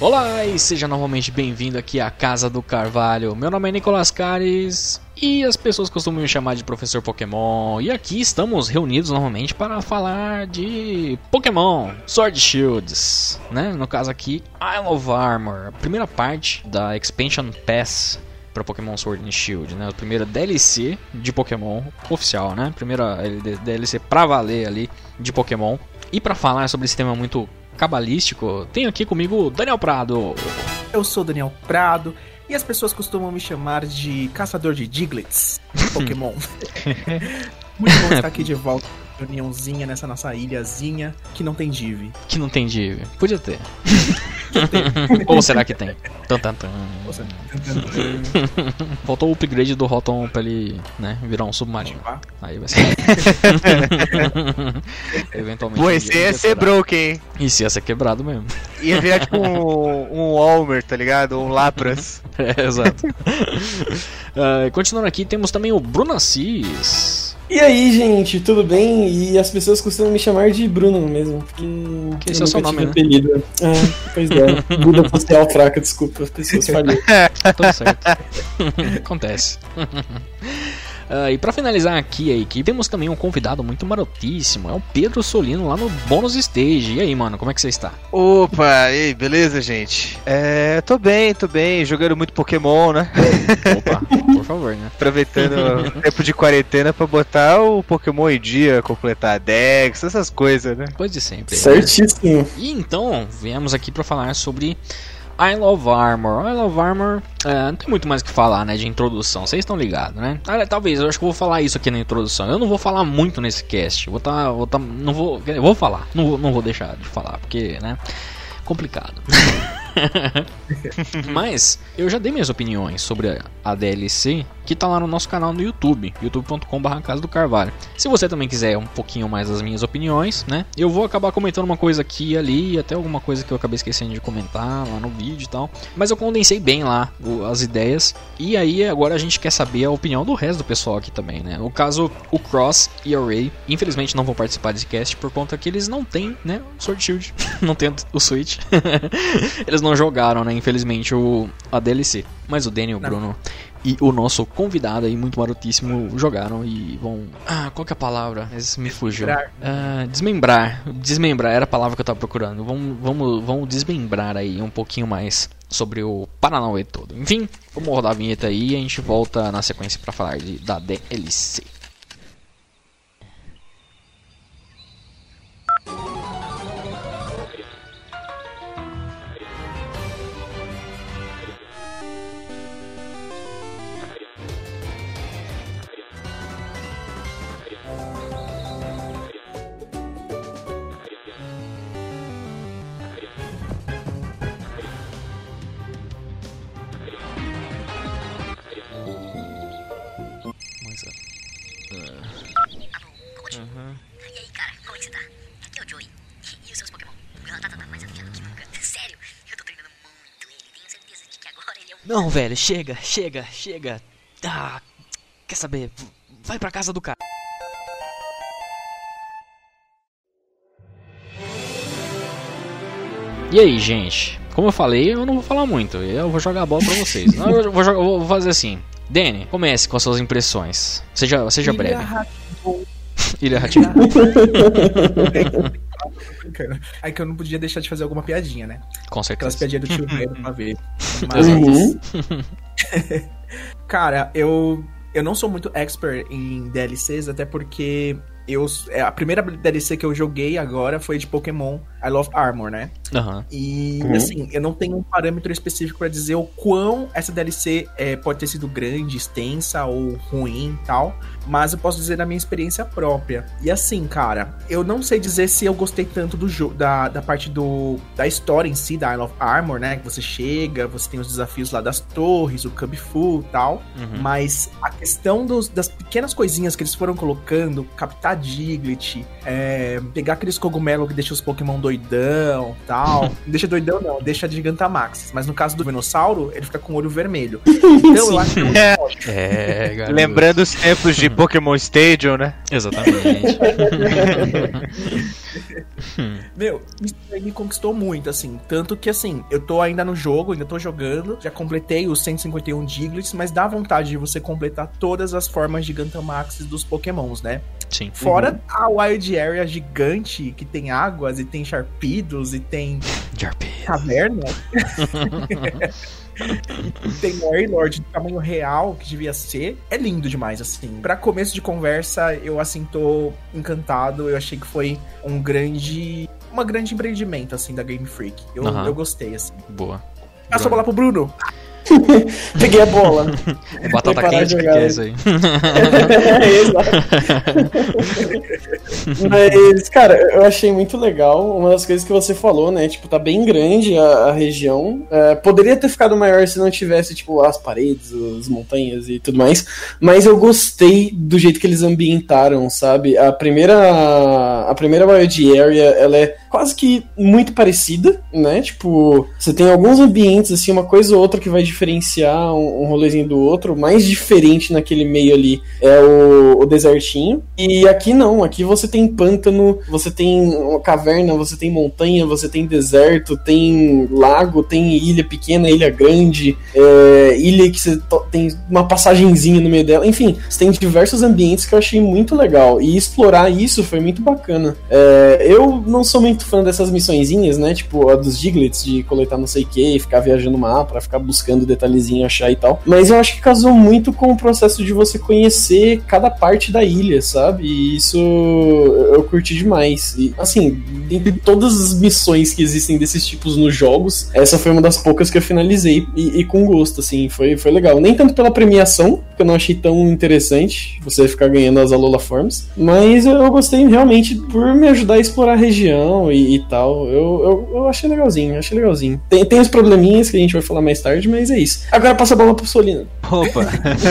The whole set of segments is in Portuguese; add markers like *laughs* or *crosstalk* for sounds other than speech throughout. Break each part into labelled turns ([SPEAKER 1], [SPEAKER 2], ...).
[SPEAKER 1] Olá e seja novamente bem-vindo aqui à Casa do Carvalho. Meu nome é Nicolas Cares e as pessoas costumam me chamar de Professor Pokémon. E aqui estamos reunidos novamente para falar de Pokémon Sword Shields, né? No caso aqui, Isle of Armor, a primeira parte da Expansion Pass para Pokémon Sword and Shield, né? A primeira DLC de Pokémon oficial, né? Primeira DLC pra valer ali de Pokémon. E para falar sobre esse tema muito cabalístico, tenho aqui comigo Daniel Prado.
[SPEAKER 2] Eu sou Daniel Prado e as pessoas costumam me chamar de caçador de Diglets, *laughs* Pokémon. *laughs* Muito bom estar aqui de volta reuniãozinha nessa nossa ilhazinha que não tem div.
[SPEAKER 1] Que não tem div. Podia ter. *laughs* Ou será que tem? Tan, tan, tan. *laughs* Faltou o upgrade do Rotom pra ele né, virar um submarino. Aí vai ser. *laughs*
[SPEAKER 3] Eventualmente. Pô, esse ia ser broken, hein?
[SPEAKER 1] Isso ia ser quebrado mesmo.
[SPEAKER 3] Ia virar tipo um, um Almer, tá ligado? Um Lapras.
[SPEAKER 1] é, exato. Uh, continuando aqui, temos também o Bruno Assis.
[SPEAKER 4] E aí, gente, tudo bem? E as pessoas costumam me chamar de Bruno mesmo, porque.
[SPEAKER 1] Que esse é o seu nome, né?
[SPEAKER 4] Apelido. É, pois é. Buda social fraca, desculpa, as pessoas falham. *laughs*
[SPEAKER 1] Tudo certo. *laughs* Acontece. *laughs* Uh, e para finalizar aqui a equipe, temos também um convidado muito marotíssimo, é o Pedro Solino lá no Bônus Stage. E aí, mano, como é que você está?
[SPEAKER 3] Opa, *laughs* e aí, beleza, gente? É, tô bem, tô bem, jogando muito Pokémon, né? *laughs*
[SPEAKER 1] Opa, por favor, né?
[SPEAKER 3] Aproveitando *laughs* o tempo de quarentena pra botar o Pokémon em dia, completar a Dex, essas coisas, né?
[SPEAKER 1] Coisa de sempre.
[SPEAKER 4] Certíssimo. Né?
[SPEAKER 1] E então, viemos aqui para falar sobre Isle of Armor. Isle of Armor, é, não tem muito mais o que falar, né, de introdução. Vocês estão ligados, né? Talvez, eu acho que eu vou falar isso aqui na introdução. Eu não vou falar muito nesse cast. Vou tá, vou tá, não vou, vou falar. Não vou, não vou deixar de falar, porque, né, complicado. *laughs* *laughs* Mas eu já dei minhas opiniões sobre a DLC que tá lá no nosso canal no YouTube, youtube.com.br Casa do Carvalho. Se você também quiser um pouquinho mais das minhas opiniões, né? Eu vou acabar comentando uma coisa aqui e ali, até alguma coisa que eu acabei esquecendo de comentar lá no vídeo e tal. Mas eu condensei bem lá as ideias. E aí agora a gente quer saber a opinião do resto do pessoal aqui também, né? No caso, o Cross e o Ray, infelizmente não vão participar desse cast por conta que eles não têm, né? Sword Shield, *laughs* não tem o Switch. *laughs* eles não jogaram, né? Infelizmente o a DLC. Mas o Daniel, o Bruno e o nosso convidado aí, muito marotíssimo, jogaram e vão. Ah, qual que é a palavra? Esse me fugiu. Desmembrar. Ah, desmembrar. Desmembrar era a palavra que eu tava procurando. Vamos, vamos, vamos desmembrar aí um pouquinho mais sobre o Paranauê todo. Enfim, vamos rodar a vinheta aí e a gente volta na sequência para falar de, da DLC. Não, velho, chega, chega, chega. Ah, quer saber? Vai pra casa do cara. E aí, gente? Como eu falei, eu não vou falar muito. Eu vou jogar a bola pra vocês. não, eu vou, jogar, vou fazer assim. Danny, comece com as suas impressões. Seja, seja breve. *laughs* Ilha *laughs* *laughs* Ratinho.
[SPEAKER 2] Aí que eu não podia deixar de fazer alguma piadinha, né?
[SPEAKER 1] Com certeza.
[SPEAKER 2] Aquelas piadinhas do tio velho pra ver. *laughs* Mas. Uhum. *laughs* Cara, eu. Eu não sou muito expert em DLCs, até porque eu é, a primeira DLC que eu joguei agora foi de Pokémon I Love Armor, né?
[SPEAKER 1] Uhum.
[SPEAKER 2] E uhum. assim, eu não tenho um parâmetro específico para dizer o quão essa DLC é, pode ter sido grande, extensa ou ruim, tal, mas eu posso dizer da minha experiência própria. E assim, cara, eu não sei dizer se eu gostei tanto do jogo da, da parte do da história em si da I Love Armor, né? Que você chega, você tem os desafios lá das torres, o Cub Full, tal, uhum. mas a questão dos, das pequenas coisinhas que eles foram colocando, captar Diglett, é, pegar aqueles cogumelos que deixam os Pokémon doidão tal. *laughs* deixa doidão, não, deixa Gigantamax. Mas no caso do Venossauro, ele fica com o olho vermelho. *laughs* Então eu acho que
[SPEAKER 3] é, é Lembrando os tempos de Pokémon Stadium, né?
[SPEAKER 1] Exatamente. *laughs*
[SPEAKER 2] Meu, isso aí me conquistou muito, assim. Tanto que, assim, eu tô ainda no jogo, ainda tô jogando, já completei os 151 Diglets, mas dá vontade de você completar todas as formas Gigantamax dos Pokémons, né?
[SPEAKER 1] Sim.
[SPEAKER 2] Fora a Wild Area gigante, que tem águas, e tem Sharpedos, e tem
[SPEAKER 1] Jarpes.
[SPEAKER 2] caverna. *laughs* tem o Warlord do tamanho real, que devia ser. É lindo demais, assim. Pra começo de conversa, eu, assim, tô encantado. Eu achei que foi um grande... Uma grande empreendimento, assim, da Game Freak. Eu,
[SPEAKER 1] Aham.
[SPEAKER 2] eu gostei, assim.
[SPEAKER 1] Boa.
[SPEAKER 2] Passa a bola pro Bruno. *laughs*
[SPEAKER 4] Peguei a bola. *laughs*
[SPEAKER 1] É batata quente que é isso aí. *laughs*
[SPEAKER 4] É, exato. Mas, cara, eu achei muito legal. Uma das coisas que você falou, né? Tipo, tá bem grande a, a região. É, poderia ter ficado maior se não tivesse, tipo, as paredes, as montanhas e tudo mais. Mas eu gostei do jeito que eles ambientaram, sabe? A primeira. A primeira Wild Area, ela é quase que muito parecida, né? Tipo, você tem alguns ambientes, assim, uma coisa ou outra que vai diferenciar um, um rolezinho do outro. O mais diferente naquele meio ali é o, o desertinho. E aqui não, aqui você tem pântano, você tem caverna, você tem montanha, você tem deserto, tem lago, tem ilha pequena, ilha grande, é, ilha que você tem uma passagenzinha no meio dela. Enfim, você tem diversos ambientes que eu achei muito legal. E explorar isso foi muito bacana. É, eu não sou muito fã dessas missõezinhas, né? Tipo, a dos Diglets, de coletar não sei o que, ficar viajando no mapa, ficar buscando detalhezinho, achar e tal. Mas eu acho que casou muito com o processo de você conhecer cada parte da ilha, sabe? E isso eu curti demais. E, assim, dentre todas as missões que existem desses tipos nos jogos, essa foi uma das poucas que eu finalizei e, e com gosto, assim, foi, foi legal. Nem tanto pela premiação, que eu não achei tão interessante você ficar ganhando as Alola Forms, mas eu, eu gostei realmente por me ajudar a explorar a região e, e tal. Eu, eu, eu achei legalzinho, achei legalzinho. Tem, tem os probleminhas que a gente vai falar mais tarde, mas é isso. Agora passa a bola pro Solino.
[SPEAKER 3] Opa!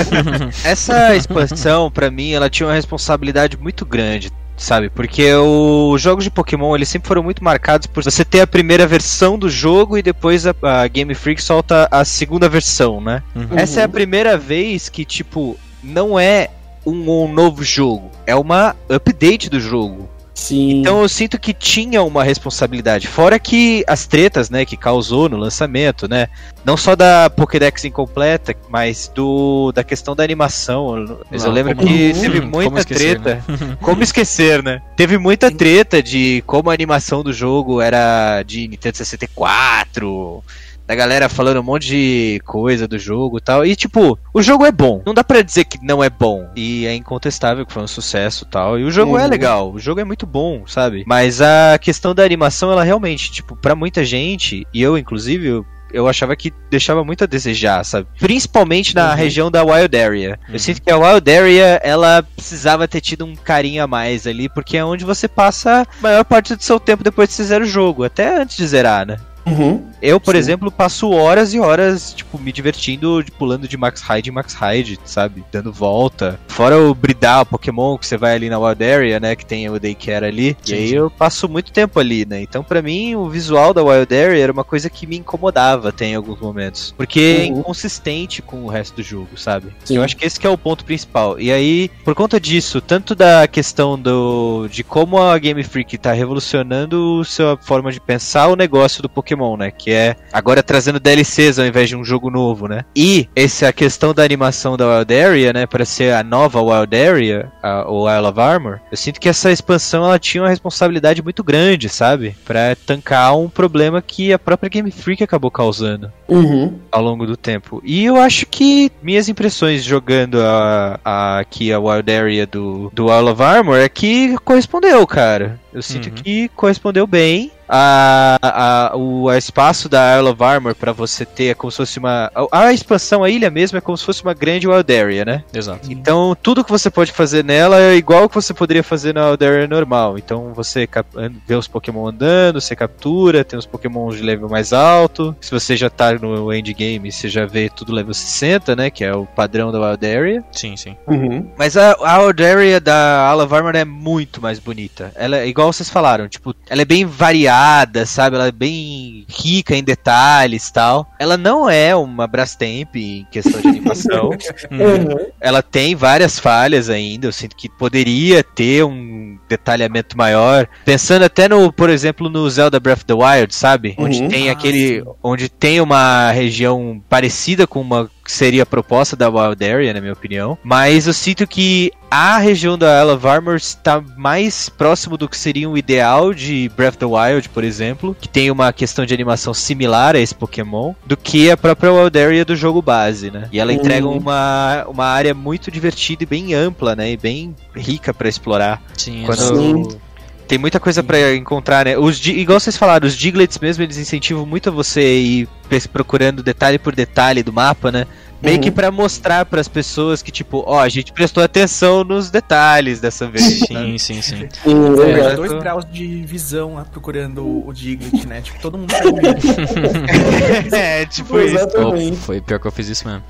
[SPEAKER 3] *laughs* Essa expansão, pra mim, ela tinha uma responsabilidade muito grande. Sabe, porque os jogos de Pokémon eles sempre foram muito marcados por você ter a primeira versão do jogo e depois a, a Game Freak solta a segunda versão, né?
[SPEAKER 1] Uhum.
[SPEAKER 3] Essa é a primeira vez que, tipo, não é um, um novo jogo, é uma update do jogo.
[SPEAKER 4] Sim.
[SPEAKER 3] Então eu sinto que tinha uma responsabilidade. Fora que as tretas, né, que causou no lançamento, né? Não só da Pokédex incompleta, mas do da questão da animação. Mas eu lembro
[SPEAKER 1] como-
[SPEAKER 3] que teve
[SPEAKER 1] Como
[SPEAKER 3] muita
[SPEAKER 1] esquecer,
[SPEAKER 3] treta. *laughs* Como esquecer, né? Teve muita treta de como a animação do jogo era de Nintendo 64. Da galera falando um monte de coisa do jogo e tal. E, tipo, o jogo é bom. Não dá pra dizer que não é bom. E é incontestável que foi um sucesso e tal. E o jogo é
[SPEAKER 4] Uhum.
[SPEAKER 3] legal. O jogo é muito bom, sabe? Mas a questão da animação, ela realmente, tipo, pra muita gente, e eu, inclusive, eu eu achava que deixava muito a desejar, sabe? Principalmente na
[SPEAKER 4] Uhum.
[SPEAKER 3] região da Wild Area.
[SPEAKER 1] Uhum.
[SPEAKER 3] Eu sinto que a Wild Area, ela precisava ter tido um carinho a mais ali, porque é onde você passa a maior parte do seu tempo depois de você zerar o jogo, até antes de zerar, né?
[SPEAKER 4] Uhum.
[SPEAKER 3] Eu, por
[SPEAKER 4] Sim.
[SPEAKER 3] exemplo, passo horas e horas, tipo, me divertindo, de- pulando de Max Raid em Max Raid, sabe? Dando volta. Fora o bridar o Pokémon, que você vai ali na Wild Area, né? Que tem o Daycare ali.
[SPEAKER 1] Sim,
[SPEAKER 3] e aí eu passo muito tempo ali, né? Então, pra mim, o visual da Wild Area era uma coisa que me incomodava até em alguns momentos. Porque é
[SPEAKER 4] Uhum.
[SPEAKER 3] inconsistente com o resto do jogo, sabe?
[SPEAKER 4] Sim.
[SPEAKER 3] Eu acho que esse que é o ponto principal. E aí, por conta disso, tanto da questão do de como a Game Freak tá revolucionando sua forma de pensar o negócio do Pokémon, né? Que é agora trazendo DLCs ao invés de um jogo novo, né? E essa questão da animação da Wild Area, né? Para ser a nova Wild Area, a, o Isle of Armor, eu sinto que essa expansão ela tinha uma responsabilidade muito grande, sabe? Pra tancar um problema que a própria Game Freak acabou causando
[SPEAKER 4] Uhum.
[SPEAKER 3] ao longo do tempo. E eu acho que minhas impressões jogando a, a- aqui a Wild Area do, do Isle of Armor é que correspondeu, cara. Eu sinto
[SPEAKER 1] Uhum.
[SPEAKER 3] que correspondeu bem. A, a- o a espaço da Isle of Armor pra você ter é como se fosse uma. A, a expansão, a ilha mesmo, é como se fosse uma grande Wild Area, né?
[SPEAKER 1] Exato.
[SPEAKER 3] Então, tudo que você pode fazer nela é igual ao que você poderia fazer na Wild Area normal. Então, você cap- vê os Pokémon andando, você captura, tem os Pokémon de level mais alto. Se você já tá no endgame, você já vê tudo level 60, né? Que é o padrão da Wild Area.
[SPEAKER 1] Sim, sim.
[SPEAKER 4] Uhum.
[SPEAKER 3] Mas a, a Wild Area da Isle of Armor é muito mais bonita. Ela é igual vocês falaram, tipo, ela é bem variada detalhada, sabe? Ela é bem rica em detalhes tal. Ela não é uma Brastemp em questão de animação. *laughs*
[SPEAKER 4] Uhum.
[SPEAKER 3] ela tem várias falhas ainda. Eu sinto que poderia ter um detalhamento maior. Pensando até no, por exemplo, no Zelda Breath of the Wild, sabe? Onde
[SPEAKER 4] Uhum.
[SPEAKER 3] tem
[SPEAKER 2] Ah,
[SPEAKER 3] aquele.
[SPEAKER 2] sim.
[SPEAKER 3] Onde tem uma região parecida com uma seria a proposta da Wild Area, na minha opinião. Mas eu sinto que a região da Isle of Armor está mais próximo do que seria um ideal de Breath of the Wild, por exemplo, que tem uma questão de animação similar a esse Pokémon, do que a própria Wild Area do jogo base, né? E ela
[SPEAKER 4] Uhum.
[SPEAKER 3] entrega uma, uma área muito divertida e bem ampla, né? E bem rica pra explorar.
[SPEAKER 1] Sim,
[SPEAKER 3] Quando-.
[SPEAKER 4] Sim.
[SPEAKER 3] Tem muita coisa pra encontrar, né? Os, igual vocês falaram, os Diglets mesmo, eles incentivam muito a você ir pes- procurando detalhe por detalhe do mapa, né? Meio
[SPEAKER 4] Uhum.
[SPEAKER 3] que pra mostrar pras pessoas que, tipo, ó, a gente prestou atenção nos detalhes dessa vez.
[SPEAKER 1] Sim,
[SPEAKER 3] sabe?
[SPEAKER 1] sim, sim.
[SPEAKER 4] Sim,
[SPEAKER 2] É, dois graus de visão lá, procurando o Diglett, né? Tipo, todo mundo *laughs*
[SPEAKER 3] é, tipo isso.
[SPEAKER 1] Oh, foi pior que eu fiz isso mesmo.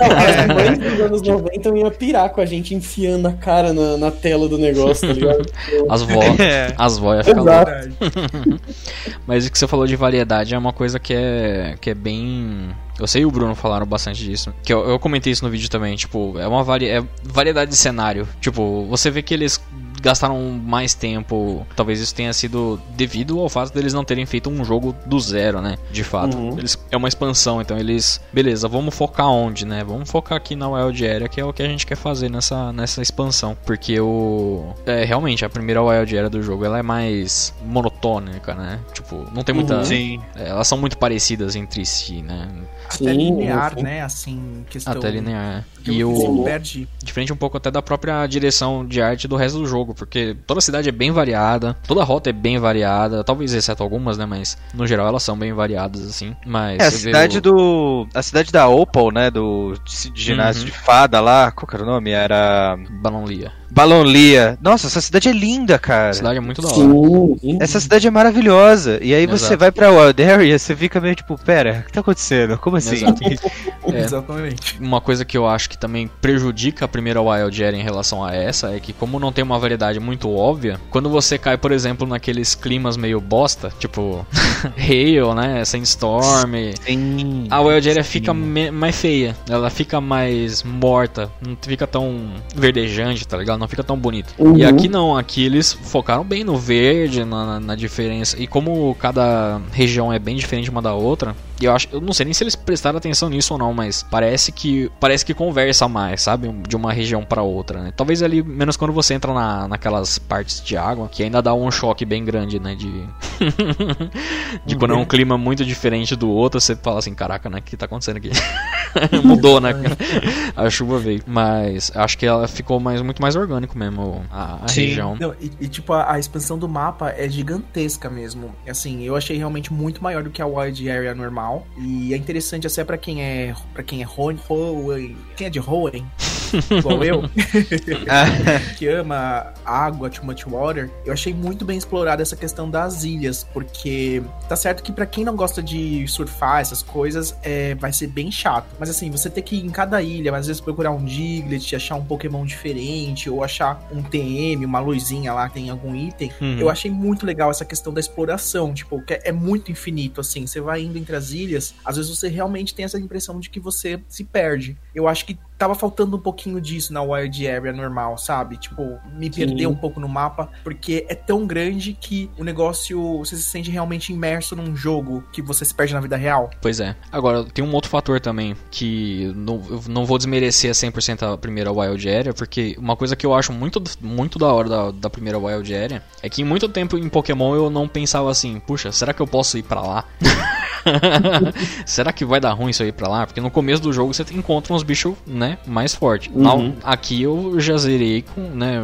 [SPEAKER 4] As mães dos anos 90 iam pirar com a gente enfiando a cara na, na tela do negócio, tá ligado?
[SPEAKER 1] As vó,
[SPEAKER 3] É.
[SPEAKER 1] as louca.
[SPEAKER 2] Verdade. *laughs*
[SPEAKER 1] Mas o que você falou de variedade é uma coisa que é, que é bem. Eu sei e o Bruno falaram bastante disso. Que eu, eu comentei isso no vídeo também. Tipo, é uma vari... é variedade de cenário. Tipo, você vê que eles gastaram mais tempo. Talvez isso tenha sido devido ao fato deles não terem feito um jogo do zero, né? De fato.
[SPEAKER 4] Uhum.
[SPEAKER 1] Eles, é uma expansão, então eles. Beleza, vamos focar onde, né? Vamos focar aqui na Wild Area, que é o que a gente quer fazer nessa, nessa expansão. Porque o. É, realmente, a primeira Wild Area do jogo ela é mais monotônica, né? Tipo, não tem muita.
[SPEAKER 4] Uhum.
[SPEAKER 3] Sim.
[SPEAKER 1] É, elas são muito parecidas entre si, né?
[SPEAKER 2] Até linear, né? Assim, questão.
[SPEAKER 1] Até linear. E
[SPEAKER 2] você
[SPEAKER 1] o.
[SPEAKER 2] perde.
[SPEAKER 1] Diferente um pouco até da própria direção de arte do resto do jogo, porque toda a cidade é bem variada, toda a rota é bem variada, talvez exceto algumas, né? Mas no geral elas são bem variadas, assim. Mas.
[SPEAKER 3] É, a
[SPEAKER 1] você
[SPEAKER 3] cidade
[SPEAKER 1] o-
[SPEAKER 3] do. A cidade da Opal, né? Do de ginásio
[SPEAKER 1] Uhum.
[SPEAKER 3] de fada lá. Qual que era o nome? Era.
[SPEAKER 1] Balonlia.
[SPEAKER 3] Balonlia. Nossa, essa cidade é linda, cara.
[SPEAKER 1] A cidade é muito da hora.
[SPEAKER 4] Sim.
[SPEAKER 3] Essa cidade é maravilhosa. E aí você
[SPEAKER 1] Exato.
[SPEAKER 3] vai pra Wild Area, você fica meio tipo, pera, o que tá acontecendo? Como assim? *laughs*
[SPEAKER 1] É.
[SPEAKER 2] Exatamente.
[SPEAKER 1] Uma coisa que eu acho que também prejudica a primeira Wild Area em relação a essa é que, como não tem uma variedade muito óbvia, quando você cai, por exemplo, naqueles climas meio bosta, tipo *laughs* Hail, né? Sandstorm,
[SPEAKER 3] Sim.
[SPEAKER 1] a Wild Area
[SPEAKER 3] Sim.
[SPEAKER 1] fica mais feia, ela fica mais morta, não fica tão verdejante, tá ligado? Não fica tão bonito.
[SPEAKER 4] Uhum.
[SPEAKER 1] E aqui não, aqui eles focaram bem no verde, na- na diferença. E como cada região é bem diferente uma da outra, e eu acho, eu não sei nem se eles prestaram atenção nisso ou não, mas parece que parece que conversa mais, sabe? De uma região pra outra, né? Talvez ali, menos quando você entra na, naquelas partes de água, que ainda dá um choque bem grande, né? De, *laughs* de quando é um clima muito diferente do outro, você fala assim, caraca, né? O que tá acontecendo aqui? *laughs* Mudou, né? *laughs* A chuva veio. Mas acho que ela ficou mais, muito mais orgânico mesmo, a, a
[SPEAKER 3] Sim.
[SPEAKER 1] região.
[SPEAKER 2] Não, e, e, tipo, a, a expansão do mapa é gigantesca mesmo. Assim, eu achei realmente muito maior do que a Wild Area normal. E é interessante até pra quem é. para quem é Hoenn- Quem é de Hoenn? Igual eu, *laughs* *laughs* que ama água, too much water. Eu achei muito bem explorada essa questão das ilhas. Porque tá certo que pra quem não gosta de surfar, essas coisas, é, vai ser bem chato. Mas assim, você ter que ir em cada ilha, às vezes procurar um Diglett, achar um Pokémon diferente, ou achar um TM, uma luzinha lá que tem algum item.
[SPEAKER 1] Uhum.
[SPEAKER 2] Eu achei muito legal essa questão da exploração, tipo, que é muito infinito, assim. Você vai indo entre as ilhas, às vezes você realmente tem essa impressão de que você se perde. Eu acho que tava faltando um pouquinho disso na Wild Area normal, sabe? Tipo, me perder um pouco no mapa, porque é tão grande que o negócio, você se sente realmente imerso num jogo que você se perde na vida real.
[SPEAKER 1] Pois é. Agora, tem um outro fator também que não, eu não vou desmerecer 100% a primeira Wild Area, porque uma coisa que eu acho muito, muito da hora da, da primeira Wild Area é que em muito tempo em Pokémon eu não pensava assim, puxa, será que eu posso ir pra lá? *laughs* será que vai dar ruim isso aí pra lá? Porque no começo do jogo você encontra uns bichos, né, mais fortes.
[SPEAKER 4] Uhum.
[SPEAKER 1] Aqui eu já zerei com, né,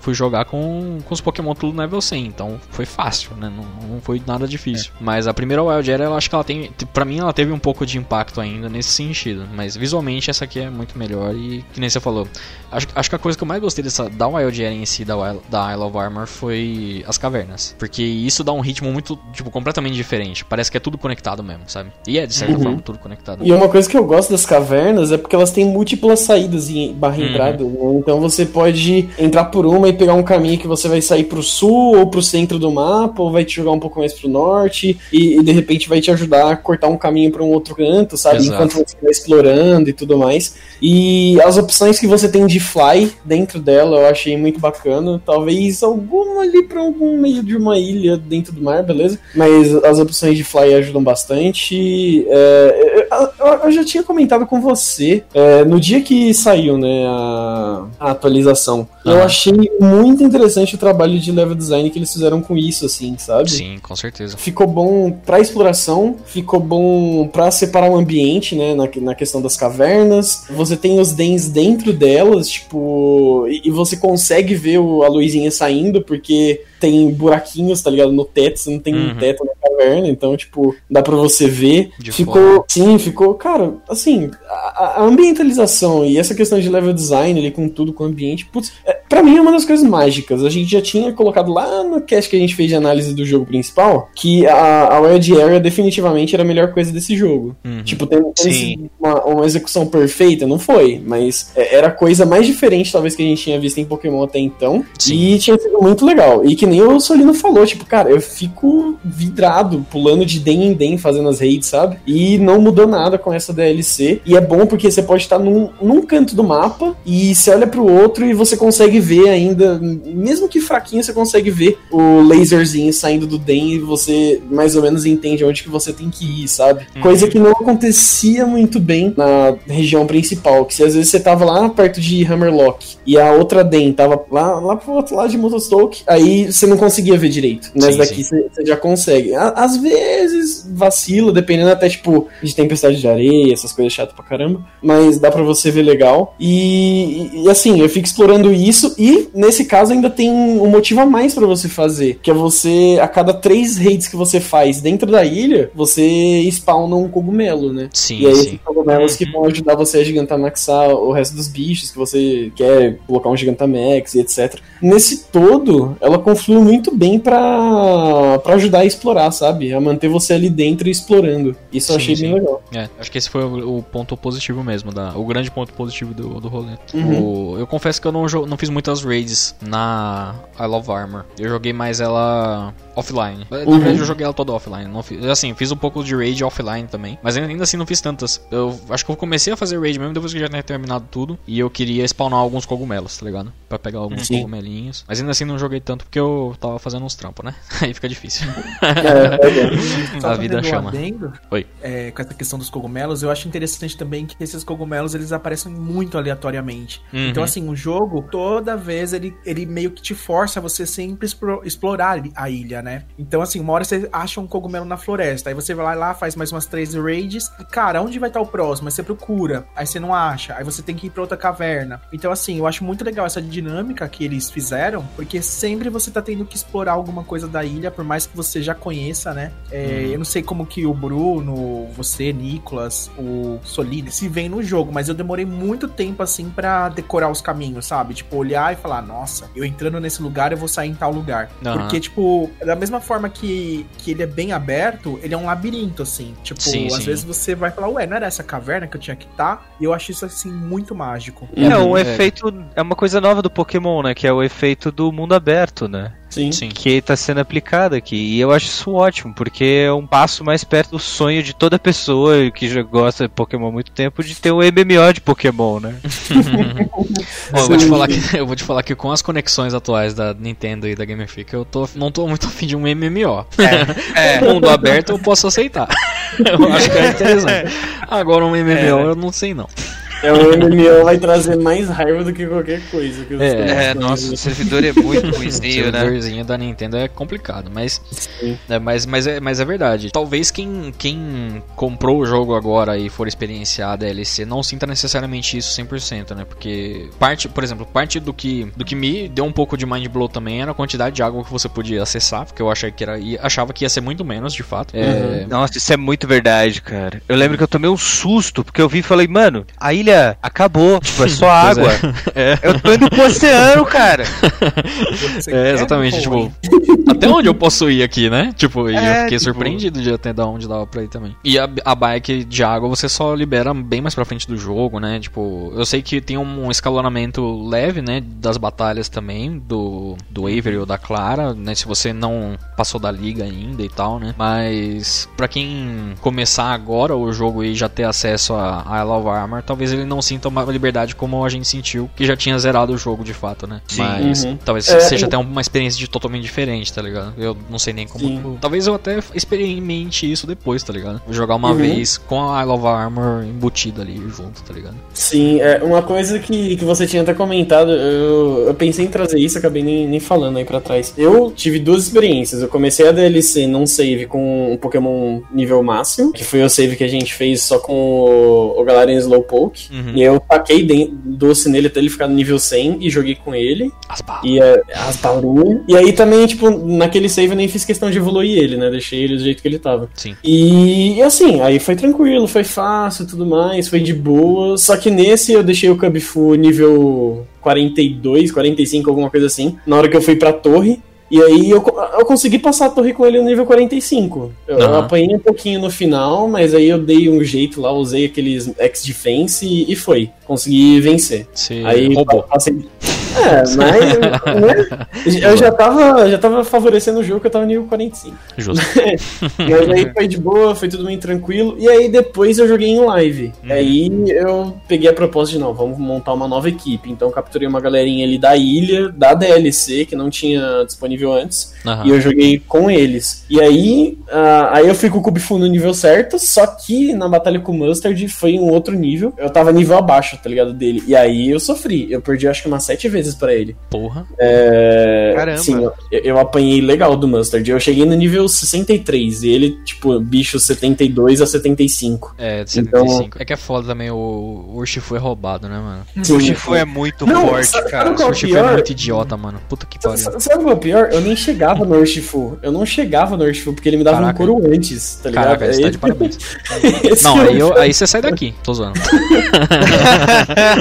[SPEAKER 1] fui jogar com, com os Pokémon tudo level 100, então foi fácil, né, não, não foi nada difícil. Mas a primeira Wild Area, eu acho que ela tem, pra mim ela teve um pouco de impacto ainda nesse sentido, mas visualmente essa aqui é muito melhor e, que nem você falou, acho, acho que a coisa que eu mais gostei dessa, da Wild Area em si, da, da Isle of Armor, foi as cavernas, porque isso dá um ritmo muito, tipo, completamente diferente, parece que é tudo conectado mesmo, sabe? E é, de certa
[SPEAKER 4] Uhum.
[SPEAKER 1] forma, tudo conectado.
[SPEAKER 4] E uma coisa que eu gosto das cavernas é porque elas têm múltiplas saídas e barra
[SPEAKER 1] Uhum.
[SPEAKER 4] entrada. né? Então você pode entrar por uma e pegar um caminho que você vai sair pro sul ou pro centro do mapa, ou vai te jogar um pouco mais pro norte, e, e de repente vai te ajudar a cortar um caminho pra um outro canto, sabe?
[SPEAKER 1] Exato.
[SPEAKER 4] Enquanto você vai explorando e tudo mais. E as opções que você tem de fly dentro dela eu achei muito bacana. Talvez alguma ali pra algum meio de uma ilha dentro do mar, beleza? Mas as opções de fly ajudam bastante. É, eu, eu- eu já tinha comentado com você é, no dia que saiu né, a, a atualização. Eu
[SPEAKER 1] Aham.
[SPEAKER 4] achei muito interessante o trabalho de level design que eles fizeram com isso, assim, sabe?
[SPEAKER 1] Sim, com certeza.
[SPEAKER 4] Ficou bom pra exploração, ficou bom pra separar o ambiente, né, na, na questão das cavernas. Você tem os dens dentro delas, tipo, e, e você consegue ver o- a luzinha saindo, porque tem buraquinhos, tá ligado, no teto, você não tem um
[SPEAKER 1] Uhum.
[SPEAKER 4] teto na caverna, então, tipo, dá pra você ver.
[SPEAKER 1] De
[SPEAKER 4] ficou,
[SPEAKER 1] fora.
[SPEAKER 4] sim, ficou, cara, assim, a, a ambientalização e essa questão de level design ali com tudo, com o ambiente, putz, é, pra mim é uma das coisas mágicas. A gente já tinha colocado lá no cast que a gente fez de análise do jogo principal que a, a Wild Area definitivamente era a melhor coisa desse jogo.
[SPEAKER 1] Uhum.
[SPEAKER 4] Tipo, tem, uma, uma execução perfeita, não foi, mas é, era a coisa mais diferente, talvez, que a gente tinha visto em Pokémon até então.
[SPEAKER 1] Sim.
[SPEAKER 4] E tinha sido muito legal. E que nem o Solino falou, tipo, cara, eu fico vidrado, pulando de den em den, fazendo as raids, sabe? E não mudou nada com essa DLC. E é bom porque você pode estar num, num canto do mapa e você olha pro outro e você consegue ver ainda, mesmo que fraquinho, você consegue ver o laserzinho saindo do den e você mais ou menos entende onde que você tem que ir, sabe?
[SPEAKER 1] Uhum.
[SPEAKER 4] Coisa que não acontecia muito bem na região principal, que se às vezes você tava lá perto de Hammerlock e a outra den tava lá, lá pro outro lado de Motostoke, aí você não conseguia ver direito.
[SPEAKER 1] Sim,
[SPEAKER 4] daqui você já consegue. Às vezes vacila, dependendo até, tipo, de tempestade de areia, essas coisas chatas pra caramba, mas dá pra você ver legal. E, e, assim, eu fico explorando isso e nesse caso ainda tem um motivo a mais pra você fazer, que é você, a cada três raids que você faz dentro da ilha, você spawna um cogumelo, né?
[SPEAKER 1] Sim,
[SPEAKER 4] E aí,
[SPEAKER 1] sim.
[SPEAKER 4] cogumelos que
[SPEAKER 1] Uhum.
[SPEAKER 4] vão ajudar você a Gigantamaxar o resto dos bichos que você quer colocar um Gigantamax e etc. Nesse todo, ela conflui muito bem pra, pra ajudar a explorar, sabe? A manter você ali dentro e explorando. Isso eu
[SPEAKER 1] Sim,
[SPEAKER 4] achei
[SPEAKER 1] sim.
[SPEAKER 4] bem legal.
[SPEAKER 1] É, acho que esse foi o, o ponto positivo mesmo, da, o grande ponto positivo do, do rolê.
[SPEAKER 4] Uhum.
[SPEAKER 1] O- eu confesso que eu não, não fiz muitas raids na I Love Armor. Eu joguei mais ela offline. Na
[SPEAKER 4] Uhum.
[SPEAKER 1] verdade, eu joguei ela toda offline. Não fiz, assim, fiz um pouco de raid offline também. Mas ainda assim não fiz tantas. Eu acho que eu comecei a fazer raid mesmo depois que eu já tinha terminado tudo. E eu queria spawnar alguns cogumelos, tá ligado? Pra pegar alguns
[SPEAKER 4] Sim.
[SPEAKER 1] cogumelinhos. Mas ainda assim não joguei tanto porque eu tava fazendo uns trampos, né? *laughs* Aí fica difícil. *laughs*
[SPEAKER 4] É, é bem.
[SPEAKER 2] Só
[SPEAKER 1] A vida chama.
[SPEAKER 2] adendo,
[SPEAKER 1] Oi.
[SPEAKER 2] é, com essa questão dos cogumelos, eu acho interessante também que esses cogumelos eles aparecem muito aleatoriamente.
[SPEAKER 1] Uhum.
[SPEAKER 2] Então, assim, o jogo, toda vez, ele, ele meio que te força a você sempre explo- explorar a ilha, né? Então, assim, uma hora você acha um cogumelo na floresta, aí você vai lá, faz mais umas três raids, e, cara, onde vai estar o próximo? Aí você procura, aí você não acha, aí você tem que ir pra outra caverna. Então, assim, eu acho muito legal essa dinâmica que eles fizeram, porque sempre você tá tendo que explorar alguma coisa da ilha, por mais que você já conheça, né? É,
[SPEAKER 1] Uhum.
[SPEAKER 2] Eu não sei como que o Bruno, você, Nicolas, o Solide se vem no jogo, mas eu demorei muito tempo assim pra decorar os caminhos, sabe? Tipo, olhar e falar, nossa, eu entrando nesse lugar, eu vou sair em tal lugar.
[SPEAKER 1] Aham.
[SPEAKER 2] Porque, tipo, da mesma forma que, que ele é bem aberto, ele é um labirinto, assim. Tipo,
[SPEAKER 1] Sim,
[SPEAKER 2] às
[SPEAKER 1] sim.
[SPEAKER 2] vezes você vai falar, ué, não era essa caverna que eu tinha que estar? E eu acho isso, assim, muito mágico.
[SPEAKER 3] É um
[SPEAKER 1] É.
[SPEAKER 3] efeito. É uma coisa nova do Pokémon, né? Que é o efeito do mundo aberto, né?
[SPEAKER 4] Sim.
[SPEAKER 1] Sim.
[SPEAKER 3] Que tá sendo aplicado aqui. E eu acho isso ótimo, porque é um passo mais perto do sonho de toda pessoa que já gosta de Pokémon há muito tempo de ter um MMO de Pokémon, né? *laughs*
[SPEAKER 1] Ó, eu, vou te falar que, eu vou te falar que com as conexões atuais da Nintendo e da Game Freak, eu tô, não tô muito afim de um MMO.
[SPEAKER 3] É. *laughs*
[SPEAKER 1] O mundo aberto eu posso aceitar. *laughs* Eu acho que é interessante. Agora um MMO
[SPEAKER 3] É.
[SPEAKER 1] eu não sei não.
[SPEAKER 4] É, o MMO vai trazer mais raiva do que qualquer coisa. Que
[SPEAKER 1] É,
[SPEAKER 3] É, nossa, o servidor é muito
[SPEAKER 1] O *laughs*
[SPEAKER 3] ruimzinho, né?
[SPEAKER 1] servidorzinho da Nintendo é complicado, mas é, mas, mas, é, mas é verdade. Talvez quem, quem comprou o jogo agora e for experienciar a DLC não sinta necessariamente isso 100%, né? Porque parte, por exemplo, parte do que, do que me deu um pouco de mind blow também era a quantidade de água que você podia acessar, porque eu achei que era, e achava que ia ser muito menos, de fato. É,
[SPEAKER 3] Nossa, isso é muito verdade, cara. Eu lembro que eu tomei um susto, porque eu vi e falei, mano, a ilha acabou. *laughs* Tipo, é só
[SPEAKER 1] Pois
[SPEAKER 3] água. *laughs*
[SPEAKER 1] É.
[SPEAKER 3] Eu tô indo pro oceano, cara.
[SPEAKER 2] Você
[SPEAKER 1] É, exatamente, tipo, *laughs* até onde eu posso ir aqui, né? Tipo, e eu
[SPEAKER 3] É,
[SPEAKER 1] fiquei
[SPEAKER 3] tipo-
[SPEAKER 1] surpreendido de até da onde dava pra ir também. E a, a bike de água você só libera bem mais pra frente do jogo, né? Tipo, eu sei que tem um escalonamento leve, né? Das batalhas também, do, do Avery ou da Clara, né? Se você não passou da liga ainda e tal, né? Mas pra quem começar agora o jogo e já ter acesso a a Isle of Armor, talvez ele não sinta uma liberdade como a gente sentiu, que já tinha zerado o jogo de fato, né?
[SPEAKER 3] Sim.
[SPEAKER 1] Mas
[SPEAKER 4] Uhum.
[SPEAKER 1] talvez
[SPEAKER 4] É,
[SPEAKER 1] seja
[SPEAKER 4] eu-
[SPEAKER 1] até uma experiência de totalmente diferente, tá ligado? Eu não sei nem como.
[SPEAKER 4] Sim.
[SPEAKER 1] Talvez eu até experimente isso depois, tá ligado? Vou jogar uma
[SPEAKER 4] Uhum.
[SPEAKER 1] vez com a Isle of Armor embutida ali junto, tá ligado?
[SPEAKER 4] Sim, é uma coisa que, que você tinha até comentado, eu, eu pensei em trazer isso, acabei nem, nem falando aí pra trás. Eu tive duas experiências. Eu comecei a DLC num save com um Pokémon nível máximo, que foi o save que a gente fez só com o, o Galarian Slowpoke.
[SPEAKER 1] Uhum.
[SPEAKER 4] E eu taquei doce nele até ele ficar no nível 100 e joguei com ele.
[SPEAKER 1] As balas.
[SPEAKER 4] E é, as balinhas. E aí também, tipo, naquele save eu nem fiz questão de evoluir ele, né? Deixei ele do jeito que ele tava.
[SPEAKER 1] Sim.
[SPEAKER 4] E, e assim, aí foi tranquilo, foi fácil e tudo mais, foi de boa. Só que nesse eu deixei o Cubfu nível 42, 45, alguma coisa assim, na hora que eu fui pra torre. E aí eu, eu consegui passar a torre com ele no nível 45. Eu, eu
[SPEAKER 1] Aham.
[SPEAKER 4] apanhei um pouquinho no final, mas aí eu dei um jeito lá, usei aqueles X-Defense e, e foi. Consegui vencer.
[SPEAKER 1] Você
[SPEAKER 4] Aí
[SPEAKER 1] roubou.
[SPEAKER 4] passei. É, mas *laughs* né, eu já tava, já tava favorecendo o jogo que eu tava nível 45.
[SPEAKER 1] Justo.
[SPEAKER 4] Mas *laughs* aí foi de boa, foi tudo bem tranquilo. E aí depois eu joguei em live.
[SPEAKER 1] Uhum.
[SPEAKER 4] Aí eu peguei a proposta de não, vamos montar uma nova equipe. Então eu capturei uma galerinha ali da ilha, da DLC, que não tinha disponível antes.
[SPEAKER 1] Aham.
[SPEAKER 4] E eu joguei com eles. E aí, ah, aí eu fui com o Kubifu no nível certo, só que na batalha com o Mustard foi um outro nível. Eu tava nível abaixo, tá ligado, dele. E aí eu sofri. Eu perdi acho que umas sete vezes pra ele.
[SPEAKER 1] Porra.
[SPEAKER 4] É...
[SPEAKER 3] Caramba.
[SPEAKER 4] Sim, eu, eu apanhei legal do Mustard. Eu cheguei no nível 63 e ele, tipo, bicho 72 a 75.
[SPEAKER 1] É, de
[SPEAKER 4] Então-
[SPEAKER 1] 75. É que é foda também, o, o Urshifu é roubado, né, mano?
[SPEAKER 4] Sim.
[SPEAKER 3] O Shifu é muito
[SPEAKER 4] Não,
[SPEAKER 3] forte,
[SPEAKER 4] sabe-
[SPEAKER 3] cara.
[SPEAKER 4] sabe
[SPEAKER 1] O Urshifu é
[SPEAKER 4] pior-
[SPEAKER 1] muito idiota, mano. Puta que pariu.
[SPEAKER 4] Sabe sabe é o pior? Eu nem chegava no Urshifu. Eu não chegava no Urshifu porque ele me dava
[SPEAKER 1] Caraca.
[SPEAKER 4] um couro antes, tá ligado?
[SPEAKER 1] Caraca, você tá de parabéns. *laughs* Não,
[SPEAKER 4] é
[SPEAKER 1] aí, eu, aí você sai daqui, tô zoando. *laughs*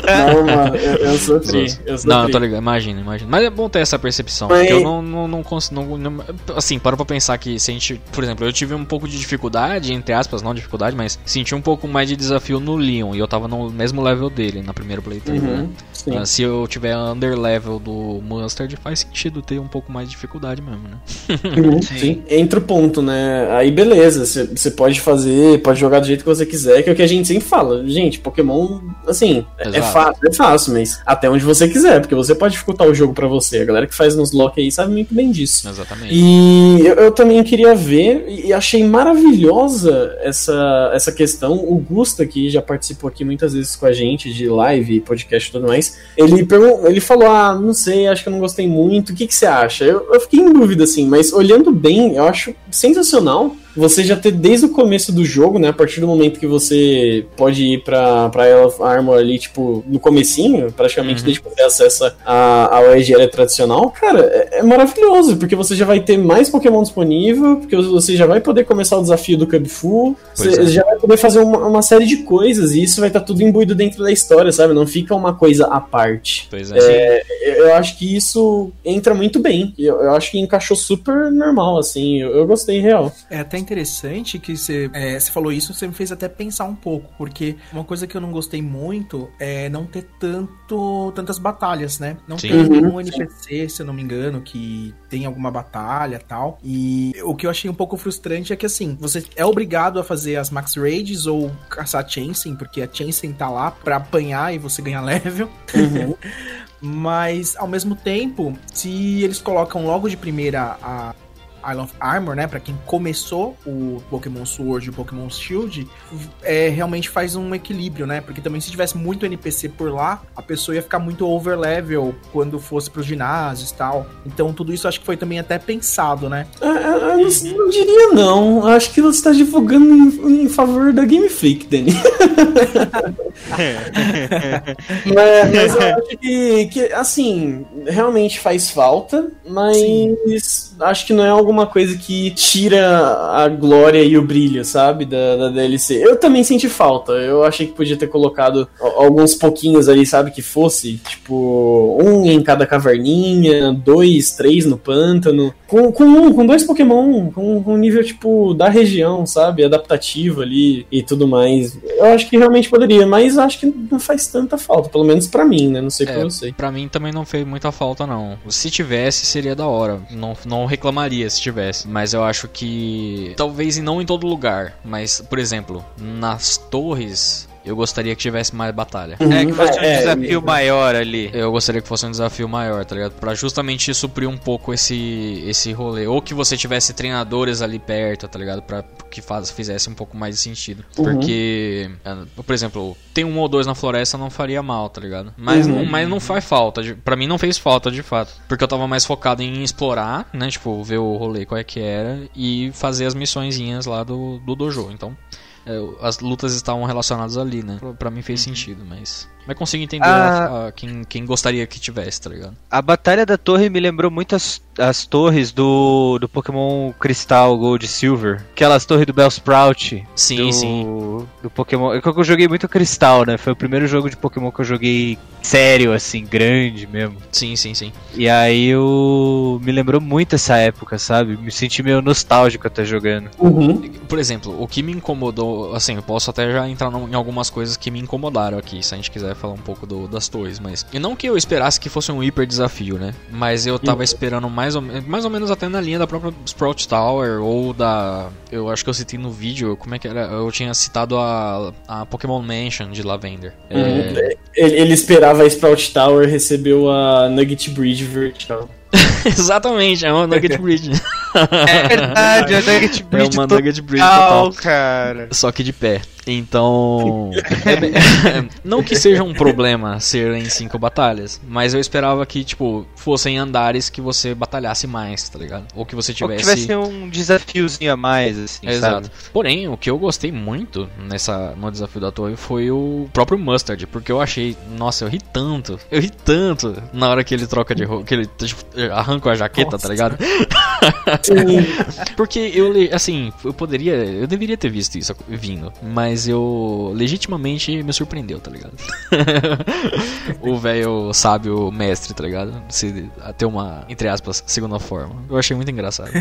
[SPEAKER 4] Não, mano, eu, eu sofri.
[SPEAKER 1] Não, eu tô ligado, imagina, imagina. Mas é bom ter essa percepção.
[SPEAKER 4] Mas-
[SPEAKER 1] eu não, não, não consigo. Não, assim, para pra pensar que se a gente. Por exemplo, eu tive um pouco de dificuldade, entre aspas, não dificuldade, mas senti um pouco mais de desafio no Leon. E eu tava no mesmo level dele na primeira playthrough, né?
[SPEAKER 4] Sim.
[SPEAKER 1] Ah, Se eu tiver under level do Mustard, faz sentido ter um pouco mais de dificuldade mesmo, né?
[SPEAKER 4] Uhum, sim. Entra o ponto, né? Aí beleza, você pode fazer, pode jogar do jeito que você quiser, que é o que a gente sempre fala. Gente, Pokémon, assim, é, é fácil, é fácil, mas até onde você quiser, porque você pode dificultar o jogo pra você. A galera que faz nos lock aí sabe muito bem disso.
[SPEAKER 1] Exatamente.
[SPEAKER 4] E eu, eu também queria ver e achei maravilhosa essa, essa questão. O Gusta, que já participou aqui muitas vezes com a gente de live, podcast e tudo mais, ele, ele falou: Ah, não sei, acho que eu não gostei muito. O que, que você acha? Eu, eu fiquei em dúvida, assim, mas olhando bem, eu acho sensacional você já ter desde o começo do jogo, né? A partir do momento que você pode ir pra, pra Isle of Armor ali, tipo, no comecinho, praticamente
[SPEAKER 1] Uhum.
[SPEAKER 4] desde que você acessa a, a OEGL tradicional, cara, é, é maravilhoso, porque você já vai ter mais Pokémon disponível, porque você já vai poder começar o desafio do Cubfu,
[SPEAKER 1] Pois
[SPEAKER 4] você
[SPEAKER 1] é.
[SPEAKER 4] já vai poder fazer uma, uma série de coisas, e isso vai estar tudo imbuído dentro da história, sabe? Não fica uma coisa à parte.
[SPEAKER 1] Pois é.
[SPEAKER 4] Eu eu acho que isso entra muito bem. Eu, eu acho que encaixou super normal, assim. Eu, eu gostei real.
[SPEAKER 2] É até interessante que você, é, você falou isso, você me fez até pensar um pouco, porque uma coisa que eu não gostei muito é não ter tanto tantas batalhas, né? Não
[SPEAKER 1] Sim.
[SPEAKER 2] tem
[SPEAKER 4] Uhum,
[SPEAKER 2] nenhum
[SPEAKER 4] sim.
[SPEAKER 2] NPC, se eu não me engano, que tem alguma batalha tal. E o que eu achei um pouco frustrante é que assim, você é obrigado a fazer as Max Raids ou caçar a Chansey, porque a Chansey tá lá pra apanhar e você ganhar *laughs* level. Mas, ao mesmo tempo, se eles colocam logo de primeira a Isle of Armor, né? Pra quem começou o Pokémon Sword e o Pokémon Shield, é, realmente faz um equilíbrio, né? Porque também se tivesse muito NPC por lá, a pessoa ia ficar muito overlevel quando fosse pros ginásios e tal. Então tudo isso acho que foi também até pensado, né?
[SPEAKER 4] Ah, ah, Eu não, não diria não. Acho que você está divulgando em, em favor da Game Freak, Dani. mas, *laughs* mas eu acho que, que, assim, realmente faz falta, mas acho que não é algo uma coisa que tira a glória e o brilho, sabe? Da, da DLC. Eu também senti falta. Eu achei que podia ter colocado alguns pouquinhos ali, sabe? Que fosse, tipo, um em cada caverninha, dois, três no pântano. Com, com um, com dois Pokémon, com, com um nível, tipo, da região, sabe? Adaptativo ali e tudo mais. Eu acho que realmente poderia, mas acho que não faz tanta falta, pelo menos pra mim, né? Não sei pra
[SPEAKER 1] É,
[SPEAKER 4] você.
[SPEAKER 1] Pra mim também não fez muita falta, não. Se tivesse, seria da hora. Não, não reclamaria se tivesse. Mas eu acho que. Talvez não em todo lugar. Mas, por exemplo, nas torres. Eu gostaria que tivesse mais batalha.
[SPEAKER 3] É que fosse um
[SPEAKER 4] É,
[SPEAKER 3] desafio
[SPEAKER 4] é.
[SPEAKER 3] maior ali.
[SPEAKER 1] Eu gostaria que fosse um desafio maior, tá ligado? Pra justamente suprir um pouco esse, esse rolê. Ou que você tivesse treinadores ali perto, tá ligado? Pra que faz, fizesse um pouco mais de sentido.
[SPEAKER 4] Uhum.
[SPEAKER 1] Porque, ah, por exemplo, tem um ou dois na floresta não faria mal, tá ligado? Mas,
[SPEAKER 4] Uhum.
[SPEAKER 1] não, mas não faz falta. de- Pra mim não fez falta, de fato. Porque eu tava mais focado em explorar, né? Tipo, ver o rolê qual é que era. E fazer as missõezinhas lá do, do dojo. Então... é, As lutas estavam relacionadas ali, né? Pra- Pra mim fez sentido, mas. Mas consigo entender
[SPEAKER 3] Ah.
[SPEAKER 1] a- a quem, quem gostaria que tivesse, tá ligado?
[SPEAKER 3] A Batalha da Torre me lembrou muito as, as torres do, do Pokémon Cristal, Gold e Silver. Aquelas torres do Bellsprout.
[SPEAKER 1] Sim,
[SPEAKER 3] do,
[SPEAKER 1] sim.
[SPEAKER 3] Do Pokémon. Eu, eu joguei muito Cristal, né? Foi o primeiro jogo de Pokémon que eu joguei sério, assim, grande mesmo.
[SPEAKER 1] Sim, sim, sim.
[SPEAKER 3] E aí eu me lembrou muito essa época, sabe? Me senti meio nostálgico até jogando.
[SPEAKER 4] Uhum.
[SPEAKER 1] Por exemplo, o que me incomodou, assim, eu posso até já entrar no- em algumas coisas que me incomodaram aqui, se a gente quiser falar um pouco do- das torres, mas. E não que eu esperasse que fosse um hiper desafio, né? Mas eu tava esperando mais ou, mais ou menos até na linha da própria Sprout Tower ou da. Eu acho que eu citei no vídeo, como é que era? Eu tinha citado a, a Pokémon Mansion de Lavender. É,
[SPEAKER 4] Uhum. Ele, ele esperava a Sprout Tower, recebeu a Nugget Bridge Vertical. *laughs*
[SPEAKER 1] Exatamente, é uma Nugget *laughs* Bridge.
[SPEAKER 3] É verdade, a Nugget
[SPEAKER 1] É
[SPEAKER 3] Bridge
[SPEAKER 1] uma
[SPEAKER 3] total,
[SPEAKER 1] Nugget Bridge total.
[SPEAKER 3] cara.
[SPEAKER 1] Só que de pé. Então. é bem- não que seja um problema ser em cinco batalhas, mas eu esperava que, tipo, fossem andares que você batalhasse mais, tá ligado? Ou que você
[SPEAKER 3] Ou que
[SPEAKER 1] tivesse.
[SPEAKER 3] tivesse um desafiozinho a mais, assim,
[SPEAKER 1] É,
[SPEAKER 3] sabe?
[SPEAKER 1] Exato. Porém, o que eu gostei muito nessa no desafio da torre foi o próprio Mustard, porque eu achei, nossa, eu ri tanto, eu ri tanto na hora que ele troca de roupa, que ele tipo, arranca a jaqueta,
[SPEAKER 2] Nossa.
[SPEAKER 1] tá ligado? *laughs* Porque eu, assim, eu poderia, eu deveria ter visto isso vindo, mas eu legitimamente me surpreendeu, tá ligado? *laughs* o velho sábio mestre, tá ligado? Se a ter uma, entre aspas, segunda forma. Eu achei muito engraçado. *laughs*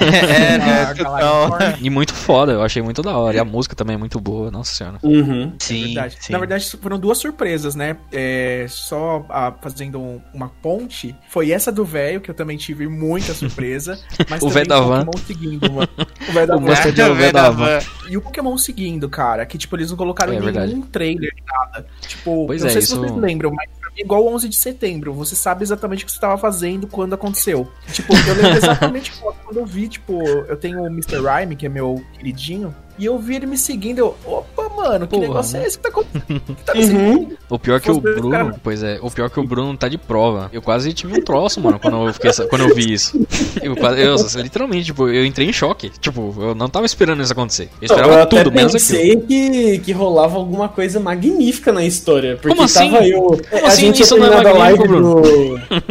[SPEAKER 3] É, né,
[SPEAKER 2] Ah,
[SPEAKER 1] e muito foda, eu achei muito da hora. E a música também é muito boa, nossa senhora.
[SPEAKER 4] Uhum.
[SPEAKER 3] Sim,
[SPEAKER 2] verdade.
[SPEAKER 3] sim.
[SPEAKER 2] Na verdade, foram duas surpresas, né? É, só ah, fazendo um- uma ponte, foi essa do velho, que eu também tive muita surpresa. *laughs* Mas
[SPEAKER 1] O véio da van.
[SPEAKER 2] Pokémon seguindo, mano. O velho da van.
[SPEAKER 1] É o velho da van.
[SPEAKER 2] E o Pokémon seguindo, cara, que tipo, eles não colocaram
[SPEAKER 1] É
[SPEAKER 2] nenhum
[SPEAKER 1] verdade.
[SPEAKER 2] trailer, nada. Tipo,
[SPEAKER 1] Pois
[SPEAKER 2] não
[SPEAKER 1] é,
[SPEAKER 2] sei
[SPEAKER 1] isso-
[SPEAKER 2] se vocês lembram, mas é igual 11 de setembro. Você sabe exatamente o que você tava fazendo quando aconteceu. Tipo, eu lembro exatamente *laughs* quando eu vi, tipo, eu tenho o Mr. Rhyme, que é meu queridinho, e eu vi ele me seguindo, eu, opa, mano, que
[SPEAKER 1] Porra,
[SPEAKER 2] negócio
[SPEAKER 1] né?
[SPEAKER 2] é esse que tá acontecendo? *laughs* Que tá me seguindo?
[SPEAKER 4] Uhum.
[SPEAKER 1] O pior que o Bruno,
[SPEAKER 2] caras-
[SPEAKER 1] pois é, o pior que o Bruno tá de prova. Eu quase tive um troço, mano, quando eu, fiquei, quando eu vi isso. Eu, eu, literalmente, tipo, eu entrei em choque. Tipo, eu não tava esperando isso acontecer. Eu esperava
[SPEAKER 4] eu
[SPEAKER 1] tudo, menos aquilo.
[SPEAKER 4] pensei que, que rolava alguma coisa magnífica na história. Porque
[SPEAKER 1] Como assim?
[SPEAKER 4] tava eu.
[SPEAKER 1] Como
[SPEAKER 4] a
[SPEAKER 1] assim
[SPEAKER 4] gente
[SPEAKER 1] isso não é magnífico,
[SPEAKER 4] do. *laughs*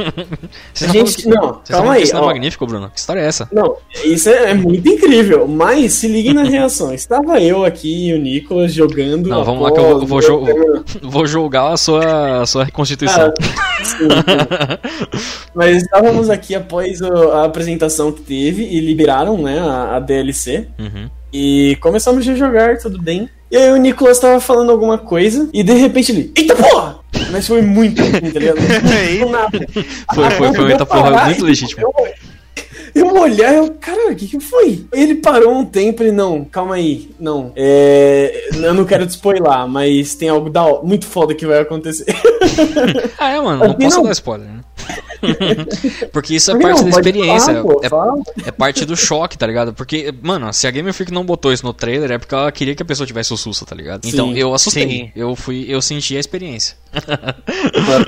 [SPEAKER 1] Você
[SPEAKER 4] A
[SPEAKER 1] tá
[SPEAKER 4] gente- não,
[SPEAKER 1] você tá
[SPEAKER 4] calma aí,
[SPEAKER 1] isso não é magnífico, Bruno? Que história é essa?
[SPEAKER 4] Não, isso é, é muito incrível. Mas se liguem na reação. Estava eu aqui e o Nicolas jogando.
[SPEAKER 1] Não, vamos lá que eu vou, vou, vou julgar a sua, a sua reconstituição.
[SPEAKER 4] Ah, sim. Mas estávamos aqui após a apresentação que teve e liberaram, né, a, a DLC.
[SPEAKER 1] Uhum.
[SPEAKER 4] E começamos a jogar, tudo bem. E aí o Nicolas tava falando alguma coisa e de repente ele, eita porra! Mas foi muito tá ligado? Do nada.
[SPEAKER 1] Foi, foi, foi muita porra muito legítima.
[SPEAKER 4] Eu, eu olhar, eu, caralho, o que que foi? Ele parou um tempo e não, calma aí, não, é, eu não quero te spoiler, mas tem algo da, muito foda que vai acontecer. *laughs*
[SPEAKER 1] Ah, é, mano, não
[SPEAKER 4] Aqui
[SPEAKER 1] posso
[SPEAKER 4] não.
[SPEAKER 1] dar spoiler, né? *laughs* Porque isso é
[SPEAKER 4] Por que
[SPEAKER 1] parte
[SPEAKER 4] não?
[SPEAKER 1] da experiência.
[SPEAKER 4] falar,
[SPEAKER 1] é, é parte do choque, tá ligado? Porque, mano, se a Game Freak não botou isso no trailer, é porque ela queria que a pessoa tivesse o susto, tá ligado? Então
[SPEAKER 4] Sim,
[SPEAKER 1] eu assustei.
[SPEAKER 3] sim.
[SPEAKER 1] Eu fui, eu senti a experiência.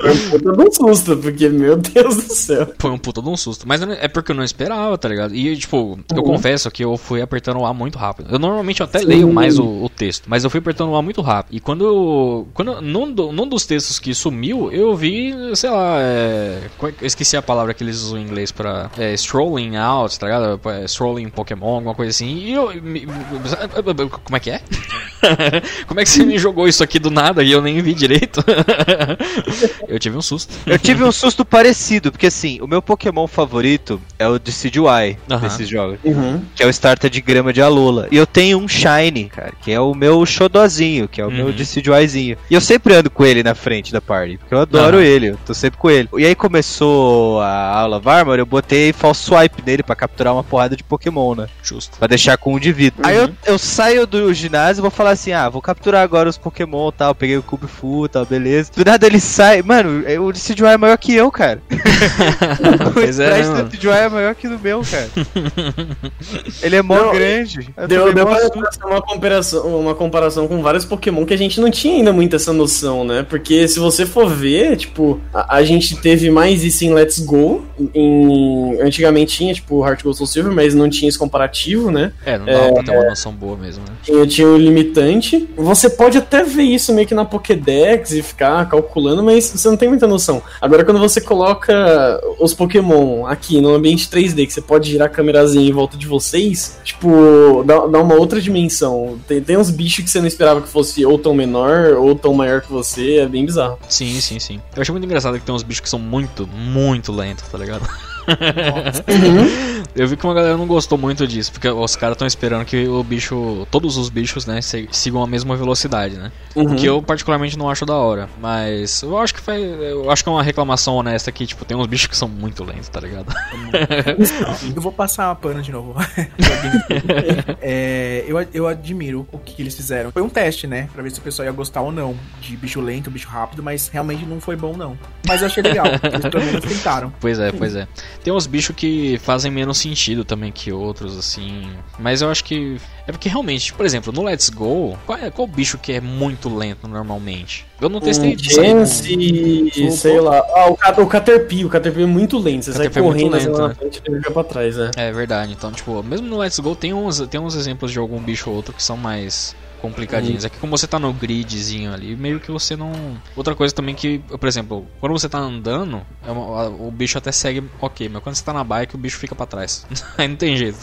[SPEAKER 4] Foi um puta de um susto, porque, meu Deus do céu.
[SPEAKER 1] Foi um puta de um susto. Mas eu é porque eu não esperava, tá ligado? E, tipo, eu
[SPEAKER 4] Uhum.
[SPEAKER 1] confesso que eu fui apertando o A muito rápido. Eu normalmente eu até leio mais o, o texto, mas eu fui apertando o A muito rápido. E quando eu. Quando, num, do- num dos textos que sumiu, eu vi, sei lá, é, Eu esqueci a palavra que eles usam em inglês pra. É, strolling out, tá ligado? É, strolling Pokémon, alguma coisa assim. E eu. me- como é que é? *laughs* como é que você me jogou isso aqui do nada e eu nem vi direito? *laughs* eu tive um susto.
[SPEAKER 3] Eu tive um susto parecido, porque assim, o meu Pokémon favorito é o Decidueye
[SPEAKER 1] Aham.
[SPEAKER 3] desses jogos.
[SPEAKER 4] Uhum.
[SPEAKER 3] Que é o starter de grama de Alola. E eu tenho um Shine, cara, que é o meu xodozinho, que é o meu
[SPEAKER 1] Uhum.
[SPEAKER 3] Decidueyezinho. E eu sempre ando com ele na frente da party, porque eu adoro ele, eu tô sempre com ele. E aí começou a aula of Armor, eu botei false swipe nele pra capturar uma porrada de Pokémon, né?
[SPEAKER 1] Justo.
[SPEAKER 3] Pra deixar com um de vida. Aí eu, eu saio do ginásio e vou falar assim: ah, vou capturar agora os Pokémon e tal. Peguei o Cube Fu e tal, beleza. Do nada ele sai. Mano, é- o Decidueye é maior que eu, cara. *laughs*
[SPEAKER 1] Pois
[SPEAKER 3] o
[SPEAKER 1] é,
[SPEAKER 3] sprite
[SPEAKER 1] né,
[SPEAKER 3] do? Decidueye é maior que o meu, cara. ele é mó
[SPEAKER 4] Não,
[SPEAKER 3] grande. Eu
[SPEAKER 4] Deu, deu pra fazer uma comparação, uma comparação com vários Pokémon que a gente não tinha ainda muito essa noção, né? Porque se você for ver, tipo, a, a gente teve mais isso em Let's Go. Em, antigamente tinha, tipo, Heart Gold Soul Silver, mas não tinha esse comparativo, né?
[SPEAKER 1] É, não dava pra ter uma noção boa mesmo, né?
[SPEAKER 4] Tinha, tinha o limitante. Você pode até ver isso meio que na Pokédex e ficar calculando, mas você não tem muita noção. Agora, quando você coloca os Pokémon aqui no ambiente 3D, que você pode girar a câmerazinha em volta de vocês, tipo, dá, dá uma outra dimensão. Tem, tem uns bichos que você não esperava que fosse ou tão menor ou tão maior que você, é bem bizarro.
[SPEAKER 1] Sim, sim, sim. Eu achei muito engraçado que tem uns bichos que são muito, muito lentos, tá ligado? *laughs* Eu vi que uma galera não gostou muito disso, porque os caras estão esperando que o bicho, todos os bichos, né, sigam a mesma velocidade, né? O
[SPEAKER 4] Uhum.
[SPEAKER 1] que eu particularmente não acho da hora, mas eu acho que faz, eu acho que é uma reclamação honesta que tipo tem uns bichos que são muito lentos, tá ligado?
[SPEAKER 2] Eu vou passar pano de novo. *laughs* É, eu, eu admiro o que eles fizeram. Foi um teste, né? Pra ver se o pessoal ia gostar ou não de bicho lento, bicho rápido, mas realmente não foi bom, não. Mas eu achei legal. Eles pelo menos tentaram.
[SPEAKER 1] Pois é, pois é. Tem uns bichos que fazem menos sentido também que outros, assim. Mas eu acho que. É porque realmente, por exemplo, no Let's Go, qual, é, qual bicho que é muito lento normalmente? Eu não testei
[SPEAKER 4] Um. Chance,
[SPEAKER 1] um
[SPEAKER 4] sei lá. Ah, o, o Caterpie. O Caterpie é muito lento. Você sai
[SPEAKER 1] Caterpie é muito
[SPEAKER 4] correndo assim,
[SPEAKER 1] lento,
[SPEAKER 4] lá
[SPEAKER 1] né?
[SPEAKER 4] na frente e ele fica pra trás, né?
[SPEAKER 1] É verdade, então, tipo, mesmo no Let's Go tem uns, tem uns exemplos de algum bicho ou outro que são mais complicadinhos. É que como você tá no gridzinho ali, meio que você não. Outra coisa também que, por exemplo, quando você tá andando, é uma- a- o bicho até segue ok, mas quando você tá na bike, o bicho fica pra trás. *laughs* Aí não tem jeito.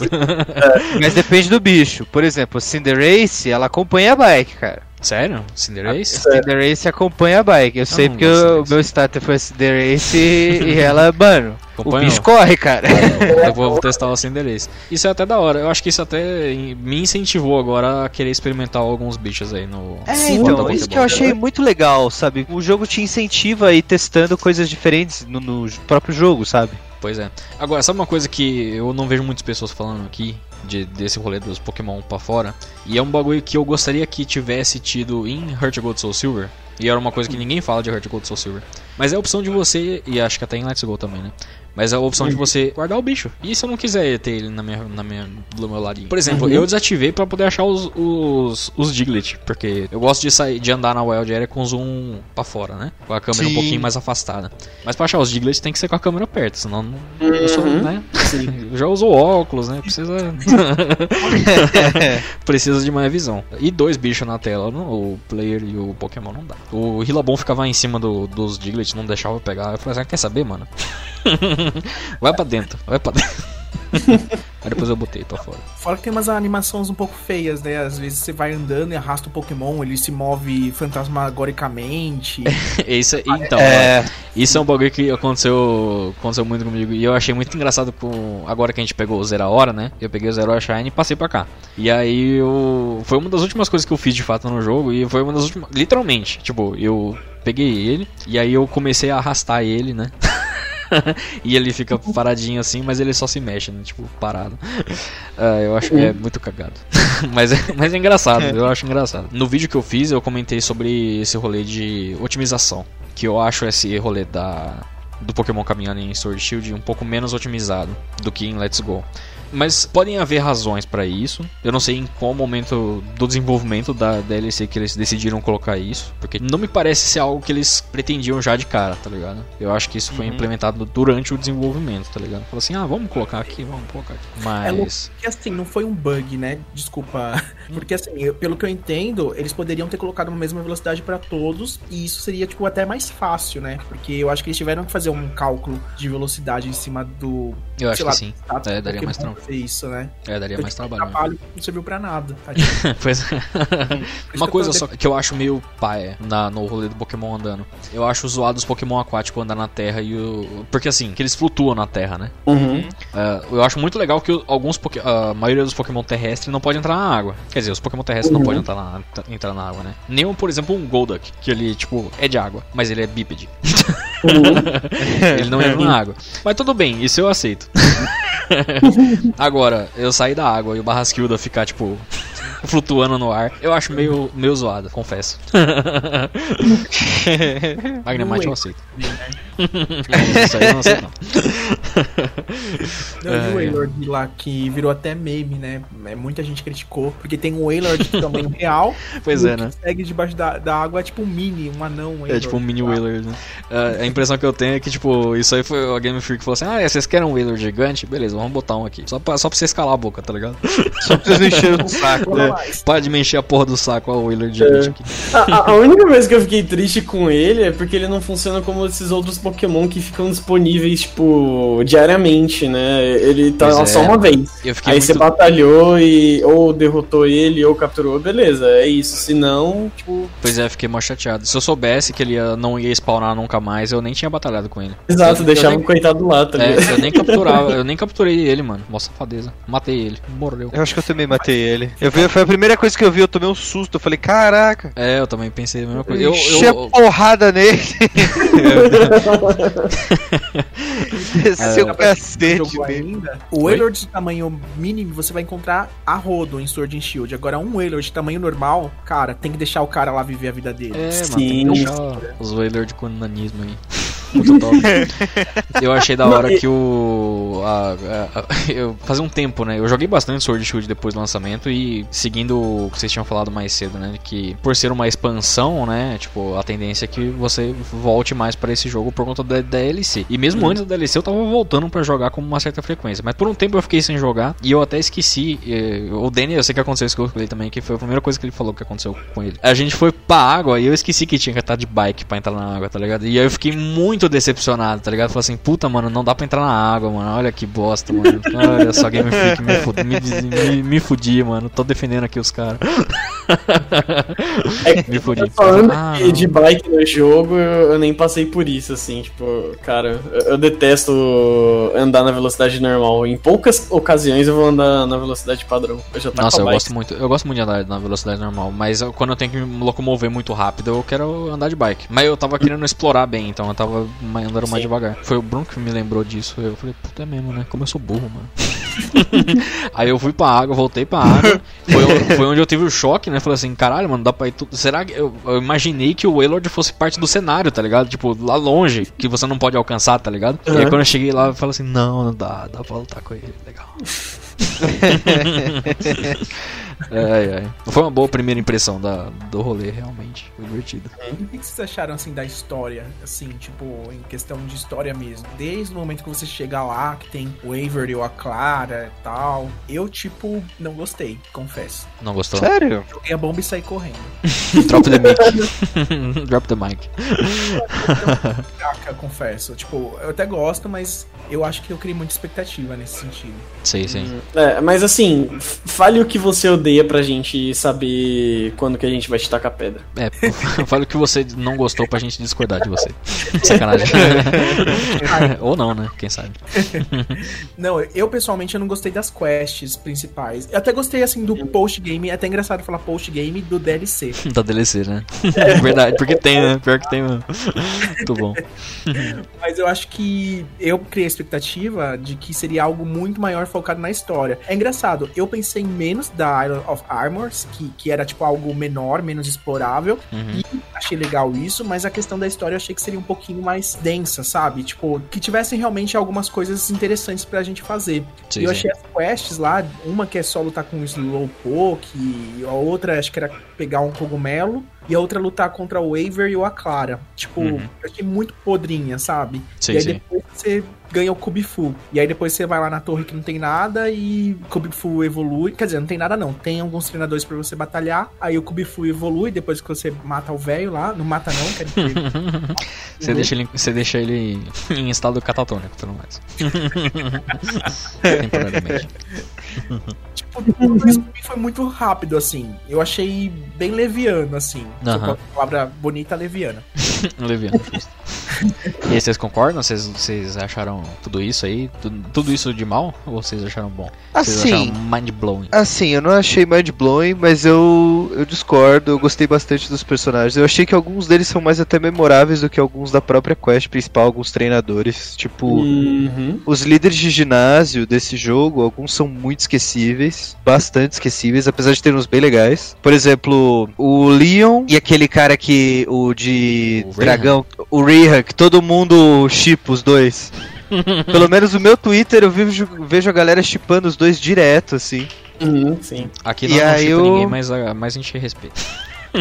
[SPEAKER 3] Mas depende do bicho. Por exemplo, a Cinderace, ela acompanha a bike, cara.
[SPEAKER 1] Sério? Cinderace?
[SPEAKER 3] A Cinderace acompanha a bike. Eu sei
[SPEAKER 1] não
[SPEAKER 3] porque o meu starter foi Cinderace e *laughs* ela, mano,
[SPEAKER 1] Acompanhou?
[SPEAKER 3] o bicho corre, cara. *laughs*
[SPEAKER 1] Eu vou testar o Cinderace. Isso é até da hora. Eu acho que isso até me incentivou agora a querer experimentar alguns bichos aí no.
[SPEAKER 3] É,
[SPEAKER 1] no
[SPEAKER 3] então,
[SPEAKER 1] Pokémon.
[SPEAKER 3] isso que eu achei muito legal, sabe? O jogo te incentiva a ir testando coisas diferentes no, no próprio jogo, sabe?
[SPEAKER 1] Pois é. Agora, sabe uma coisa que eu não vejo muitas pessoas falando aqui de, desse rolê dos Pokémon pra fora? E é um bagulho que eu gostaria que tivesse tido em Heart Gold Soul Silver. E era uma coisa que ninguém fala de Heart Gold Soul Silver. Mas é a opção de você, e acho que até em Let's Go também, né? Mas é a opção de você guardar o bicho. E se eu não quiser ter ele na minha, na minha, do meu ladinho? Por exemplo, eu desativei pra poder achar os, os, os Diglett. Porque eu gosto de sair de andar na Wild Area com o zoom pra fora, né? Com a câmera
[SPEAKER 3] Sim.
[SPEAKER 1] um pouquinho mais afastada. Mas pra achar os Diglett tem que ser com a câmera perto, senão não, eu sou, né? *laughs* Já usou óculos, né? Precisa. *laughs* Precisa de mais visão. E dois bichos na tela, não, o player e o Pokémon não dá. O Hillabon ficava em cima do- dos Diglett, não deixava eu pegar. Eu falei assim: ah, quer saber, mano? *laughs* *laughs* vai pra dentro, vai pra dentro. *laughs* Aí depois eu botei pra fora.
[SPEAKER 2] Fora que tem umas animações um pouco feias, né? Às vezes você vai andando e arrasta o Pokémon, ele se move fantasmagoricamente. *laughs*
[SPEAKER 1] Isso, então,
[SPEAKER 3] É,
[SPEAKER 1] Isso é um bagulho que aconteceu, aconteceu muito comigo. E eu achei muito engraçado com. Agora que a gente pegou o Zero Hora, né? Eu peguei o Zero Hora Shine e passei pra cá. E aí eu. Foi uma das últimas coisas que eu fiz de fato no jogo. E foi uma das últimas. Literalmente. Tipo, eu peguei ele. E aí eu comecei a arrastar ele, né? *laughs* e ele fica paradinho assim, mas ele só se mexe, né? Tipo, parado. *laughs* Ah, eu acho que é muito cagado. *laughs* mas, é, mas é engraçado, eu acho engraçado. No vídeo que eu fiz, eu comentei sobre esse rolê de otimização. Que eu acho esse rolê da, do Pokémon caminhando em Sword Shield um pouco menos otimizado do que em Let's Go. Mas podem haver razões pra isso. Eu não sei em qual momento do desenvolvimento da DLC que eles decidiram colocar isso. Porque não me parece ser algo que eles pretendiam já de cara, tá ligado? Eu acho que isso foi implementado durante o desenvolvimento, tá ligado? Falou assim, ah, vamos colocar aqui, vamos colocar aqui.
[SPEAKER 2] É
[SPEAKER 1] Mas.
[SPEAKER 2] que assim, não foi um bug, né? Desculpa. *laughs* Porque assim, eu- pelo que eu entendo, eles poderiam ter colocado uma mesma velocidade pra todos e isso seria, tipo, até mais fácil, né? Porque eu acho que eles tiveram que fazer um cálculo de velocidade em cima do.
[SPEAKER 1] Eu acho
[SPEAKER 2] sei
[SPEAKER 1] que
[SPEAKER 2] lá,
[SPEAKER 1] sim.
[SPEAKER 2] status
[SPEAKER 1] É, daria mais trampo.
[SPEAKER 2] Fazer isso, né?
[SPEAKER 1] É, daria
[SPEAKER 2] Porque
[SPEAKER 1] mais
[SPEAKER 2] o
[SPEAKER 1] trabalho.
[SPEAKER 2] trabalho não serviu pra nada. tá. *laughs*
[SPEAKER 1] Pois é. Uma coisa
[SPEAKER 2] eu
[SPEAKER 1] só que eu acho meio paia na, no rolê do Pokémon andando. Eu acho zoado os Pokémon aquáticos andar na Terra e o. Porque assim, que eles flutuam na Terra, né?
[SPEAKER 4] Uhum.
[SPEAKER 1] É, eu acho muito legal que alguns Poké- a maioria dos Pokémon terrestres não pode entrar na água. Quer dizer, os Pokémon terrestres não podem entrar na, entrar na água, né? Nem, por exemplo, um Golduck, que ele, tipo, é de água, mas ele é bípede. *laughs* ele não entra na água. Mas tudo bem, isso eu aceito. *laughs* Agora, eu sair da água e o Barrasquilda ficar, tipo, *laughs* flutuando no ar, eu acho meio, meio zoado, confesso. *laughs* Magnemite eu aceito. isso aí eu não aceito, não.
[SPEAKER 2] Não, e
[SPEAKER 1] É,
[SPEAKER 2] o Wailord lá, que virou até meme, né? É, Muita gente criticou, porque tem um Wailord de tamanho real. *laughs*
[SPEAKER 1] Pois
[SPEAKER 2] e
[SPEAKER 1] é,
[SPEAKER 2] o que
[SPEAKER 1] né?
[SPEAKER 2] segue debaixo da, da água é tipo um mini, um anão.
[SPEAKER 1] É
[SPEAKER 2] Wailord
[SPEAKER 1] tipo um mini
[SPEAKER 2] lá.
[SPEAKER 1] Whaler, né? É, a impressão que eu tenho é que, tipo, isso aí foi a Game Freak que falou assim: Ah, é, vocês querem um Whaler gigante? Beleza, vamos botar um aqui. Só pra, só pra vocês calar a boca, tá ligado?
[SPEAKER 3] Só pra vocês encherem o saco.
[SPEAKER 2] Fala
[SPEAKER 1] Para de me encher a porra do saco, ó, o Whaler gigante aqui.
[SPEAKER 4] A, a- a única coisa que eu fiquei triste com ele é porque ele não funciona como esses outros Pokémon que ficam disponíveis, tipo, diariamente, né? Ele tá lá
[SPEAKER 1] é.
[SPEAKER 4] só uma vez. Aí
[SPEAKER 1] muito.
[SPEAKER 4] você batalhou e ou derrotou ele ou capturou, beleza, é isso. Se não, tipo.
[SPEAKER 1] Pois é, fiquei mó chateado. Se eu soubesse que ele ia- não ia spawnar nunca mais, eu nem tinha batalhado com ele.
[SPEAKER 4] Exato,
[SPEAKER 1] Eu-
[SPEAKER 4] deixava
[SPEAKER 1] eu
[SPEAKER 4] o coitado lá, tá
[SPEAKER 1] É, eu nem capturava, *laughs* eu nem capturei ele, mano. Mó safadeza. Matei ele. Morreu.
[SPEAKER 3] Eu acho que eu também matei ele. Eu vi, foi a primeira coisa que eu vi, eu tomei um susto. Eu falei, caraca.
[SPEAKER 1] É, eu também pensei a mesma coisa.
[SPEAKER 3] Eu,
[SPEAKER 1] Eu,
[SPEAKER 3] enchi
[SPEAKER 1] eu,
[SPEAKER 3] a porrada nele. *laughs* *laughs*
[SPEAKER 2] Quem não
[SPEAKER 3] cacete
[SPEAKER 2] o Wailord de tamanho mínimo você vai encontrar a rodo em Sword and Shield. Agora, um Wailord de tamanho normal, cara, tem que deixar o cara lá viver a vida dele.
[SPEAKER 1] É, mano,
[SPEAKER 4] Sim.
[SPEAKER 1] tem que deixar os Whaler de nanismo aí. Muito top. *laughs* eu achei da hora que o. a- a- a- eu, fazia um tempo, né? Eu joguei bastante Sword and Shield depois do lançamento e seguindo o que vocês tinham falado mais cedo, né? Que por ser uma expansão, né? Tipo, a tendência é que você volte mais pra esse jogo por conta da DLC. E mesmo antes da DLC eu tava voltando pra jogar com uma certa frequência. Mas por um tempo eu fiquei sem jogar e eu até esqueci. eh, O Danny, eu sei que aconteceu isso com ele também, que foi a primeira coisa que ele falou que aconteceu com ele. A gente foi pra água e eu esqueci que tinha que estar de bike pra entrar na água, tá ligado? E aí eu fiquei muito decepcionado, tá ligado? Falei assim, puta, mano, não dá pra entrar na água, mano. Olha que bosta, mano. Olha só, Game Freak me, fudi, me, me, me fudi, mano. Tô defendendo aqui os caras. me fudi.
[SPEAKER 4] Tá Falando
[SPEAKER 1] Ah,
[SPEAKER 4] de, bike no jogo, eu, eu nem passei por isso, assim, tipo, cara, eu, eu detesto andar na velocidade normal. Em poucas ocasiões eu vou andar na velocidade padrão. Eu já tá
[SPEAKER 1] Nossa, eu gosto muito. Eu gosto muito de andar na velocidade normal, mas eu- quando eu tenho que me locomover muito rápido, eu quero andar de bike. Mas eu tava querendo explorar bem, então eu tava andando mais
[SPEAKER 4] Sim.
[SPEAKER 1] devagar. Foi o Bruno que me lembrou disso. Eu falei, puta é mesmo, né? Como eu sou burro, mano. *laughs* Aí eu fui pra água, voltei pra água. Foi, foi onde eu tive o choque, né? Falei assim, caralho, mano, dá pra ir tudo. Será que. Eu, eu imaginei que o Waylord fosse parte do cenário, tá ligado? Tipo, lá longe, que você não pode alcançar, tá ligado? E aí
[SPEAKER 4] Uhum.
[SPEAKER 1] quando eu cheguei lá, eu falei assim, não, não dá, dá pra lutar com ele, legal. *laughs* ai, ai. Foi uma boa primeira impressão da, do rolê, realmente. Foi divertido.
[SPEAKER 2] O que vocês acharam, assim, da história? Assim, tipo, em questão de história mesmo. Desde o momento que você chega lá, que tem o Avery ou a Clara e tal. Eu, tipo, não gostei, confesso.
[SPEAKER 1] Não gostou?
[SPEAKER 3] Sério?
[SPEAKER 2] Joguei a bomba e saí correndo. *laughs* *laughs*
[SPEAKER 1] Drop the mic. *laughs* Drop the mic.
[SPEAKER 2] Caca, confesso. Tipo, eu até gosto, mas eu acho que eu criei muita expectativa nesse sentido.
[SPEAKER 1] Sei, sei.
[SPEAKER 4] É, mas assim, fale o que você odeia pra gente saber quando que a gente vai te tacar pedra.
[SPEAKER 1] É, *laughs* fala o que você não gostou pra gente discordar de você. *laughs* Sacanagem. *laughs* Ou não, né? Quem sabe.
[SPEAKER 2] Não, eu pessoalmente eu não gostei das quests principais. Eu até gostei, assim, do post-game. É até engraçado falar post-game do DLC.
[SPEAKER 1] Da DLC, né? Verdade, porque tem, né? Pior que tem, mano. Muito bom.
[SPEAKER 2] Mas eu acho que eu criei a expectativa de que seria algo muito maior focado na história. É engraçado, eu pensei menos da Isle of Armors, que, que era tipo algo menor, menos explorável.
[SPEAKER 1] Uhum.
[SPEAKER 2] E achei legal isso, mas a questão da história eu achei que seria um pouquinho mais densa, sabe? Tipo, que tivessem realmente algumas coisas interessantes pra gente fazer.
[SPEAKER 1] Sim,
[SPEAKER 2] e eu
[SPEAKER 1] sim.
[SPEAKER 2] achei as quests lá, uma que é só lutar com o Slowpoke, a outra acho que era pegar um cogumelo, e a outra lutar contra o Waver e o Aclara. Tipo,
[SPEAKER 1] Uhum.
[SPEAKER 2] eu achei muito podrinha, sabe?
[SPEAKER 1] Sim,
[SPEAKER 2] e aí
[SPEAKER 1] sim.
[SPEAKER 2] depois você ganha o Kubifu. E aí depois você vai lá na torre que não tem nada e o Kubifu evolui. Quer dizer, não tem nada não. Tem alguns treinadores pra você batalhar. Aí o Kubifu evolui depois que você mata o velho lá. Não mata não, quer dizer. *laughs*
[SPEAKER 1] Você, deixa ele, você deixa ele em estado catatônico, pelo mais. *laughs* Temporariamente.
[SPEAKER 2] tipo, pra mim foi muito rápido, assim. Eu achei bem leviano, assim. Eu
[SPEAKER 1] Aham.
[SPEAKER 2] posso- palavra bonita, leviana. *laughs*
[SPEAKER 1] Leviano, justo. E aí, vocês concordam? Vocês, vocês acharam tudo isso aí? Tudo, tudo isso de mal? Ou vocês acharam bom? Vocês
[SPEAKER 3] Assim,
[SPEAKER 1] acharam mind-blowing?
[SPEAKER 3] Assim, eu não achei mind blowing, mas eu, eu discordo, eu gostei bastante dos personagens. Eu achei que alguns deles são mais até memoráveis do que alguns da própria quest principal, alguns treinadores. Tipo,
[SPEAKER 4] Uhum.
[SPEAKER 3] os líderes de ginásio desse jogo, alguns são muito esquecíveis, bastante esquecíveis, apesar de ter uns bem legais. Por exemplo, o Leon e aquele cara que, o de
[SPEAKER 1] O
[SPEAKER 3] dragão, o Riha, que todo mundo chipa os dois. Pelo menos no meu Twitter eu vejo, vejo a galera chipando os dois direto, assim.
[SPEAKER 4] Uhum, sim.
[SPEAKER 1] Aqui
[SPEAKER 3] E
[SPEAKER 1] não, não
[SPEAKER 3] aí
[SPEAKER 1] chipa
[SPEAKER 3] eu-
[SPEAKER 1] ninguém, mas, mas a gente respeita.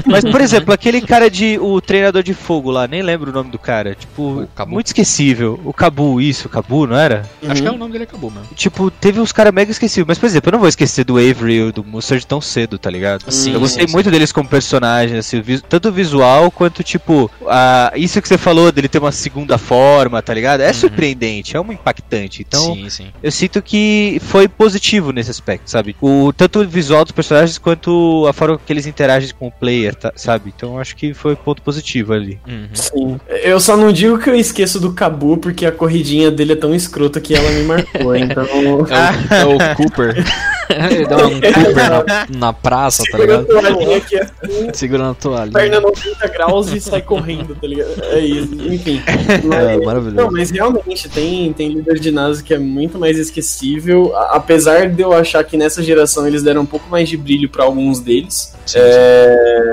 [SPEAKER 3] Mas, por *laughs* exemplo, aquele cara de. O treinador de fogo lá, nem lembro o nome do cara. Tipo,
[SPEAKER 1] Cabu.
[SPEAKER 3] muito esquecível. O Cabu, isso, o Cabu, não era?
[SPEAKER 1] Acho que é
[SPEAKER 4] Uhum.
[SPEAKER 1] o nome dele acabou mesmo.
[SPEAKER 3] Tipo, teve uns caras mega esquecíveis. Mas, por exemplo, eu não vou esquecer do Avery e do Mustard tão cedo, tá ligado?
[SPEAKER 1] Sim,
[SPEAKER 3] eu gostei
[SPEAKER 1] sim,
[SPEAKER 3] muito deles como personagens, assim, tanto o visual quanto, tipo, a, isso que você falou dele ter uma segunda forma, tá ligado? É
[SPEAKER 1] Uhum.
[SPEAKER 3] surpreendente, é um impactante. Então,
[SPEAKER 1] sim, sim.
[SPEAKER 3] eu sinto que foi positivo nesse aspecto, sabe? O, tanto o visual dos personagens quanto a forma que eles interagem com o player, tá- sabe? Então eu acho que foi ponto positivo ali.
[SPEAKER 1] Uhum.
[SPEAKER 4] Sim. Eu só não digo que eu esqueço do Cabu, porque a corridinha dele é tão escrota que ela me marcou, *laughs* então.
[SPEAKER 1] É o, é o Cooper. *laughs* Ele dá um *laughs* Cooper na, na praça, tá
[SPEAKER 4] Segura a
[SPEAKER 1] ligado?
[SPEAKER 4] toalhinha aqui assim,
[SPEAKER 1] Segurando a toalha.
[SPEAKER 4] perna 90 graus e sai correndo, tá ligado? É isso, enfim.
[SPEAKER 1] É,
[SPEAKER 4] Mas-
[SPEAKER 1] maravilhoso.
[SPEAKER 4] Não, mas realmente tem, tem líder de ginásio que é muito mais esquecível. a- Apesar de eu achar que nessa geração eles deram um pouco mais de brilho pra alguns deles.
[SPEAKER 1] Sim,
[SPEAKER 4] É,
[SPEAKER 3] Sim.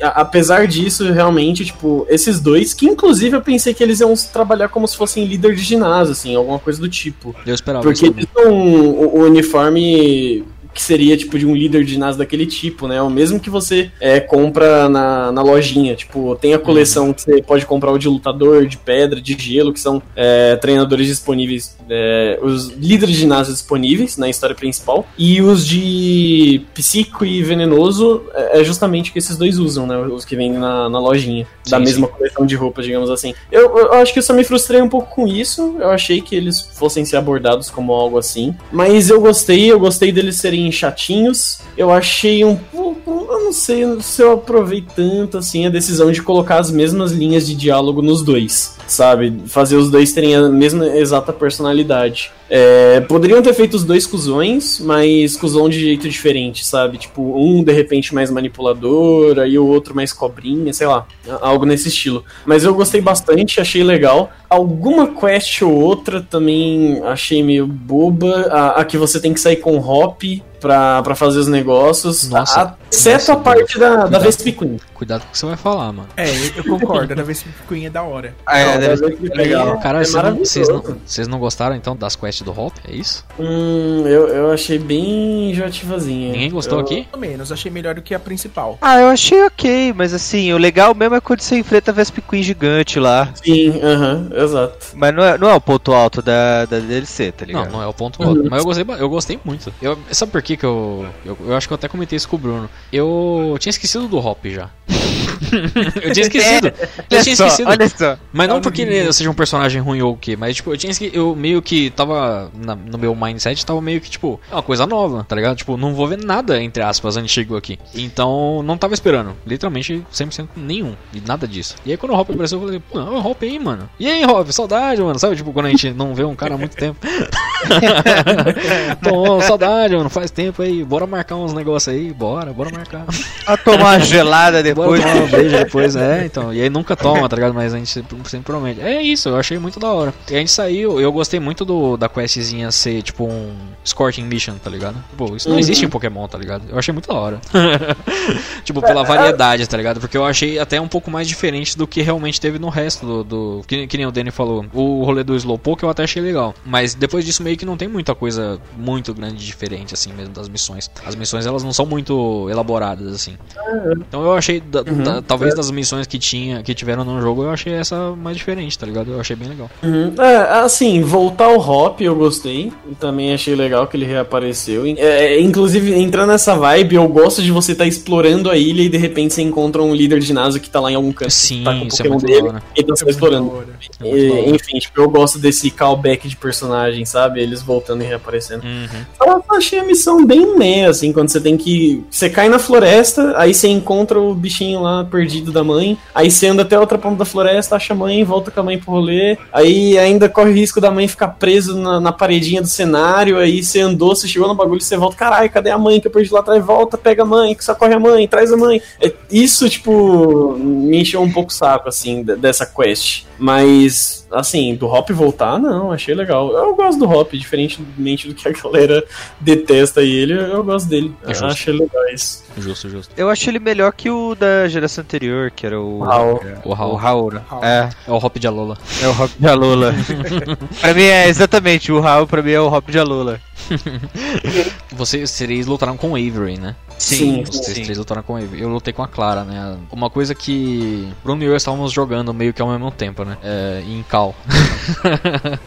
[SPEAKER 4] A- apesar disso, realmente, tipo, esses dois, que inclusive eu pensei que eles iam trabalhar como se fossem líder de ginásio, assim, alguma coisa do tipo.
[SPEAKER 1] Eu esperava
[SPEAKER 4] Porque eles são o, o uniforme que seria tipo de um líder de ginásio daquele tipo, né? O mesmo que você é, compra na, na lojinha. Tipo, tem a coleção que você pode comprar o de lutador, de pedra, de gelo, que são é, treinadores disponíveis, é, os líderes de ginásio disponíveis na história principal. E os de psíquico e venenoso é é justamente o que esses dois usam, né? Os que vendem na, na lojinha. da
[SPEAKER 1] Sim,
[SPEAKER 4] mesma coleção de roupas, digamos assim. Eu, eu acho que eu só me frustrei um pouco com isso. Eu achei que eles fossem ser abordados como algo assim. Mas eu gostei, eu gostei deles serem chatinhos. Eu achei um pouco. Eu não sei se eu aprovei tanto assim a decisão de colocar as mesmas linhas de diálogo nos dois. Sabe? Fazer os dois terem a mesma exata personalidade. É, poderiam ter feito os dois cuzões, mas cuzão de jeito diferente, sabe? Tipo, um de repente mais manipulador, aí o outro mais cobrinha, sei lá, algo nesse estilo. Mas eu gostei bastante, achei legal. Alguma quest ou outra também achei meio boba. A, a que você tem que sair com hop pra, pra fazer os negócios.
[SPEAKER 1] Nossa.
[SPEAKER 4] A- exceto
[SPEAKER 1] Nossa,
[SPEAKER 4] a parte da, da
[SPEAKER 1] Cuidado.
[SPEAKER 4] Vesp Queen.
[SPEAKER 1] Cuidado com o que você vai falar, mano.
[SPEAKER 2] É, eu concordo. Da vez Queen é da hora. *laughs*
[SPEAKER 3] Ah, é,
[SPEAKER 4] Não,
[SPEAKER 3] deve
[SPEAKER 4] a Vesp Queen
[SPEAKER 3] legal.
[SPEAKER 4] é-
[SPEAKER 1] Caralho,
[SPEAKER 4] é
[SPEAKER 1] vocês não- vocês não, vocês não gostaram então das quests do Hop? É isso?
[SPEAKER 4] Hum, eu, eu achei bem enjoativazinha.
[SPEAKER 1] Ninguém gostou
[SPEAKER 4] Eu-
[SPEAKER 1] aqui?
[SPEAKER 2] Pelo menos, achei melhor do que a principal.
[SPEAKER 3] Ah, eu achei ok, mas assim, o legal mesmo é quando você enfrenta a Vesp Queen gigante lá.
[SPEAKER 4] Sim, aham, exato.
[SPEAKER 3] Mas não é, não é o ponto alto da, da DLC, tá ligado?
[SPEAKER 1] Não, não é o ponto
[SPEAKER 4] Uhum.
[SPEAKER 1] alto. Mas eu gostei, eu gostei muito. Eu, sabe por que que eu, eu. Eu acho que eu até comentei isso com o Bruno. Eu tinha esquecido do Hop já. eu tinha esquecido. Eu
[SPEAKER 3] Olha
[SPEAKER 1] tinha
[SPEAKER 3] só,
[SPEAKER 1] esquecido.
[SPEAKER 3] olha só.
[SPEAKER 1] Mas não
[SPEAKER 2] Olha
[SPEAKER 1] porque ele seja um personagem ruim ou o quê, mas tipo, eu tinha eu meio que tava na- no meu mindset tava meio que tipo, é uma coisa nova, tá ligado? Tipo, não vou ver nada entre aspas antigo aqui. Então, não tava esperando, literalmente 100% nenhum, e nada disso. E aí quando o Hop apareceu, eu falei, pô, é o Hop aí, mano. E aí, Hop, saudade, mano. Sabe, tipo, quando a gente não vê um cara há muito tempo. *laughs* Tô, saudade, mano. Faz tempo aí. Bora marcar uns negócios aí. Bora, bora marcar. *laughs*
[SPEAKER 3] A tomar uma gelada depois.
[SPEAKER 1] Bora tomar um beijo depois, é, *laughs* então. E aí nunca toma, tá ligado? Mas a gente sempre, sempre promete. É isso, eu achei muito da hora. E a gente saiu, eu gostei muito do, da questzinha ser tipo um Scorching Mission, tá ligado? Pô, isso não
[SPEAKER 4] Uhum.
[SPEAKER 1] existe em Pokémon, tá ligado? Eu achei muito da hora. *laughs* tipo, pela variedade, tá ligado? Porque eu achei até um pouco mais diferente do que realmente teve no resto do. do que, que nem o Danny falou. O rolê do Slowpoke eu até achei legal. Mas depois disso meio que não tem muita coisa muito grande diferente, assim mesmo, das missões. As missões elas não são muito elaboradas, assim. Então eu achei, da- da- talvez das missões que tinha, que tiveram no jogo, eu achei essa mais diferente, tá ligado? Eu achei bem legal.
[SPEAKER 4] Uhum. É, assim, voltar ao Hop eu gostei. E também achei legal que ele reapareceu. É, inclusive, entrando nessa vibe, eu gosto de você estar explorando a ilha e de repente você encontra um líder de ginásio que tá lá em algum canto.
[SPEAKER 1] Sim,
[SPEAKER 4] tá com
[SPEAKER 1] isso é muito
[SPEAKER 4] dele
[SPEAKER 1] hora.
[SPEAKER 4] e tá explorando.
[SPEAKER 1] É.
[SPEAKER 4] E, enfim, tipo, eu gosto desse callback de personagem, sabe? Eles voltando e reaparecendo.
[SPEAKER 1] Uhum.
[SPEAKER 4] Eu achei a missão bem meh, assim, quando você tem que. Você cai na floresta, aí você encontra o bichinho lá perdido da mãe, aí você anda até outra ponta da floresta, acha a mãe, volta com a mãe pro rolê, aí ainda corre o risco da mãe ficar preso na, na paredinha do cenário, aí você andou, você chegou no bagulho, você volta, caralho, cadê a mãe que eu perdi lá atrás? Volta, pega a mãe, que socorre a mãe, traz a mãe. É, isso, tipo, me encheu um pouco o saco, assim, de- dessa quest. Mas, assim, do Hop voltar, não, achei legal. Eu gosto do Hop, diferentemente do que a galera detesta ele, eu gosto dele.
[SPEAKER 1] É
[SPEAKER 4] eu
[SPEAKER 1] justo.
[SPEAKER 4] achei legal isso.
[SPEAKER 1] Justo, justo.
[SPEAKER 3] Eu acho ele melhor que o da geração anterior, que era o.
[SPEAKER 4] Raul.
[SPEAKER 1] O Raul.
[SPEAKER 3] O Raul. né?
[SPEAKER 2] Raul.
[SPEAKER 3] É,
[SPEAKER 1] É o Hop de Alola.
[SPEAKER 3] é o Hop de Alola. *laughs* pra mim é exatamente, o Raul pra mim é o Hop de Alola. *laughs*
[SPEAKER 1] Vocês três lutaram com o Avery, né?
[SPEAKER 4] Sim,
[SPEAKER 1] Vocês
[SPEAKER 3] sim.
[SPEAKER 1] três lutaram com o Avery. Eu lutei com a Clara, né? Uma coisa que Bruno e eu estávamos jogando meio que ao mesmo tempo, né? É, em Cal. *laughs*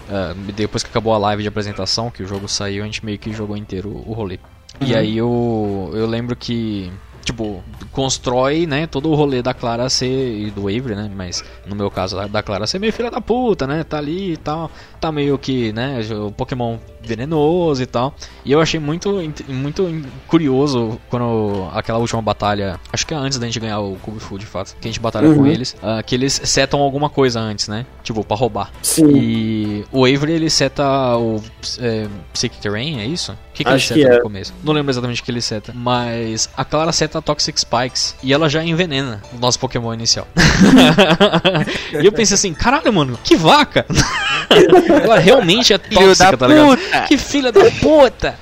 [SPEAKER 1] É, depois que acabou a live de apresentação, que o jogo saiu, a gente meio que jogou inteiro o rolê. E aí eu, eu lembro que tipo, constrói, né, todo o rolê da Clara ser e do Avery, né, mas no meu caso da- da Clara ser meio filha da puta, né, tá ali e tal, tá meio que, né, o Pokémon venenoso e tal. E eu achei muito muito curioso quando aquela última batalha, acho que é antes da gente ganhar o Food, de fato, que a gente batalha com
[SPEAKER 4] Uhum.
[SPEAKER 1] eles, ah, que eles setam alguma coisa antes, né, tipo, pra roubar.
[SPEAKER 4] Sim.
[SPEAKER 1] E o Avery ele seta o é, Psychic Terrain, é isso? O que, que ele
[SPEAKER 4] Acho
[SPEAKER 1] seta
[SPEAKER 4] que
[SPEAKER 1] no
[SPEAKER 4] é.
[SPEAKER 1] começo? Não lembro exatamente o que ele seta. Mas a Clara seta Toxic Spikes e ela já envenena o nosso Pokémon inicial. *laughs* e eu pensei assim, caralho, mano, que vaca! *laughs* ela realmente é *laughs* tóxica,
[SPEAKER 3] da
[SPEAKER 1] tá ligado?
[SPEAKER 3] puta!
[SPEAKER 1] Que filha da puta!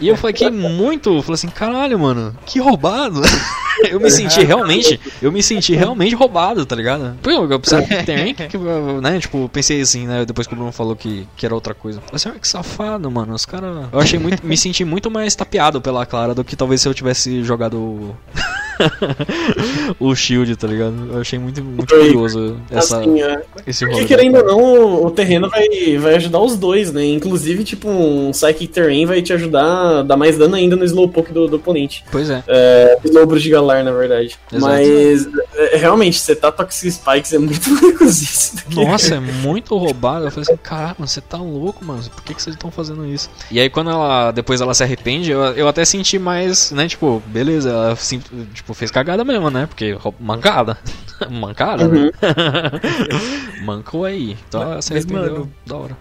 [SPEAKER 1] E eu fiquei muito, falei assim, caralho, mano, que roubado. *laughs* Eu me senti realmente, eu me senti realmente roubado, tá ligado? Pô, eu precisava que tem, que, né, tipo, pensei assim, né, depois que o Bruno falou que, que era outra coisa. Falei assim, ah, que safado, mano, os caras... Eu achei muito, me senti muito mais tapeado pela Clara do que talvez se eu tivesse jogado o... *laughs* o Shield, tá ligado? Eu achei muito, muito curioso essa,
[SPEAKER 4] Assim, é,
[SPEAKER 1] esse
[SPEAKER 4] Porque
[SPEAKER 1] rolê.
[SPEAKER 4] querendo ou não, o terreno vai, vai ajudar os dois, né? Inclusive, tipo, um Psychic Terrain vai te ajudar a dar mais dano ainda no Slowpoke do, do oponente.
[SPEAKER 1] Pois é.
[SPEAKER 4] É, Slowbro de Galar, na verdade.
[SPEAKER 1] Exato.
[SPEAKER 4] Mas, é, realmente, você tá Toxic Spikes é muito *laughs* recusíssimo.
[SPEAKER 1] Nossa, é muito roubado. Eu falei assim, caralho, mano, você tá louco, mano. Por que, que vocês estão fazendo isso? E aí quando ela. Depois ela se arrepende, eu, eu até senti mais, né? Tipo, beleza, ela sim- tipo, fez cagada mesmo, né? Porque mancada. *laughs* mancada, né? *laughs* Mancou aí. Então
[SPEAKER 2] Mas,
[SPEAKER 1] arrependeu.
[SPEAKER 2] mano,
[SPEAKER 1] da hora.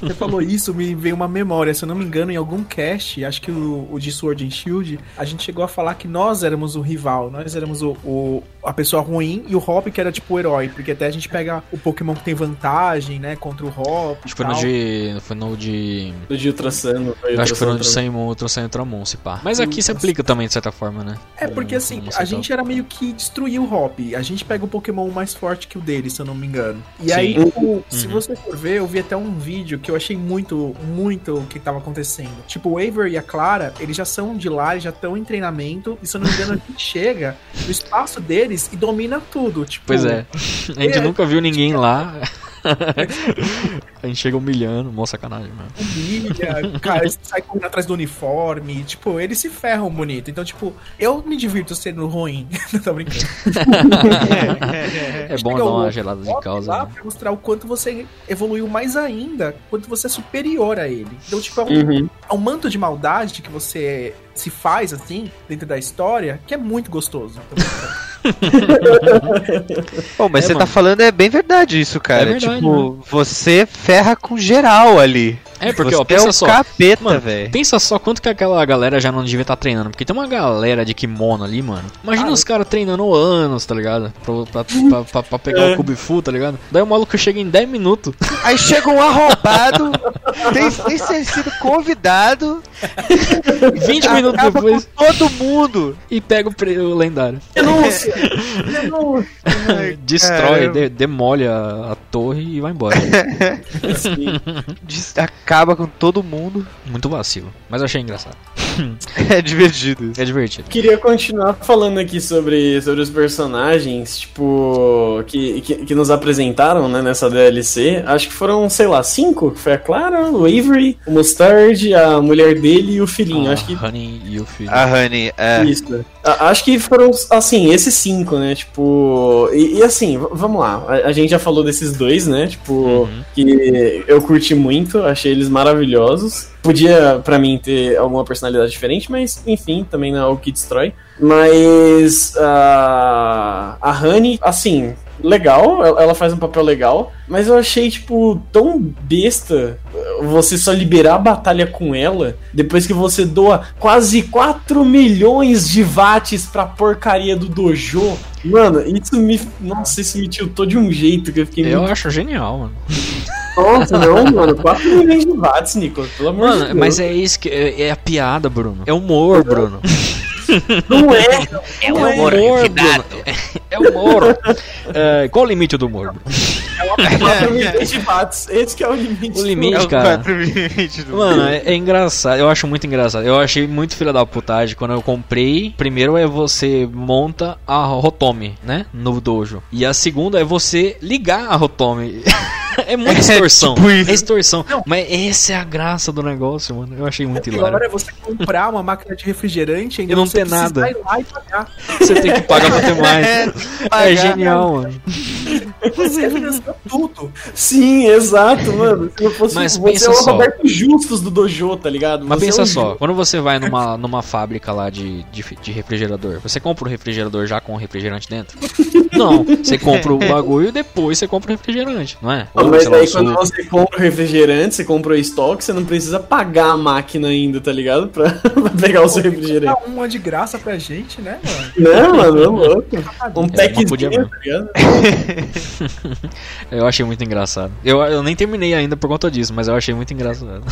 [SPEAKER 2] Você falou isso, me veio uma memória. Se eu não me engano, em algum cast, acho que o, o de Sword and Shield, a gente chegou a falar que nós éramos o rival, nós éramos o, o- a pessoa ruim e o Hop que era tipo o herói, porque até a gente pega o Pokémon que tem vantagem, né, contra o Hop.
[SPEAKER 1] Acho
[SPEAKER 2] e
[SPEAKER 1] que foi no de. Foi no de.
[SPEAKER 4] Do de Ultrasano.
[SPEAKER 1] Eu acho que foi no de Saimon, Ultrasan e Ultramon, se pá. Mas aqui se aplica também, de certa forma, né?
[SPEAKER 2] É porque assim, a gente era meio que destruir o Hop. A gente pega o Pokémon mais forte que o dele, se eu não me engano. E
[SPEAKER 1] Sim.
[SPEAKER 2] aí, tipo, se
[SPEAKER 1] Uhum.
[SPEAKER 2] você for ver, eu vi até um vídeo que eu achei muito, muito o que tava acontecendo. Tipo, o Aver e a Clara, eles já são de lá, eles já estão em treinamento. E se eu não me engano, a gente *laughs* chega no espaço deles e domina tudo. Tipo,
[SPEAKER 1] Pois é. *laughs* A gente
[SPEAKER 2] É.
[SPEAKER 1] nunca viu ninguém lá. *laughs* *laughs* a gente chega humilhando, mó sacanagem, mano.
[SPEAKER 2] humilha, cara, eles saem correndo atrás do uniforme. Tipo, eles se ferram bonito. Então, tipo, eu me divirto sendo ruim. *laughs* não tô brincando.
[SPEAKER 1] É bom
[SPEAKER 2] Chega
[SPEAKER 1] dar
[SPEAKER 2] o
[SPEAKER 1] uma gelada de causa.
[SPEAKER 2] lá
[SPEAKER 1] né?
[SPEAKER 2] pra mostrar o quanto você evoluiu mais ainda, quanto você é superior a ele. Então, tipo, é um,
[SPEAKER 4] Uhum.
[SPEAKER 2] é um manto de maldade que você se faz, assim, dentro da história, que é muito gostoso. *laughs*
[SPEAKER 3] Bom, mas
[SPEAKER 1] É,
[SPEAKER 3] você
[SPEAKER 1] mano.
[SPEAKER 3] tá falando é bem verdade isso, cara.
[SPEAKER 1] É verdade,
[SPEAKER 3] tipo, você ferra com geral ali.
[SPEAKER 1] É, porque,
[SPEAKER 3] Você
[SPEAKER 1] ó, pensa
[SPEAKER 3] é o
[SPEAKER 1] só.
[SPEAKER 3] capeta,
[SPEAKER 1] Mano,
[SPEAKER 3] velho.
[SPEAKER 1] Pensa só quanto que aquela galera já não devia estar treinando. Porque tem uma galera de kimono ali, mano. Imagina
[SPEAKER 2] Ah,
[SPEAKER 1] os caras treinando anos, tá ligado? Pra, pra, pra, pra- pra pegar o Kubifu, tá ligado? Daí o maluco chega em 10 minutos. *laughs*
[SPEAKER 3] Aí chega um arrombado, tem, tem ser sido convidado,
[SPEAKER 1] 20 minutos
[SPEAKER 3] acaba
[SPEAKER 1] depois
[SPEAKER 3] com todo mundo.
[SPEAKER 1] e pega o, pre- o lendário.
[SPEAKER 4] Denúncia! *laughs* *laughs* Denúncia!
[SPEAKER 1] Destrói, de- demole a, a torre e vai embora. *laughs*
[SPEAKER 4] Sim.
[SPEAKER 3] Des- Acaba com todo mundo.
[SPEAKER 1] Muito vacilo. Mas achei engraçado. *laughs*
[SPEAKER 3] É divertido.
[SPEAKER 1] É divertido.
[SPEAKER 4] Queria continuar falando aqui sobre, sobre os personagens, tipo, que, que, que nos apresentaram, né, nessa DLC. Acho que foram, sei lá, cinco? Foi a Clara, o Avery, o Mustard, a mulher dele e o filhinho.
[SPEAKER 1] Ah,
[SPEAKER 4] Acho que
[SPEAKER 1] Honey e o filho.
[SPEAKER 3] A Honey, é.
[SPEAKER 4] Isso. A- Acho que foram, assim, esses cinco, né? Tipo. E, e assim, vamos lá. A, a gente já falou desses dois, né? Tipo,
[SPEAKER 1] Uhum.
[SPEAKER 4] que eu curti muito, achei eles maravilhosos. Podia, pra mim, ter alguma personalidade diferente, mas, enfim, também não é algo que destrói. Mas. a a Honey, assim. Legal, ela ela faz um papel legal, mas eu achei, tipo, tão besta você só liberar a batalha com ela depois que você doa quase 4 milhões de watts pra porcaria do dojo. Mano, isso me. Nossa, isso me tiltou de um jeito que eu fiquei
[SPEAKER 1] Eu
[SPEAKER 4] muito.
[SPEAKER 1] acho genial, mano. *laughs*
[SPEAKER 4] Nossa, não, mano. 4 milhões de watts, Nicolas, pelo amor de
[SPEAKER 1] Mano,
[SPEAKER 4] Deus.
[SPEAKER 1] mas é isso que. É, é a piada, Bruno. É humor, Bruno. *laughs*
[SPEAKER 4] Não é.
[SPEAKER 1] É
[SPEAKER 4] é.
[SPEAKER 1] humor, Bruno. É humor. É, qual o limite do humor? Bruno?
[SPEAKER 4] 4 *laughs* milhões de watts. Esse que é o limite.
[SPEAKER 1] O limite,
[SPEAKER 3] É o
[SPEAKER 1] cara.
[SPEAKER 3] 420 do
[SPEAKER 1] Mano, é, é engraçado. Eu acho muito engraçado. Eu achei muito filha da putagem quando eu comprei. Primeiro é você monta a Rotome, né? No dojo. E a segunda é você ligar a Rotome. *laughs* *laughs* é muita extorsão.
[SPEAKER 3] tipo isso.
[SPEAKER 1] É extorsão. Mas essa é a graça do negócio, mano. Eu achei muito
[SPEAKER 2] Agora
[SPEAKER 1] hilário.
[SPEAKER 2] é você comprar uma máquina de refrigerante ainda
[SPEAKER 1] E não ter nada.
[SPEAKER 2] ir lá e pagar.
[SPEAKER 1] Você tem que pagar pra ter *laughs* mais. É
[SPEAKER 3] pagar.
[SPEAKER 1] genial, mano.
[SPEAKER 2] Você financiou tudo.
[SPEAKER 4] Sim, exato, mano. Se não fosse
[SPEAKER 1] Mas
[SPEAKER 4] você
[SPEAKER 1] pensa
[SPEAKER 4] é o
[SPEAKER 1] só.
[SPEAKER 4] Roberto Justus do dojo, tá ligado?
[SPEAKER 1] Mas
[SPEAKER 4] Você
[SPEAKER 1] pensa
[SPEAKER 4] é
[SPEAKER 1] só, quando você vai numa, numa fábrica lá de, de, de refrigerador, você compra o refrigerador já com o refrigerante dentro? Não, você compra o *laughs* bagulho e depois você compra o refrigerante, não é?
[SPEAKER 4] Não,
[SPEAKER 1] Ou,
[SPEAKER 4] mas
[SPEAKER 1] lá,
[SPEAKER 4] aí quando você compra o refrigerante, você compra o estoque, você não precisa pagar a máquina ainda, tá ligado? Pra, *laughs* pra pegar o seu refrigerante.
[SPEAKER 2] Dá uma de graça pra gente, né, mano?
[SPEAKER 4] Não, mano, é louco. Um
[SPEAKER 1] É,
[SPEAKER 4] packzinho,
[SPEAKER 1] podia
[SPEAKER 4] tá ligado? *laughs*
[SPEAKER 1] Eu achei muito engraçado. Eu, eu nem terminei ainda por conta disso, mas eu achei muito engraçado.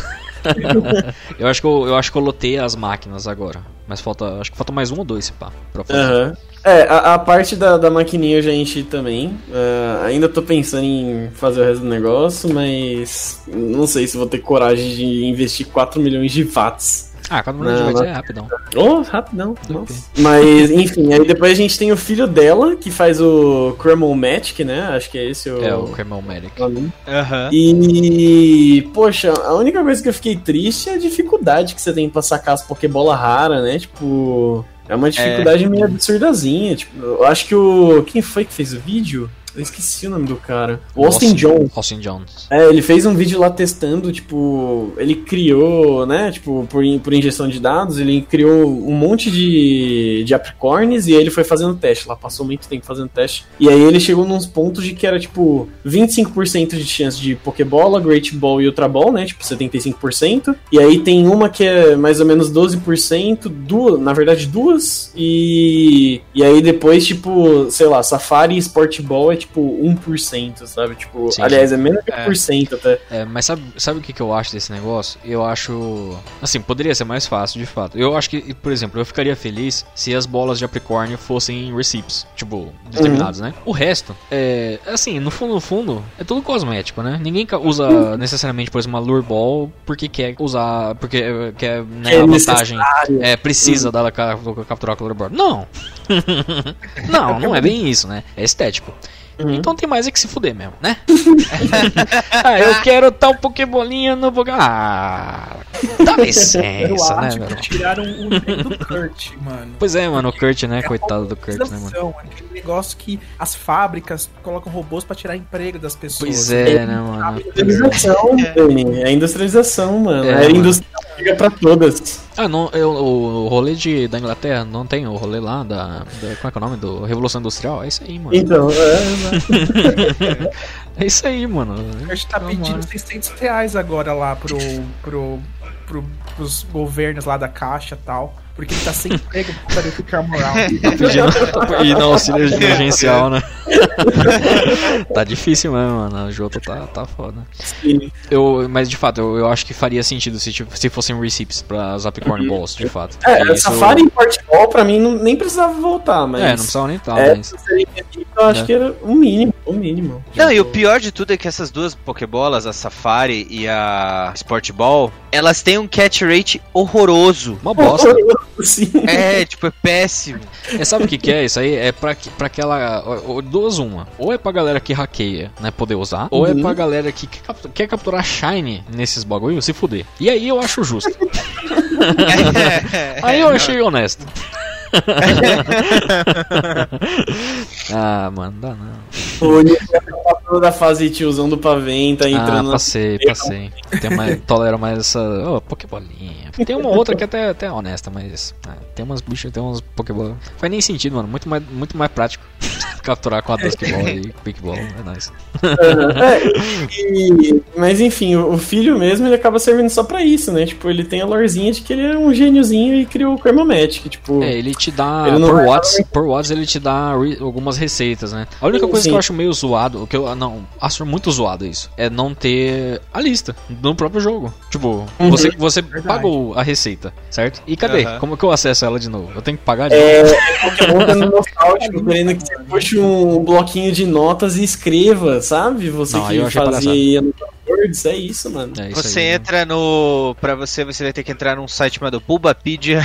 [SPEAKER 1] *laughs* eu acho que eu, eu acho que eu lotei as máquinas agora. Mas falta. Acho que falta mais um ou dois, se pá. Pra.
[SPEAKER 4] Aham. É, a, a parte da, da maquininha eu já enchi também. Ah, ainda tô pensando em fazer o resto do negócio, mas não sei se vou ter coragem de investir 4 milhões de watts.
[SPEAKER 1] Ah, cada minuto de
[SPEAKER 4] Não,
[SPEAKER 1] é rapidão.
[SPEAKER 4] Oh, rapidão. Nossa. Mas, enfim, aí depois a gente tem o filho dela, que faz o Cremel Magic, né? Acho que é esse o.
[SPEAKER 1] É o Caramel Medic.
[SPEAKER 4] nome.
[SPEAKER 3] Aham.
[SPEAKER 4] E, poxa, a única coisa que eu fiquei triste é a dificuldade que você tem pra sacar as Pokébola rara, né? Tipo, é uma dificuldade meio absurdazinha. Tipo, eu acho que o. Quem foi que fez o vídeo? Eu esqueci o nome do cara. O Austin Jones.
[SPEAKER 1] Austin Jones.
[SPEAKER 4] É, ele fez um vídeo lá testando, tipo, ele criou, né, tipo, por, por injeção de dados, ele criou um monte de, de apricornes e aí ele foi fazendo teste lá, passou muito tempo fazendo teste. E aí ele chegou nos pontos de que era, tipo, 25% de chance de Pokébola, Great Ball e Ultra Ball, né, tipo, 75%. E aí tem uma que é mais ou menos 12%, duas, na verdade duas, e, e aí depois, tipo, sei lá, Safari e Sport Ball é, tipo, 1%, sabe? Tipo,
[SPEAKER 1] Sim,
[SPEAKER 4] aliás, é menos de
[SPEAKER 3] É.
[SPEAKER 4] 1% até.
[SPEAKER 1] É, mas sabe, sabe o que, que eu acho desse negócio? Eu acho. Assim, poderia ser mais fácil, de fato. Eu acho que, por exemplo, eu ficaria feliz se as bolas de Capricórnio fossem receipts. Tipo, determinados, né? O resto, é. Assim, no fundo, no fundo, é tudo cosmético, né? Ninguém usa necessariamente, por exemplo, uma Lure Ball porque quer usar. Porque é, quer, né,
[SPEAKER 4] É
[SPEAKER 1] a vantagem.
[SPEAKER 4] necessário.
[SPEAKER 1] É, precisa da ca- capturar com a Lure Ball. Não! *laughs* não, não é bem isso, né? É estético.
[SPEAKER 4] Uhum.
[SPEAKER 1] Então tem mais é que se fuder mesmo, né? *laughs* ah, eu quero tal Pokébolinha no Pokémon. Ah, dá
[SPEAKER 2] Eu
[SPEAKER 1] licença, né,
[SPEAKER 2] acho
[SPEAKER 1] velho?
[SPEAKER 2] que tiraram o nome do Kurt, mano.
[SPEAKER 1] Pois é, mano, o Kurt, né?
[SPEAKER 2] É
[SPEAKER 1] Coitado do Kurt, né, mano?
[SPEAKER 2] robotização, Aquele negócio que as fábricas colocam robôs pra tirar emprego das pessoas.
[SPEAKER 1] Pois é, né, mano?
[SPEAKER 4] Industrialização, Dani. É industrialização, mano.
[SPEAKER 1] É,
[SPEAKER 4] É, indústria Liga pra todas.
[SPEAKER 1] Ah, não, eu, o, rolê de, da Inglaterra não tem o rolê lá da, da- Como é que é o nome? Do Revolução Industrial? É isso aí, mano.
[SPEAKER 4] Então, é, *laughs*
[SPEAKER 1] É isso aí, mano.
[SPEAKER 2] A gente tá
[SPEAKER 1] Vamos
[SPEAKER 2] pedindo
[SPEAKER 1] lá.
[SPEAKER 2] 600 reais agora lá pro, pro, pro, pros governos lá da Caixa e tal. Porque ele tá sem emprego por causa do ficar moral. *laughs*
[SPEAKER 1] Pedindo e no auxílio emergencial, né? *laughs* tá difícil mesmo, mano. O jogo tá, tá foda.
[SPEAKER 4] sim.
[SPEAKER 1] Eu, mas de fato, eu, eu acho que faria sentido se, tipo, se fossem receipts pra Zapcorn Balls, de fato.
[SPEAKER 4] É,
[SPEAKER 1] isso-
[SPEAKER 4] Safari em Portball pra mim não- nem precisava voltar, mas.
[SPEAKER 1] É, não precisava nem estar,
[SPEAKER 4] É,
[SPEAKER 1] mas.
[SPEAKER 4] eu acho
[SPEAKER 1] É.
[SPEAKER 4] que era o mínimo, o mínimo.
[SPEAKER 3] Não, e o pior de tudo é que essas duas Pokébolas, a Safari e a Sport Ball, elas têm um catch rate horroroso.
[SPEAKER 1] Uma bosta. *laughs*
[SPEAKER 4] Sim.
[SPEAKER 3] É, tipo, é péssimo.
[SPEAKER 1] É, sabe o que, que é? Isso aí é pra, pra aquela. Duas uma. Ou é pra galera que hackeia, né? Poder usar. Ou é
[SPEAKER 4] Uhum.
[SPEAKER 1] pra galera que quer capturar Shine nesses bagulho se fuder. E aí eu acho justo. *laughs* Aí eu achei honesto. *laughs* ah, mano, dá não.
[SPEAKER 4] O já passou da fase tiozão do pavém, tá
[SPEAKER 1] Ah,
[SPEAKER 4] entrando na.
[SPEAKER 1] passei, passei. Tem mais, tolero mais essa. Ô, Pokébolinha. Tem uma outra que até, até é honesta, mas. ah, tem umas bichas, tem uns Pokébola. Faz nem sentido, mano. Muito mais, muito mais prático *laughs* capturar com a Duskball e Quickball. É nice.
[SPEAKER 4] É, e- mas enfim, o filho mesmo ele acaba servindo só pra isso, né? Tipo, ele tem a lorzinha de que ele é um gêniozinho e criou o Karmamatic, tipo.
[SPEAKER 1] É, ele te dá. Por, watts, por watts ele te dá re- algumas receitas, né? A única
[SPEAKER 4] Sim,
[SPEAKER 1] coisa que
[SPEAKER 4] sim.
[SPEAKER 1] eu acho meio zoado, o que eu não, acho muito zoado isso, é não ter a lista no próprio jogo. Tipo,
[SPEAKER 4] Uhum.
[SPEAKER 1] você, você
[SPEAKER 2] Verdade.
[SPEAKER 1] pagou a receita, certo? E cadê?
[SPEAKER 3] Aham.
[SPEAKER 1] Como que eu acesso ela de novo? Eu tenho que pagar de
[SPEAKER 4] É, Pokémon tá no nostálgico, *laughs* querendo que você puxe um bloquinho de notas e escreva, sabe? Você
[SPEAKER 1] Não,
[SPEAKER 4] que fazia
[SPEAKER 1] palhaçada.
[SPEAKER 4] Words, é isso, mano.
[SPEAKER 1] É isso
[SPEAKER 3] Você
[SPEAKER 1] aí, né?
[SPEAKER 3] entra no. Pra você, você vai ter que entrar num site chamado Bulbapedia.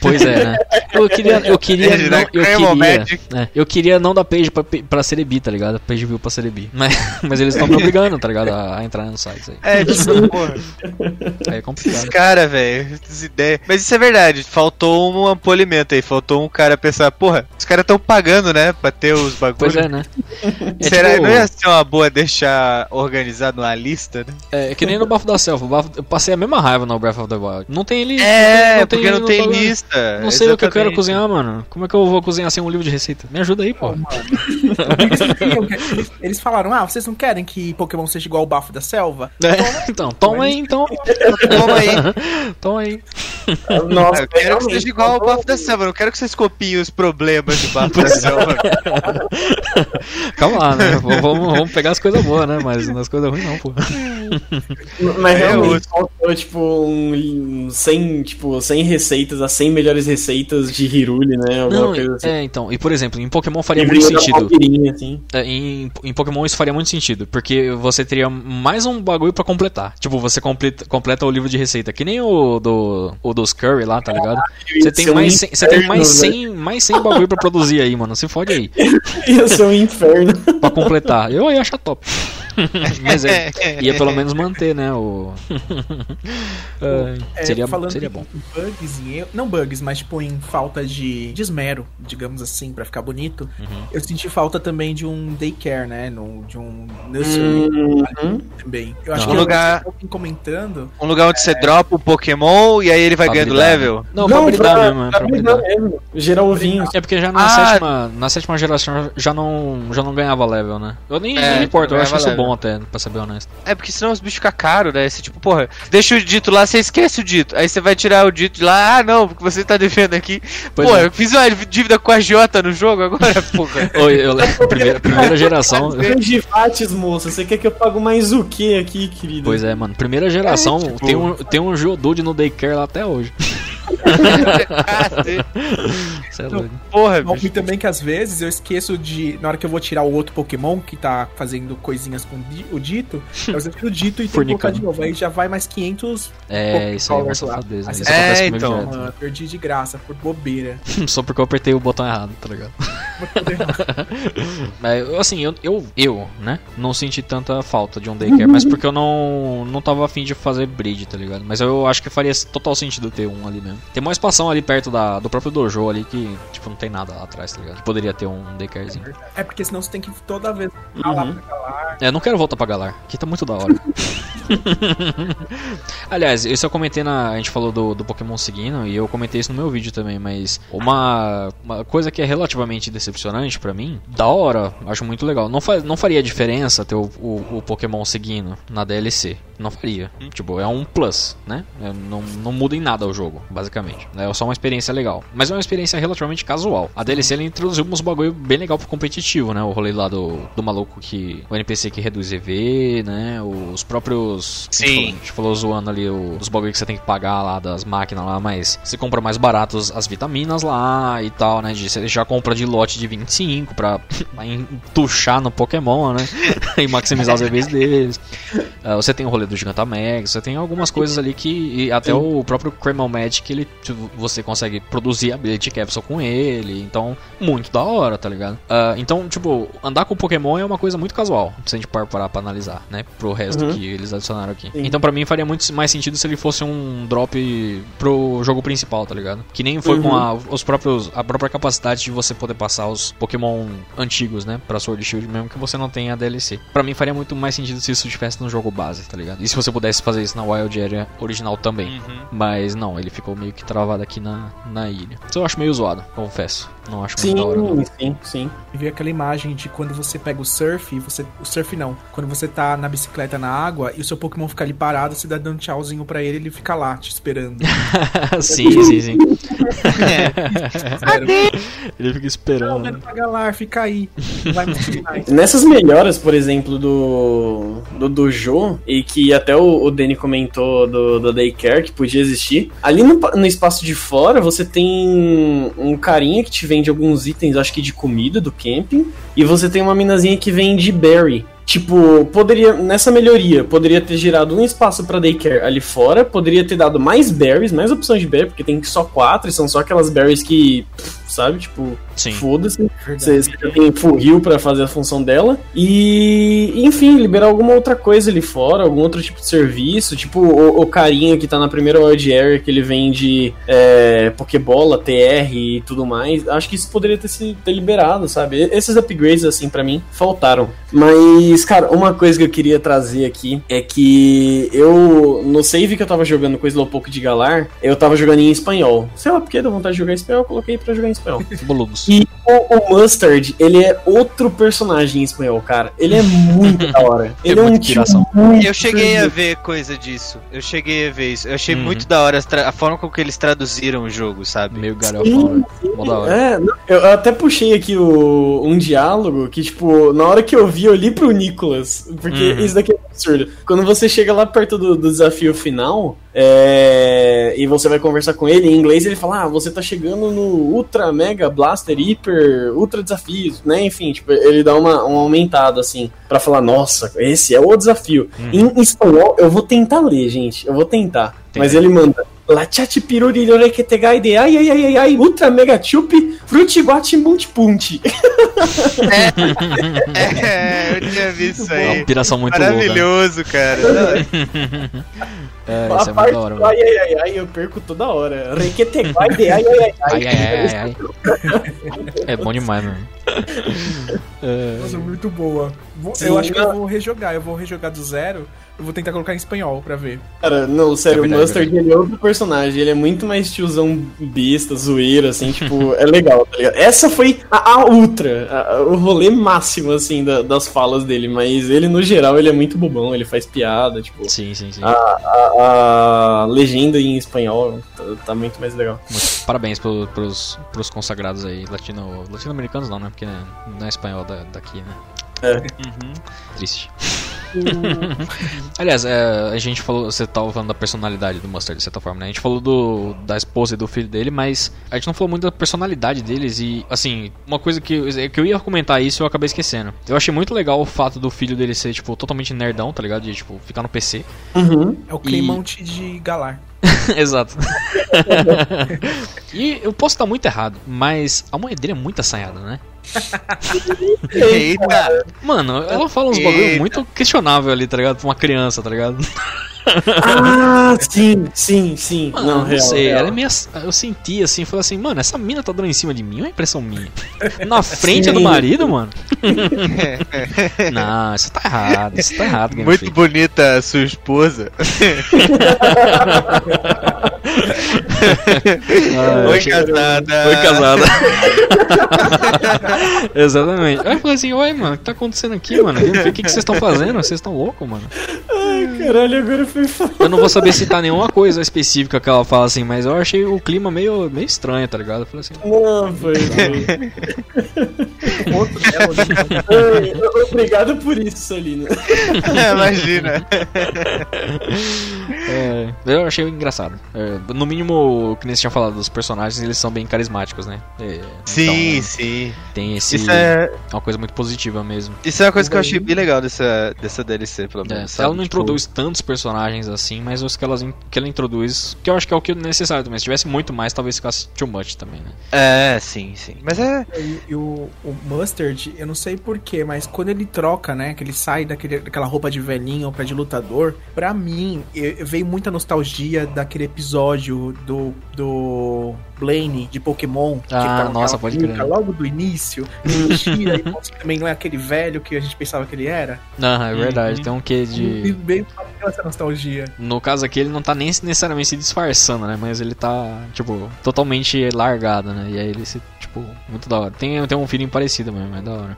[SPEAKER 1] Pois é, né? Eu queria, eu queria, não, eu queria,
[SPEAKER 3] Cramomatic.
[SPEAKER 1] é, eu queria não dar page pra, pra Cerebi, tá ligado? Page view pra Cerebi. *laughs* Mas, mas eles estão me obrigando, tá ligado? A, a entrar no site aí.
[SPEAKER 3] É, tipo, *laughs* porra.
[SPEAKER 1] Aí é
[SPEAKER 3] Esse
[SPEAKER 1] complicado.
[SPEAKER 3] cara, velho, essas ideias. Mas isso é verdade, faltou um polimento aí, faltou um cara pensar, porra, os caras estão pagando, né, pra ter os bagulhos.
[SPEAKER 1] Pois é, né? É
[SPEAKER 3] Será
[SPEAKER 1] tipo-
[SPEAKER 3] não ia ser uma boa deixar organizado uma lista, né?
[SPEAKER 1] É que nem no Bafo da Selva. o Bafo- eu passei a mesma raiva no Breath of the Wild. Não tem ele.
[SPEAKER 3] É,
[SPEAKER 1] não
[SPEAKER 3] porque não
[SPEAKER 1] no
[SPEAKER 3] tem lista.
[SPEAKER 1] Não sei o que eu quero
[SPEAKER 3] exatamente.
[SPEAKER 1] cozinhar, mano. Como é que eu vou cozinhar sem um livro de receita? Me ajuda aí, pô.
[SPEAKER 2] Eles, falaram: ah, vocês não querem que Pokémon seja igual o bafo da selva?
[SPEAKER 1] É, então, toma aí, então.
[SPEAKER 3] Toma aí.
[SPEAKER 1] Toma aí.
[SPEAKER 4] Nossa,
[SPEAKER 3] Eu quero que seja igual ao Bafo da Selva, eu não quero que vocês copiem os problemas do Bafo da Selva.
[SPEAKER 1] Calma lá, né? Vamos, vamos pegar as coisas boas, né? Mas nas coisas ruins não, pô.
[SPEAKER 4] Mas
[SPEAKER 3] É,
[SPEAKER 4] realmente
[SPEAKER 3] outro.
[SPEAKER 4] faltou, tipo, um, um 100, tipo, 100 receitas, as 100 melhores receitas de Hiruli, né? Alguma
[SPEAKER 1] Não,
[SPEAKER 4] coisa assim.
[SPEAKER 1] é, então. E por exemplo, em Pokémon faria muito sentido.
[SPEAKER 4] Assim.
[SPEAKER 1] É, em, em Pokémon isso faria muito sentido, porque você teria mais um bagulho pra completar. Tipo, você completa, completa o livro de receita, que nem o do o dos Curry lá, tá ligado? Você tem
[SPEAKER 4] um
[SPEAKER 1] mais 100, você tem mais
[SPEAKER 4] inferno,
[SPEAKER 1] 100, mais 100 bagulho pra produzir aí, mano. Se fode aí, *laughs*
[SPEAKER 4] Ia ser um inferno.
[SPEAKER 1] pra completar. Eu ia achar top. *laughs* Mas é, ia pelo menos manter, né, o *laughs* É,
[SPEAKER 2] É,
[SPEAKER 1] seria
[SPEAKER 2] falando
[SPEAKER 1] seria
[SPEAKER 2] em
[SPEAKER 1] bom.
[SPEAKER 2] bugs, em erro- não bugs, mas tipo em falta de, de esmero, digamos assim, pra ficar bonito.
[SPEAKER 1] Uhum.
[SPEAKER 2] Eu senti falta também de um daycare, né? No, de um nursery
[SPEAKER 4] Uhum.
[SPEAKER 2] também. Eu acho
[SPEAKER 1] Não.
[SPEAKER 2] que
[SPEAKER 3] Um lugar-
[SPEAKER 2] eu comentando.
[SPEAKER 3] Um lugar onde você dropa o Pokémon e aí ele vai
[SPEAKER 1] Pra
[SPEAKER 3] ganhando level.
[SPEAKER 1] Não, pra habilidar mesmo, é pra
[SPEAKER 4] habilidar. mesmo. Gerar ovinhos.
[SPEAKER 1] É porque já na,
[SPEAKER 3] Ah.
[SPEAKER 1] sétima, na sétima geração já não, já não ganhava level, né? Eu nem,
[SPEAKER 3] É,
[SPEAKER 1] nem importo,
[SPEAKER 3] não
[SPEAKER 1] eu acho isso
[SPEAKER 3] level.
[SPEAKER 1] Bom até, pra ser bem honesto.
[SPEAKER 3] É porque senão os bichos ficam caros, né? Você, tipo, porra, deixa o dito lá, você esquece o dito. Aí você vai tirar o dito de lá, ah não, porque você tá devendo aqui.
[SPEAKER 1] Pois
[SPEAKER 3] Pô,
[SPEAKER 1] é.
[SPEAKER 3] eu fiz uma dívida com a Jota no jogo agora, *laughs* porra.
[SPEAKER 1] Oi, eu, primeira, primeira geração. *laughs*
[SPEAKER 4] Givates, moça. Você quer que eu pago mais o que aqui, querido?
[SPEAKER 1] Pois é, mano. Primeira geração
[SPEAKER 3] É, tipo-
[SPEAKER 1] tem um, tem um Geodude no Daycare lá até hoje. *laughs*
[SPEAKER 3] Cacete.
[SPEAKER 1] É doido.
[SPEAKER 3] porra, bicho.
[SPEAKER 2] e também que às vezes eu esqueço de. Na hora que eu vou tirar o outro Pokémon que tá fazendo coisinhas com o dito, eu esqueço o dito e tem que colocar de novo. Aí já vai mais 500.
[SPEAKER 1] É, isso aí é uma safadeza.
[SPEAKER 2] Aí
[SPEAKER 1] Isso
[SPEAKER 3] É, então.
[SPEAKER 2] Mano, perdi de graça por bobeira. *laughs*
[SPEAKER 1] Só porque eu apertei o botão errado, tá ligado? *laughs* Mas, assim, eu, eu, eu, né, não senti tanta falta de um daycare, mas porque eu não, não tava afim de fazer breed, tá ligado? Mas eu acho que faria total sentido ter um ali mesmo. Tem uma expansão ali perto da, do próprio dojo ali que, tipo, não tem nada lá atrás, tá ligado? Que poderia ter um daycarezinho.
[SPEAKER 2] É porque senão você tem que toda vez falar
[SPEAKER 4] Uhum.
[SPEAKER 2] pra lá.
[SPEAKER 1] É, eu não quero voltar pra Galar, aqui tá muito da hora. *laughs* Aliás, isso eu comentei na. A gente falou do, do Pokémon seguindo e eu comentei isso no meu vídeo também, mas uma, uma coisa que é relativamente decepcionante pra mim, da hora, acho muito legal. Não, fa, não faria diferença ter o, o, o Pokémon seguindo na DLC. Não faria.
[SPEAKER 3] Hum.
[SPEAKER 1] Tipo, é um plus, né? É, não, não muda em nada o jogo, basicamente. É só uma experiência legal. Mas é uma experiência relativamente casual. A DLC ela introduziu uns bagulho bem legal pro competitivo, né? O rolê lá do, do maluco que. O NPC que reduz EV, né? Os próprios.
[SPEAKER 3] Sim.
[SPEAKER 1] A gente falou, a gente falou zoando ali os bagulho que você tem que pagar lá das máquinas lá, mas você compra mais baratos as vitaminas lá e tal, né? De, você já compra de lote de 25 *laughs* pra, entuchar no Pokémon, né? *laughs* e maximizar os EVs *laughs* deles. Ah, você tem o rolê do Gigantamax, você tem algumas coisas ali que. até o próprio Cremel Magic, ele, tipo, você consegue produzir Ability Capsule com ele. Então, muito da hora, tá ligado? Ah, então, tipo, andar com Pokémon é uma coisa muito casual, se a gente par- parar pra analisar, né? Pro resto
[SPEAKER 4] Uhum.
[SPEAKER 1] que eles adicionaram aqui.
[SPEAKER 4] Sim.
[SPEAKER 1] Então, pra mim, faria muito mais sentido se ele fosse um drop pro jogo principal, tá ligado? Que nem foi com
[SPEAKER 4] Uhum.
[SPEAKER 1] a, os próprios, a própria capacidade de você poder passar os Pokémon antigos, né? Pra Sword Shield, mesmo que você não tenha a DLC. Pra mim, faria muito mais sentido se isso estivesse no jogo base, tá ligado? E se você pudesse fazer isso na Wild Area original também.
[SPEAKER 3] Uhum.
[SPEAKER 1] Mas não, ele ficou meio que travado aqui na, na ilha. Isso eu acho meio zoado, confesso. Não acho
[SPEAKER 4] Sim,
[SPEAKER 1] muito da hora, não.
[SPEAKER 4] sim, sim.
[SPEAKER 2] E vi aquela imagem de quando você pega o surf, e você. O surf não. Quando você tá na bicicleta na água e o seu Pokémon fica ali parado, você dá dando tchauzinho pra ele, ele fica lá, te esperando. *laughs*
[SPEAKER 1] sim, sim, sim. *laughs*
[SPEAKER 2] Sério.
[SPEAKER 1] Ele fica
[SPEAKER 2] Não,
[SPEAKER 1] esperando.
[SPEAKER 2] mano, pra galar, fica aí. Não vai. *laughs*
[SPEAKER 4] Nessas melhoras, por exemplo, do, do Dojo, e que até o, o Danny comentou do, do Daycare, que podia existir, ali no, no espaço de fora você tem um carinha que te vende alguns itens, acho que de comida do camping, e você tem uma minazinha que vende berry. Tipo, poderia, nessa melhoria, poderia ter gerado um espaço pra daycare ali fora, poderia ter dado mais berries, mais opções de berry, porque tem só quatro, e são só aquelas berries que, sabe, tipo, foda-se. Você, tem heal pra fazer a função dela. E, enfim, liberar alguma outra coisa ali fora, algum outro tipo de serviço. Tipo o, o carinha que tá na primeira Wild Area, que ele vende é, Pokébola, TR e tudo mais. Acho que isso poderia ter sido ter liberado, sabe? Esses upgrades, assim, pra mim, faltaram. Mas, cara, uma coisa que eu queria trazer aqui é que eu, no save que eu tava jogando com o Slowpoke de Galar, eu tava jogando em espanhol. Sei lá porque deu vontade de jogar em espanhol, eu coloquei pra jogar em espanhol.
[SPEAKER 1] Boludos.
[SPEAKER 4] E o, o Mustard, ele é outro personagem em espanhol, cara. Ele é muito da hora. *laughs* Ele é, um
[SPEAKER 1] muita
[SPEAKER 4] tio
[SPEAKER 1] tiração.
[SPEAKER 4] muito
[SPEAKER 3] Eu cheguei a ver coisa disso. Eu cheguei a ver isso. Eu achei
[SPEAKER 1] Uhum.
[SPEAKER 3] muito da hora a forma com que eles traduziram o jogo, sabe?
[SPEAKER 1] Meio hora.
[SPEAKER 4] É, eu até puxei aqui o, um diálogo que, tipo, na hora que eu vi, eu li pro Nicolas. Porque
[SPEAKER 1] Uhum.
[SPEAKER 4] isso daqui é absurdo. Quando você chega lá perto do, do desafio final, é, e você vai conversar com ele em inglês, ele fala: Ah, você tá chegando no Ultra Mega Blaster Hiper Ultra Desafio, né? Enfim, tipo, ele dá uma, uma aumentada assim, pra falar: Nossa, esse é o desafio.
[SPEAKER 1] Uhum.
[SPEAKER 4] Em espanhol, eu vou tentar ler, gente. Eu vou tentar.
[SPEAKER 1] Tenta.
[SPEAKER 4] Mas ele manda. La chat piruri que te gaide, ai ai ai ai ai, ultra mega chup, frutiguati multipunti. *laughs*
[SPEAKER 3] É, eu tinha visto isso
[SPEAKER 1] É uma
[SPEAKER 3] aí.
[SPEAKER 1] piração muito louca.
[SPEAKER 3] Maravilhoso, cara. *laughs*
[SPEAKER 1] É,
[SPEAKER 4] A
[SPEAKER 1] isso é muito
[SPEAKER 4] parte
[SPEAKER 1] da hora,
[SPEAKER 4] ai ai ai ai, eu perco toda hora. Requete gaide, ai ai ai
[SPEAKER 1] Ai, ai, ai, ai, ai. *laughs* É bom demais, mano. É,
[SPEAKER 2] Nossa, muito boa. Vou- eu acho que eu vou rejogar. Eu vou rejogar do zero. Eu vou tentar colocar em espanhol pra ver.
[SPEAKER 4] Cara, não, sério,
[SPEAKER 1] É verdade,
[SPEAKER 4] o Mustard ele é outro personagem, ele é muito mais tiozão besta, zoeira, assim, *laughs* tipo, é legal, tá ligado? Essa foi a, a ultra, a- o rolê máximo, assim, da- das falas dele, mas ele, no geral, ele é muito bobão, ele faz piada, tipo,
[SPEAKER 1] Sim, sim, sim.
[SPEAKER 4] a, a- a legenda em espanhol tá, tá muito mais legal.
[SPEAKER 1] Muito- Parabéns pro, pros, pros consagrados aí, latino, latino-americanos não, né? Porque não é espanhol da- daqui, né?
[SPEAKER 3] Uhum.
[SPEAKER 1] Triste. *laughs* Aliás, é, a gente falou, você tava falando da personalidade do Mustard, de certa forma, né? A gente falou do, da esposa e do filho dele, mas a gente não falou muito da personalidade deles e, assim, uma coisa que, eu- que eu ia comentar isso eu acabei esquecendo. Eu achei muito legal o fato do filho dele ser, tipo, totalmente nerdão, tá ligado? De, tipo, ficar no PC.
[SPEAKER 4] Uhum.
[SPEAKER 2] É o Claymont de Galar. *laughs*
[SPEAKER 1] Exato. *laughs* e eu posso estar muito errado, mas a mulher dele é muito assanhada, né?
[SPEAKER 3] Eita!
[SPEAKER 1] Mano, ela fala uns
[SPEAKER 3] Eita.
[SPEAKER 1] bagulho muito questionável ali, tá ligado? Pra uma criança, tá ligado?
[SPEAKER 4] Ah, sim, sim, sim.
[SPEAKER 1] Mano,
[SPEAKER 4] não,
[SPEAKER 1] não,
[SPEAKER 4] real,
[SPEAKER 1] sei,
[SPEAKER 4] real.
[SPEAKER 1] ela é meio. Eu senti assim, falei assim, mano, essa mina tá dando em cima de mim é impressão minha? Na *laughs* frente
[SPEAKER 4] Sim.
[SPEAKER 1] do marido, mano? *laughs* não, isso tá errado, isso tá errado, Game
[SPEAKER 3] Muito
[SPEAKER 1] Freak.
[SPEAKER 3] bonita a sua esposa. *laughs*
[SPEAKER 1] Ah,
[SPEAKER 3] Oi, casada.
[SPEAKER 1] Foi casada. Exatamente. Aí eu falei assim, ué, mano, o que tá acontecendo aqui, mano? O que que vocês estão fazendo? Vocês estão loucos, mano?
[SPEAKER 4] Ai, caralho, agora foda.
[SPEAKER 1] Eu não vou saber citar nenhuma coisa específica que ela fala assim, mas eu achei o clima meio, meio estranho, tá ligado? Eu falei assim,
[SPEAKER 4] Não, foi. *laughs* Obrigado por isso, Solino.
[SPEAKER 3] Imagina. *laughs*
[SPEAKER 1] É, eu achei engraçado. É, no mínimo, que nem você tinha falado, os personagens eles são bem carismáticos, né? É,
[SPEAKER 3] Sim,
[SPEAKER 1] então,
[SPEAKER 3] sim.
[SPEAKER 1] tem esse.
[SPEAKER 3] Isso é,
[SPEAKER 1] uma coisa muito positiva mesmo.
[SPEAKER 3] isso é uma coisa que eu achei bem legal dessa, dessa DLC, pelo
[SPEAKER 1] É,
[SPEAKER 3] menos.
[SPEAKER 1] ela não
[SPEAKER 3] Tipo,
[SPEAKER 1] introduz tantos personagens assim, mas os que, elas, que ela introduz, que eu acho que é o que é necessário também. Se tivesse muito mais, talvez ficasse too much também, né?
[SPEAKER 3] É, sim, sim. Mas é.
[SPEAKER 2] E, e o, o Mustard, eu não sei porquê, mas quando ele troca, né? Que ele sai daquele, daquela roupa de velhinho pra de lutador, pra mim, eu- veio muita nostalgia daquele episódio do, do Blaine de Pokémon. que
[SPEAKER 1] Ah,
[SPEAKER 2] ele tava
[SPEAKER 1] nossa, pode crer.
[SPEAKER 2] Logo do início, ele tira e mostra que *laughs* também não é aquele velho que a gente pensava que ele era.
[SPEAKER 1] Não, é verdade.
[SPEAKER 3] Uhum.
[SPEAKER 1] Tem um quê
[SPEAKER 2] E
[SPEAKER 1] de.
[SPEAKER 2] veio essa nostalgia.
[SPEAKER 1] No caso aqui, ele não tá nem necessariamente se disfarçando, né? Mas ele tá, tipo, totalmente largado, né? E aí ele se, tipo, muito da hora. Tem, tem um feeling parecido mesmo, é da hora.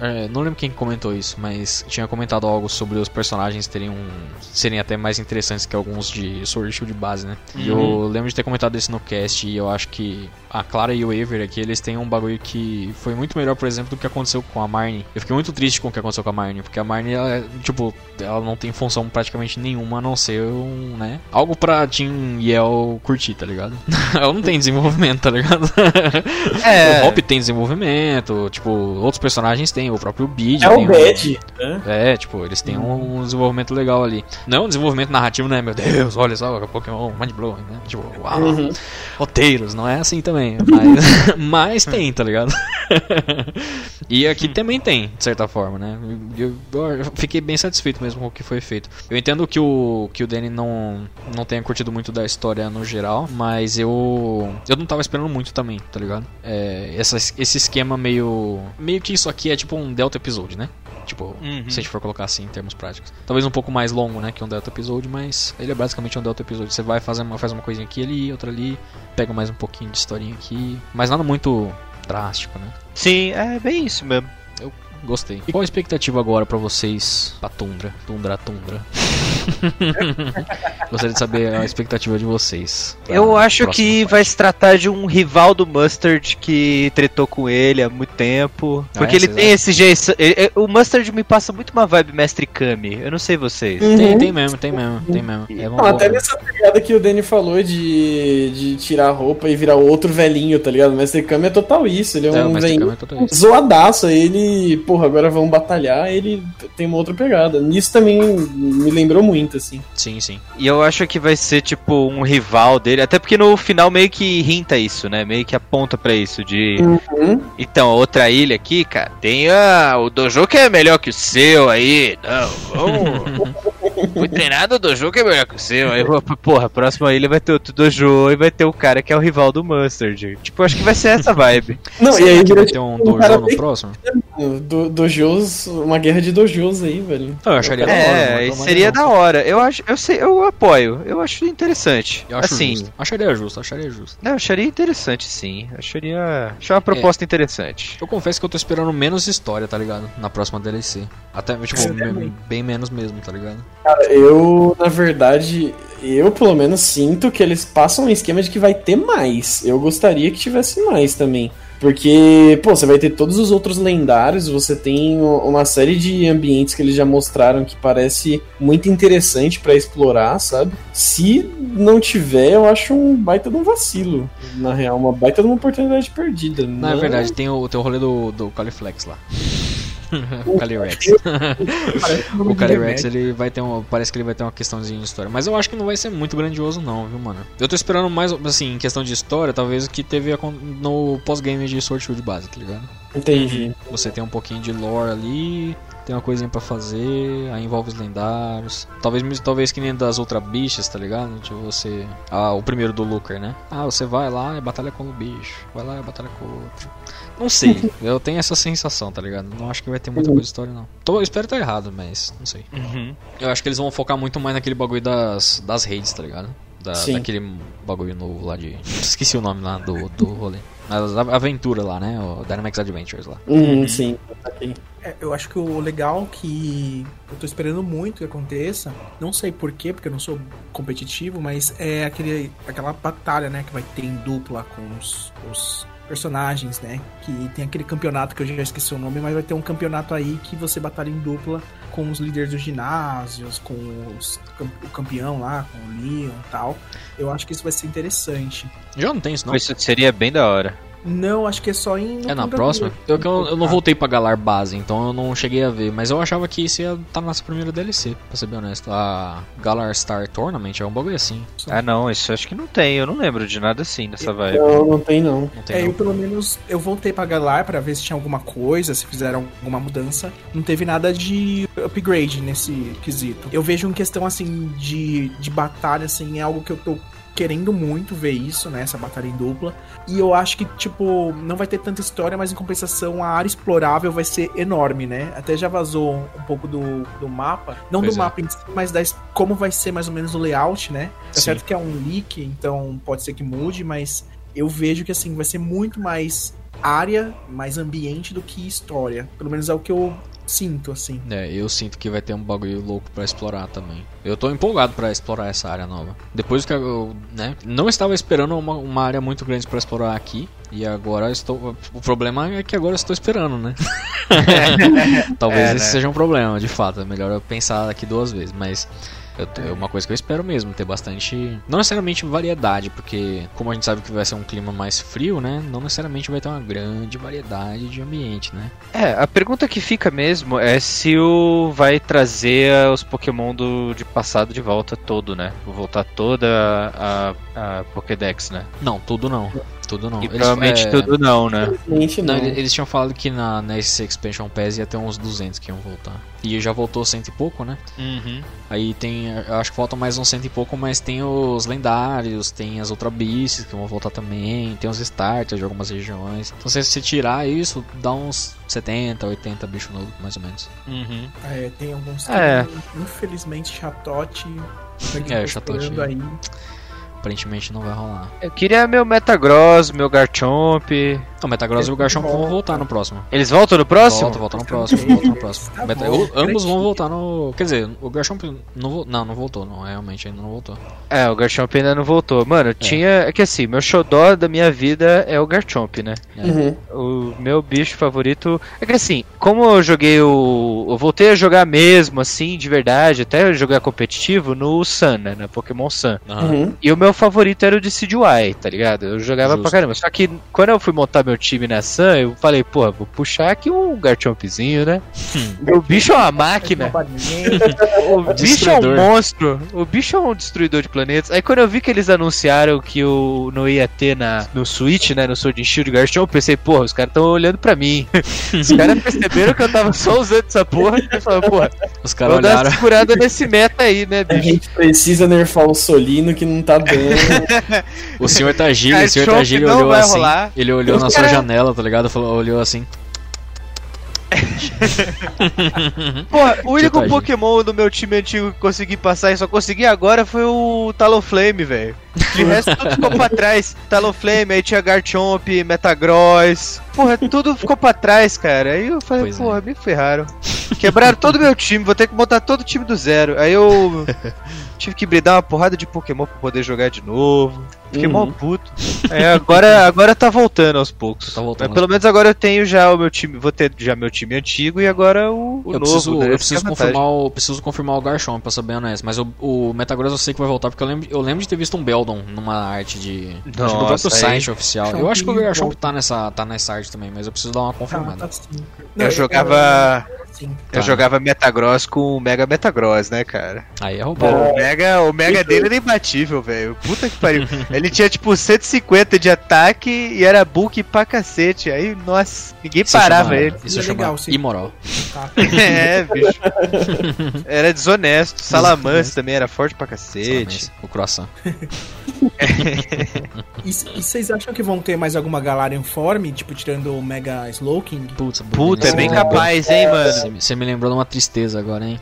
[SPEAKER 1] É, não lembro quem comentou isso, mas tinha comentado algo sobre os personagens terem um, serem até mais interessantes que alguns de Sword Shield base, né? E eu lembro de ter comentado isso no cast e eu acho que a Clara e o Avery aqui, eles têm um bagulho que foi muito melhor, por exemplo, do que aconteceu com a Marnie. Eu fiquei muito triste com o que aconteceu com a Marnie, porque a Marnie, ela, tipo, ela não tem função praticamente nenhuma a não ser um, né? Algo pra Tim El curtir, tá ligado? *laughs* ela não tem desenvolvimento, tá ligado?
[SPEAKER 3] É.
[SPEAKER 1] O Hop tem desenvolvimento, tipo, outros personagens têm, o próprio Bid.
[SPEAKER 4] É o Bad. né?
[SPEAKER 1] É, tipo, eles têm um, um desenvolvimento legal ali. Não é um desenvolvimento narrativo, né? Meu Deus, olha só, Pokémon, mind blowing, né? Tipo, uau,
[SPEAKER 4] Uhum.
[SPEAKER 1] roteiros, não é assim também. Mas, *laughs* mas tem, tá ligado? *laughs* e aqui também tem, de certa forma, né? Eu, eu fiquei bem satisfeito mesmo com o que foi feito. Eu entendo que o, que o Danny não, não tenha curtido muito da história no geral, mas eu. Eu não tava esperando muito também, tá ligado? É, essa, esse esquema meio. Meio que isso aqui é tipo um Delta Episode, né? Tipo,
[SPEAKER 3] Uhum.
[SPEAKER 1] se a gente for colocar assim em termos práticos. Talvez um pouco mais longo, né, que um Delta Episode, mas ele é basicamente um Delta Episode. Você vai fazer uma, faz uma coisinha aqui ali, outra ali, pega mais um pouquinho de historinha aqui, mas nada muito drástico, né?
[SPEAKER 3] Sim, é bem isso mesmo.
[SPEAKER 1] Gostei. E qual a expectativa agora pra vocês pra Tundra? Tundra, Tundra. *laughs* Gostaria de saber a expectativa de vocês.
[SPEAKER 3] Eu acho que
[SPEAKER 1] parte.
[SPEAKER 3] vai se tratar de um rival do Mustard que tretou com ele há muito tempo.
[SPEAKER 1] Ah,
[SPEAKER 3] Porque
[SPEAKER 1] é?
[SPEAKER 3] ele tem esse jeito. é- é- O Mustard me passa muito uma vibe Mestre Kami. Eu não sei vocês.
[SPEAKER 1] Tem,
[SPEAKER 4] Uhum.
[SPEAKER 1] tem mesmo, tem mesmo, tem mesmo. É
[SPEAKER 4] Não, até nessa pegada que o Danny falou de, de tirar a roupa e virar outro velhinho, tá ligado? O Mestre Kami é total isso. Ele é,
[SPEAKER 1] É,
[SPEAKER 4] um
[SPEAKER 1] tem
[SPEAKER 4] velhinho
[SPEAKER 1] isso.
[SPEAKER 4] zoadaço. aí Ele, porra, agora vão batalhar. Ele tem uma outra pegada. Nisso também me lembrou muito, assim.
[SPEAKER 1] Sim, sim.
[SPEAKER 3] E eu acho que vai ser tipo um rival dele. Até porque no final meio que hinta isso, né? Meio que aponta pra isso. De.
[SPEAKER 4] Uhum.
[SPEAKER 3] Então, outra ilha aqui, cara. Tem a... o dojo que é melhor que o seu aí. Não, vamos. *laughs* Fui treinado, o dojo que é melhor que o seu. Aí, porra, a próxima ilha vai ter outro dojo e vai ter o cara que é o rival do Mustard. Tipo, acho que vai ser essa vibe.
[SPEAKER 4] Não,
[SPEAKER 1] Será
[SPEAKER 4] e aí
[SPEAKER 1] que vai
[SPEAKER 4] tipo,
[SPEAKER 1] ter um
[SPEAKER 4] cara
[SPEAKER 1] dojo no próximo?
[SPEAKER 4] Do, dojos, uma guerra de dojos aí, velho.
[SPEAKER 1] Eu acharia da hora,
[SPEAKER 3] É,
[SPEAKER 1] mas não
[SPEAKER 3] seria
[SPEAKER 1] não.
[SPEAKER 3] da hora. Eu acho, eu sei, eu apoio. Eu acho interessante.
[SPEAKER 1] Eu acho
[SPEAKER 3] assim,
[SPEAKER 1] justo. Acharia justo, acharia justo.
[SPEAKER 3] não, eu acharia interessante, sim. Acharia, acharia uma proposta interessante.
[SPEAKER 1] Eu confesso que eu tô esperando menos história, tá ligado? Na próxima DLC. Até, tipo,
[SPEAKER 2] também.
[SPEAKER 1] bem menos mesmo, tá ligado?
[SPEAKER 4] Cara, eu, na verdade, eu pelo menos sinto que eles passam um esquema de que vai ter mais. Eu gostaria que tivesse mais também. Porque, pô, você vai ter todos os outros lendários, você tem uma série de ambientes que eles já mostraram que parece muito interessante pra explorar, sabe? Se não tiver, eu acho um baita de um vacilo, na real, uma baita de uma oportunidade perdida.
[SPEAKER 1] Não, é verdade, tem o, tem o rolê do, do Califlex lá. *laughs* o Calyrex. o Calyrex, *laughs* ele vai ter um. Parece que ele vai ter uma questãozinha de história. Mas eu acho que não vai ser muito grandioso, não, viu, mano? Eu tô esperando mais, assim, em questão de história, talvez o que teve no pós-game de Sword Shield base, tá ligado?
[SPEAKER 4] Entendi.
[SPEAKER 1] Você tem um pouquinho de lore ali, tem uma coisinha pra fazer, aí envolve os lendários. Talvez talvez que nem das outras bichas, tá ligado? Tipo, você. Ah, o primeiro do Looker, né? Ah, você vai lá e batalha com o bicho. Vai lá e batalha com o outro. Não sei, *laughs* eu tenho essa sensação, tá ligado? Não acho que vai ter muita coisa de história, não. Tô, eu espero estar errado, mas não sei.
[SPEAKER 3] Uhum.
[SPEAKER 1] Eu acho que eles vão focar muito mais naquele bagulho das, das redes, tá ligado? Da,
[SPEAKER 4] Sim.
[SPEAKER 1] daquele bagulho novo lá de. *laughs* Esqueci o nome lá do, do rolê. A aventura lá, né? O Dynamax Adventures lá.
[SPEAKER 4] Uhum, sim. Ok.
[SPEAKER 2] É, eu acho que o legal que eu tô esperando muito que aconteça, não sei porquê, porque eu não sou competitivo, mas é aquele, aquela batalha, né, que vai ter em dupla com os, os personagens, né? Que tem aquele campeonato que eu já esqueci o nome, mas vai ter um campeonato aí que você batalha em dupla com os líderes dos ginásios, com os, o campeão lá, com o Leon e tal. Eu acho que isso vai ser interessante.
[SPEAKER 1] Já não tem isso, não.
[SPEAKER 3] Isso seria bem da hora.
[SPEAKER 2] Não, acho que é só em.
[SPEAKER 1] É na próxima? Eu, que eu, eu não voltei pra Galar base, então eu não cheguei a ver. Mas eu achava que isso ia estar na nossa primeira DLC, pra ser bem honesto. A Galar Star Tournament é um bagulho assim.
[SPEAKER 3] Ah, não, isso acho que não tem. Eu não lembro de nada assim nessa vibe.
[SPEAKER 4] Não, não tem não.
[SPEAKER 1] Não tem
[SPEAKER 2] É,
[SPEAKER 1] não.
[SPEAKER 2] eu pelo menos eu voltei pra Galar pra ver se tinha alguma coisa, se fizeram alguma mudança. Não teve nada de upgrade nesse quesito. Eu vejo em questão assim de, de batalha assim, é algo que eu tô querendo muito ver isso, né, essa batalha em dupla. E eu acho que tipo, não vai ter tanta história, mas em compensação a área explorável vai ser enorme, né? Até já vazou um pouco do, do mapa, não
[SPEAKER 1] Pois
[SPEAKER 2] do
[SPEAKER 1] é.
[SPEAKER 2] mapa em si, mas da, como vai ser mais ou menos o layout, né? É
[SPEAKER 1] Sim.
[SPEAKER 2] certo que é um leak, então pode ser que mude, mas eu vejo que assim vai ser muito mais área, mais ambiente do que história. Pelo menos é o que eu sinto, assim.
[SPEAKER 1] É, eu sinto que vai ter um bagulho louco pra explorar também. Eu tô empolgado pra explorar essa área nova. Depois que eu, né, não estava esperando uma, uma área muito grande pra explorar aqui. E agora estou. O problema é que agora eu estou esperando, né? *laughs* *laughs* Talvez
[SPEAKER 3] É,
[SPEAKER 1] esse
[SPEAKER 3] né?
[SPEAKER 1] seja um problema, de fato. É melhor eu pensar aqui duas vezes. Mas eu é uma coisa que eu espero mesmo, ter bastante. Não necessariamente variedade, porque como a gente sabe que vai ser um clima mais frio, né? Não necessariamente vai ter uma grande variedade de ambiente, né?
[SPEAKER 3] É, a pergunta que fica mesmo é se o vai trazer os Pokémon do, de passado de volta todo, né? Vou voltar toda a, a Pokédex, né?
[SPEAKER 1] Não, tudo não. Tudo não.
[SPEAKER 3] E
[SPEAKER 1] Eles-
[SPEAKER 3] provavelmente
[SPEAKER 1] é,
[SPEAKER 3] tudo não, né?
[SPEAKER 4] Infelizmente
[SPEAKER 1] Não,
[SPEAKER 4] não.
[SPEAKER 1] ele- eles tinham falado que na, nesse Expansion Pass ia ter uns 200 que iam voltar. E já voltou cento e pouco, né?
[SPEAKER 3] Uhum.
[SPEAKER 1] Aí tem, eu acho que faltam mais uns cento e pouco, mas tem os lendários, tem as Ultra Beasts que vão voltar também, tem os starters de algumas regiões. Então se você tirar isso, dá uns 70, 80 bichos novos, mais ou menos.
[SPEAKER 3] Uhum.
[SPEAKER 2] É, tem alguns que,
[SPEAKER 3] É.
[SPEAKER 2] infelizmente, chatote.
[SPEAKER 1] É, Chatote.
[SPEAKER 2] Aí.
[SPEAKER 1] Aparentemente não vai rolar.
[SPEAKER 3] Eu queria meu Metagross, meu Garchomp.
[SPEAKER 1] O Metagross e o Garchomp vão voltar no próximo.
[SPEAKER 3] Eles voltam no próximo?
[SPEAKER 1] Volta, volta no próximo, volta no próximo.
[SPEAKER 2] Tá
[SPEAKER 1] Meta-
[SPEAKER 2] bom,
[SPEAKER 1] o- ambos vão voltar no. Quer dizer, o Garchomp não, vo- não, não voltou, não, realmente ainda não voltou.
[SPEAKER 3] É, o Garchomp ainda não voltou. Mano, eu tinha. É que assim, meu xodó da minha vida é o Garchomp, né?
[SPEAKER 4] Uhum.
[SPEAKER 3] O meu bicho favorito. É que assim, como eu joguei o. Eu voltei a jogar mesmo, assim, de verdade, até jogar competitivo no Sun, né? Na Pokémon Sun.
[SPEAKER 4] Uhum.
[SPEAKER 3] E o meu favorito era o Decidueye, tá ligado? Eu jogava
[SPEAKER 1] Justo.
[SPEAKER 3] pra caramba. Só que quando eu fui montar meu time na Sun, eu falei, pô, vou puxar aqui um Garchompzinho, né? *laughs* o bicho é uma máquina. O bicho é um monstro. O bicho é um destruidor de planetas. Aí quando eu vi que eles anunciaram que o não ia ter na, no Switch, né, no Sword and Shield Garchomp, eu pensei, porra, os caras estão olhando pra mim. *laughs* os caras perceberam que eu tava só usando essa porra e falaram, porra,
[SPEAKER 1] Os caras
[SPEAKER 3] vou dar
[SPEAKER 1] olharam.
[SPEAKER 3] uma segurada nesse meta aí, né,
[SPEAKER 4] A
[SPEAKER 3] bicho?
[SPEAKER 4] gente precisa nerfar o Solino que não tá dando.
[SPEAKER 1] O senhor Tagílio, o senhor Tagílio
[SPEAKER 3] não
[SPEAKER 1] olhou assim.
[SPEAKER 3] rolar.
[SPEAKER 1] Ele olhou
[SPEAKER 3] Os
[SPEAKER 1] na sua janela, tá ligado? Falou, olhou assim. *laughs*
[SPEAKER 3] Porra, o único
[SPEAKER 1] Tadinho.
[SPEAKER 3] Pokémon do meu time antigo que consegui passar e só consegui agora foi o Talonflame, velho. De resto, tudo ficou pra trás. Talonflame, aí tinha Garchomp, Metagross. Porra, tudo ficou pra trás, cara. Aí eu falei,
[SPEAKER 1] Pois é.
[SPEAKER 3] porra, me ferraram. Quebraram todo o meu time, vou ter que montar todo o time do zero. Aí eu *laughs* tive que bridar uma porrada de Pokémon pra poder jogar de novo. Fiquei mó
[SPEAKER 4] Uhum.
[SPEAKER 3] puto. É, agora, agora tá voltando aos poucos.
[SPEAKER 1] Tá voltando
[SPEAKER 3] Mas pelo menos agora eu tenho já o meu time, vou ter já meu time antigo e agora o, o
[SPEAKER 1] eu
[SPEAKER 3] novo.
[SPEAKER 1] preciso,
[SPEAKER 3] né?
[SPEAKER 1] eu preciso
[SPEAKER 3] é a
[SPEAKER 1] confirmar o, preciso confirmar o Garchomp, pra ser bem honesto. Mas o, o Metagross eu sei que vai voltar, porque eu lembro, eu lembro de ter visto um Beldon numa arte de. acho que do
[SPEAKER 3] Nossa,
[SPEAKER 1] próprio site oficial. Eu acho que o
[SPEAKER 2] Garchomp
[SPEAKER 1] tá nessa, tá nessa arte também, mas eu preciso dar uma
[SPEAKER 2] Tá,
[SPEAKER 1] confirmada.
[SPEAKER 2] tá sim.
[SPEAKER 3] Eu jogava.
[SPEAKER 2] Sim.
[SPEAKER 3] Eu
[SPEAKER 1] Tá.
[SPEAKER 3] jogava Metagross com o Mega Metagross, né, cara?
[SPEAKER 1] Aí é roubou.
[SPEAKER 3] o Mega, o Mega dele era imbatível, velho. Puta que pariu. Ele tinha tipo 150 de ataque e era bulk pra cacete. Aí, nossa, ninguém
[SPEAKER 1] Isso
[SPEAKER 3] parava
[SPEAKER 1] chama-
[SPEAKER 3] ele.
[SPEAKER 1] Isso é
[SPEAKER 2] é legal,
[SPEAKER 1] chamado
[SPEAKER 2] sim.
[SPEAKER 1] imoral.
[SPEAKER 2] Tá? *laughs*
[SPEAKER 3] É, bicho. *laughs* Era desonesto. Salamance também era forte pra cacete.
[SPEAKER 1] O croissant. *laughs*
[SPEAKER 2] E, e vocês acham que vão ter mais alguma Galarian Form, tipo, tirando o Mega Slowking?
[SPEAKER 1] Putz,
[SPEAKER 3] Puta, é bem capaz, hein, mano.
[SPEAKER 1] Você me- lembrou de uma tristeza agora, hein?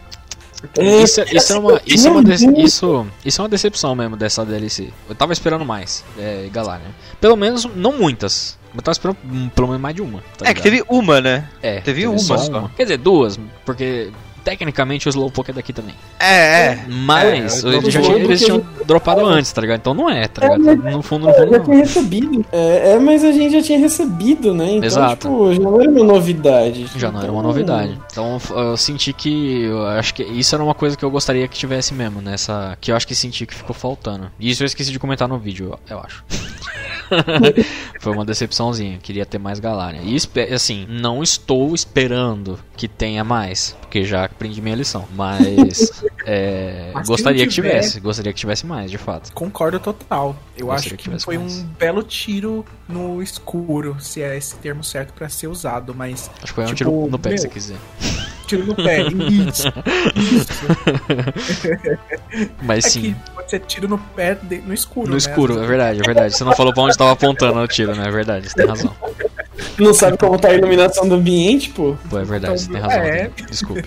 [SPEAKER 4] É,
[SPEAKER 1] Isso, isso é uma, isso, é uma de- isso, isso é uma decepção mesmo dessa DLC. Eu tava esperando mais, é, Galarian. Pelo menos, não muitas. Eu tava esperando hum, pelo menos mais de uma. tá
[SPEAKER 3] É que teve uma, né?
[SPEAKER 1] É,
[SPEAKER 3] teve uma só.
[SPEAKER 1] Quer dizer, duas, porque tecnicamente o Slowpoke é daqui também.
[SPEAKER 3] É, é.
[SPEAKER 1] Mas
[SPEAKER 3] É, eu
[SPEAKER 1] eles,
[SPEAKER 4] tô
[SPEAKER 1] já tinham, eles tinham dropado antes, tá ligado? Então não é, tá
[SPEAKER 4] É,
[SPEAKER 1] ligado?
[SPEAKER 4] mas-
[SPEAKER 1] No fundo, no fundo
[SPEAKER 4] já
[SPEAKER 1] não.
[SPEAKER 4] tinha recebido. É, é, mas a gente já tinha recebido, né? Então,
[SPEAKER 1] Exato.
[SPEAKER 4] tipo, já não era uma novidade.
[SPEAKER 1] Já não era uma
[SPEAKER 4] Então,
[SPEAKER 1] novidade. Então eu senti que. Eu acho que isso era uma coisa que eu gostaria que tivesse mesmo, nessa. Que eu acho que senti que ficou faltando. E isso eu esqueci de comentar no vídeo, eu acho. *laughs* *laughs* Foi uma decepçãozinha. Queria ter mais Galarian. E assim, não estou esperando que tenha mais. Porque já aprendi minha lição. Mas. *laughs* é,
[SPEAKER 2] Mas se
[SPEAKER 1] gostaria que
[SPEAKER 2] tiver-
[SPEAKER 1] tivesse. Gostaria que tivesse mais, de fato.
[SPEAKER 2] Concordo total. Eu
[SPEAKER 1] Gostaria
[SPEAKER 2] acho
[SPEAKER 1] que
[SPEAKER 2] que foi
[SPEAKER 1] mais.
[SPEAKER 2] um belo tiro no escuro, se é esse termo certo pra ser usado, mas
[SPEAKER 1] Acho que foi um
[SPEAKER 2] Tipo,
[SPEAKER 1] tiro no pé
[SPEAKER 2] meu,
[SPEAKER 1] você quiser.
[SPEAKER 2] tiro no pé. Isso. *laughs* Isso.
[SPEAKER 1] Mas
[SPEAKER 2] É
[SPEAKER 1] sim.
[SPEAKER 2] Ser tiro no pé de- no escuro.
[SPEAKER 1] No
[SPEAKER 2] né?
[SPEAKER 1] escuro, é verdade, é verdade. Você não falou pra onde estava apontando o tiro, né? É verdade, você tem razão.
[SPEAKER 4] Não sabe como tá a iluminação do ambiente, pô.
[SPEAKER 1] Pô, é verdade, você tem razão.
[SPEAKER 2] É.
[SPEAKER 1] Desculpa.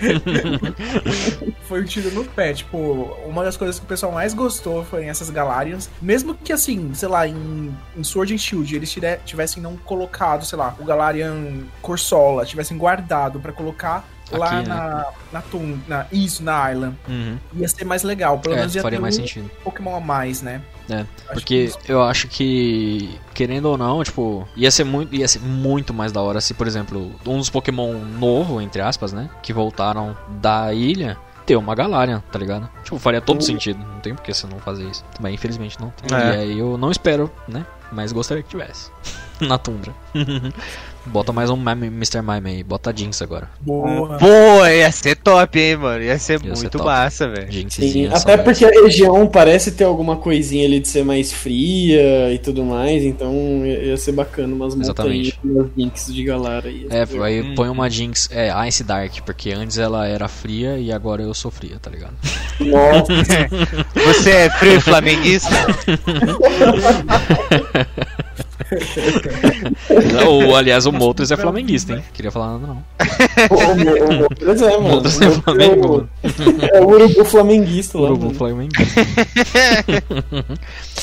[SPEAKER 1] *laughs*
[SPEAKER 2] Foi um tiro no pé. Tipo, uma das coisas que o pessoal mais gostou foi essas Galarians. Mesmo que, assim, sei lá, em, em Sword and Shield eles tivessem não colocado, sei lá, o Galarian Corsola, tivessem guardado pra colocar lá
[SPEAKER 1] Aqui, né?
[SPEAKER 2] na, na, Tun- na Isso, na Island.
[SPEAKER 1] Uhum.
[SPEAKER 2] Ia ser mais legal. Pelo
[SPEAKER 1] É,
[SPEAKER 2] menos ia
[SPEAKER 1] faria
[SPEAKER 2] ter
[SPEAKER 1] mais
[SPEAKER 2] um
[SPEAKER 1] sentido.
[SPEAKER 2] Pokémon a mais, né?
[SPEAKER 1] É, Porque eu acho que, querendo ou não, tipo, ia ser muito, ia ser muito mais da hora se, por exemplo, um dos Pokémon novo, entre aspas, né? Que voltaram da ilha, ter uma Galarian, tá ligado? Tipo, faria todo sentido. Não tem por que você não fazer isso. Mas infelizmente não tem.
[SPEAKER 3] É.
[SPEAKER 1] E aí eu não espero, né? Mas gostaria que tivesse. *laughs* Na tundra. *laughs* Bota mais um Mr. Mime aí. Bota a Jinx agora.
[SPEAKER 2] Boa.
[SPEAKER 3] Pô, ia ser top, hein, mano. Ia ser
[SPEAKER 1] Ia ser
[SPEAKER 3] muito
[SPEAKER 1] top.
[SPEAKER 3] massa, velho.
[SPEAKER 4] Até porque a região parece ter alguma coisinha ali de ser mais fria e tudo mais, então ia ser bacana umas montanhas
[SPEAKER 1] Exatamente.
[SPEAKER 4] com umas links de Galara aí.
[SPEAKER 1] É, aí
[SPEAKER 3] Hum.
[SPEAKER 1] põe uma Jinx, é, Ice Dark, porque antes ela era fria e agora eu sou fria, tá ligado?
[SPEAKER 4] Nossa, *laughs*
[SPEAKER 3] Você é frio e flamenguista? *laughs*
[SPEAKER 1] Ou, *laughs* aliás, o Moltres é flamenguista, hein? Queria falar nada não.
[SPEAKER 4] o, Moltres é, mano. *laughs*
[SPEAKER 1] Moltres é
[SPEAKER 4] O-
[SPEAKER 1] Flamengo.
[SPEAKER 4] É o urubu flamenguista lá.
[SPEAKER 1] Urubu flamenguista. *laughs*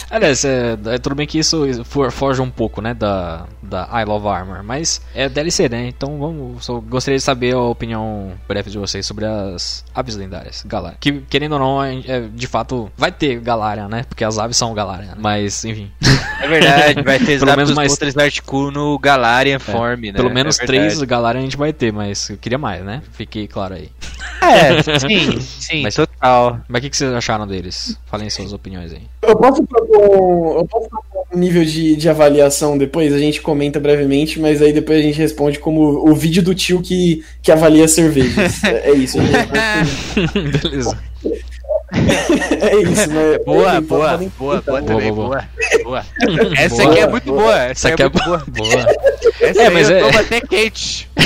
[SPEAKER 1] aliás, é, é, tudo bem que isso for- foge um pouco, né, da, da I Love Armor, mas é DLC, né? Então vamos, só gostaria de saber a opinião breve de vocês sobre as aves lendárias, Galarian. Que, querendo ou não, é, é, de fato, vai ter Galarian, né? Porque as aves são Galarian, mas, enfim.
[SPEAKER 3] É verdade, vai ter
[SPEAKER 1] Pelo menos mais-
[SPEAKER 3] Moltres, Articuno, Galarian Form, né?
[SPEAKER 1] Pelo menos
[SPEAKER 3] É
[SPEAKER 1] três. Galarian a gente vai ter, mas eu queria mais, né? Fiquei claro aí.
[SPEAKER 3] É, *laughs* sim, sim,
[SPEAKER 1] Mas-
[SPEAKER 3] total.
[SPEAKER 1] Mas o que, que vocês acharam deles? Falem suas opiniões aí.
[SPEAKER 4] Eu posso propor, eu posso propor um nível de, de avaliação depois? A gente comenta brevemente, mas aí depois a gente responde como o vídeo do tio que, que avalia cervejas. É, é isso, gente. *laughs*
[SPEAKER 1] Beleza. *laughs*
[SPEAKER 4] É isso, né?
[SPEAKER 3] Boa, boa, boa,
[SPEAKER 4] comentar.
[SPEAKER 3] boa
[SPEAKER 1] Boa,
[SPEAKER 3] também,
[SPEAKER 1] boa,
[SPEAKER 3] boa. *laughs* boa. Essa
[SPEAKER 1] Boa.
[SPEAKER 3] aqui é muito boa. Essa,
[SPEAKER 1] Essa aqui é
[SPEAKER 3] muito boa.
[SPEAKER 1] boa.
[SPEAKER 3] Essa
[SPEAKER 1] É,
[SPEAKER 3] aí
[SPEAKER 1] mas
[SPEAKER 3] eu
[SPEAKER 1] é-
[SPEAKER 3] tomo até quente. *laughs*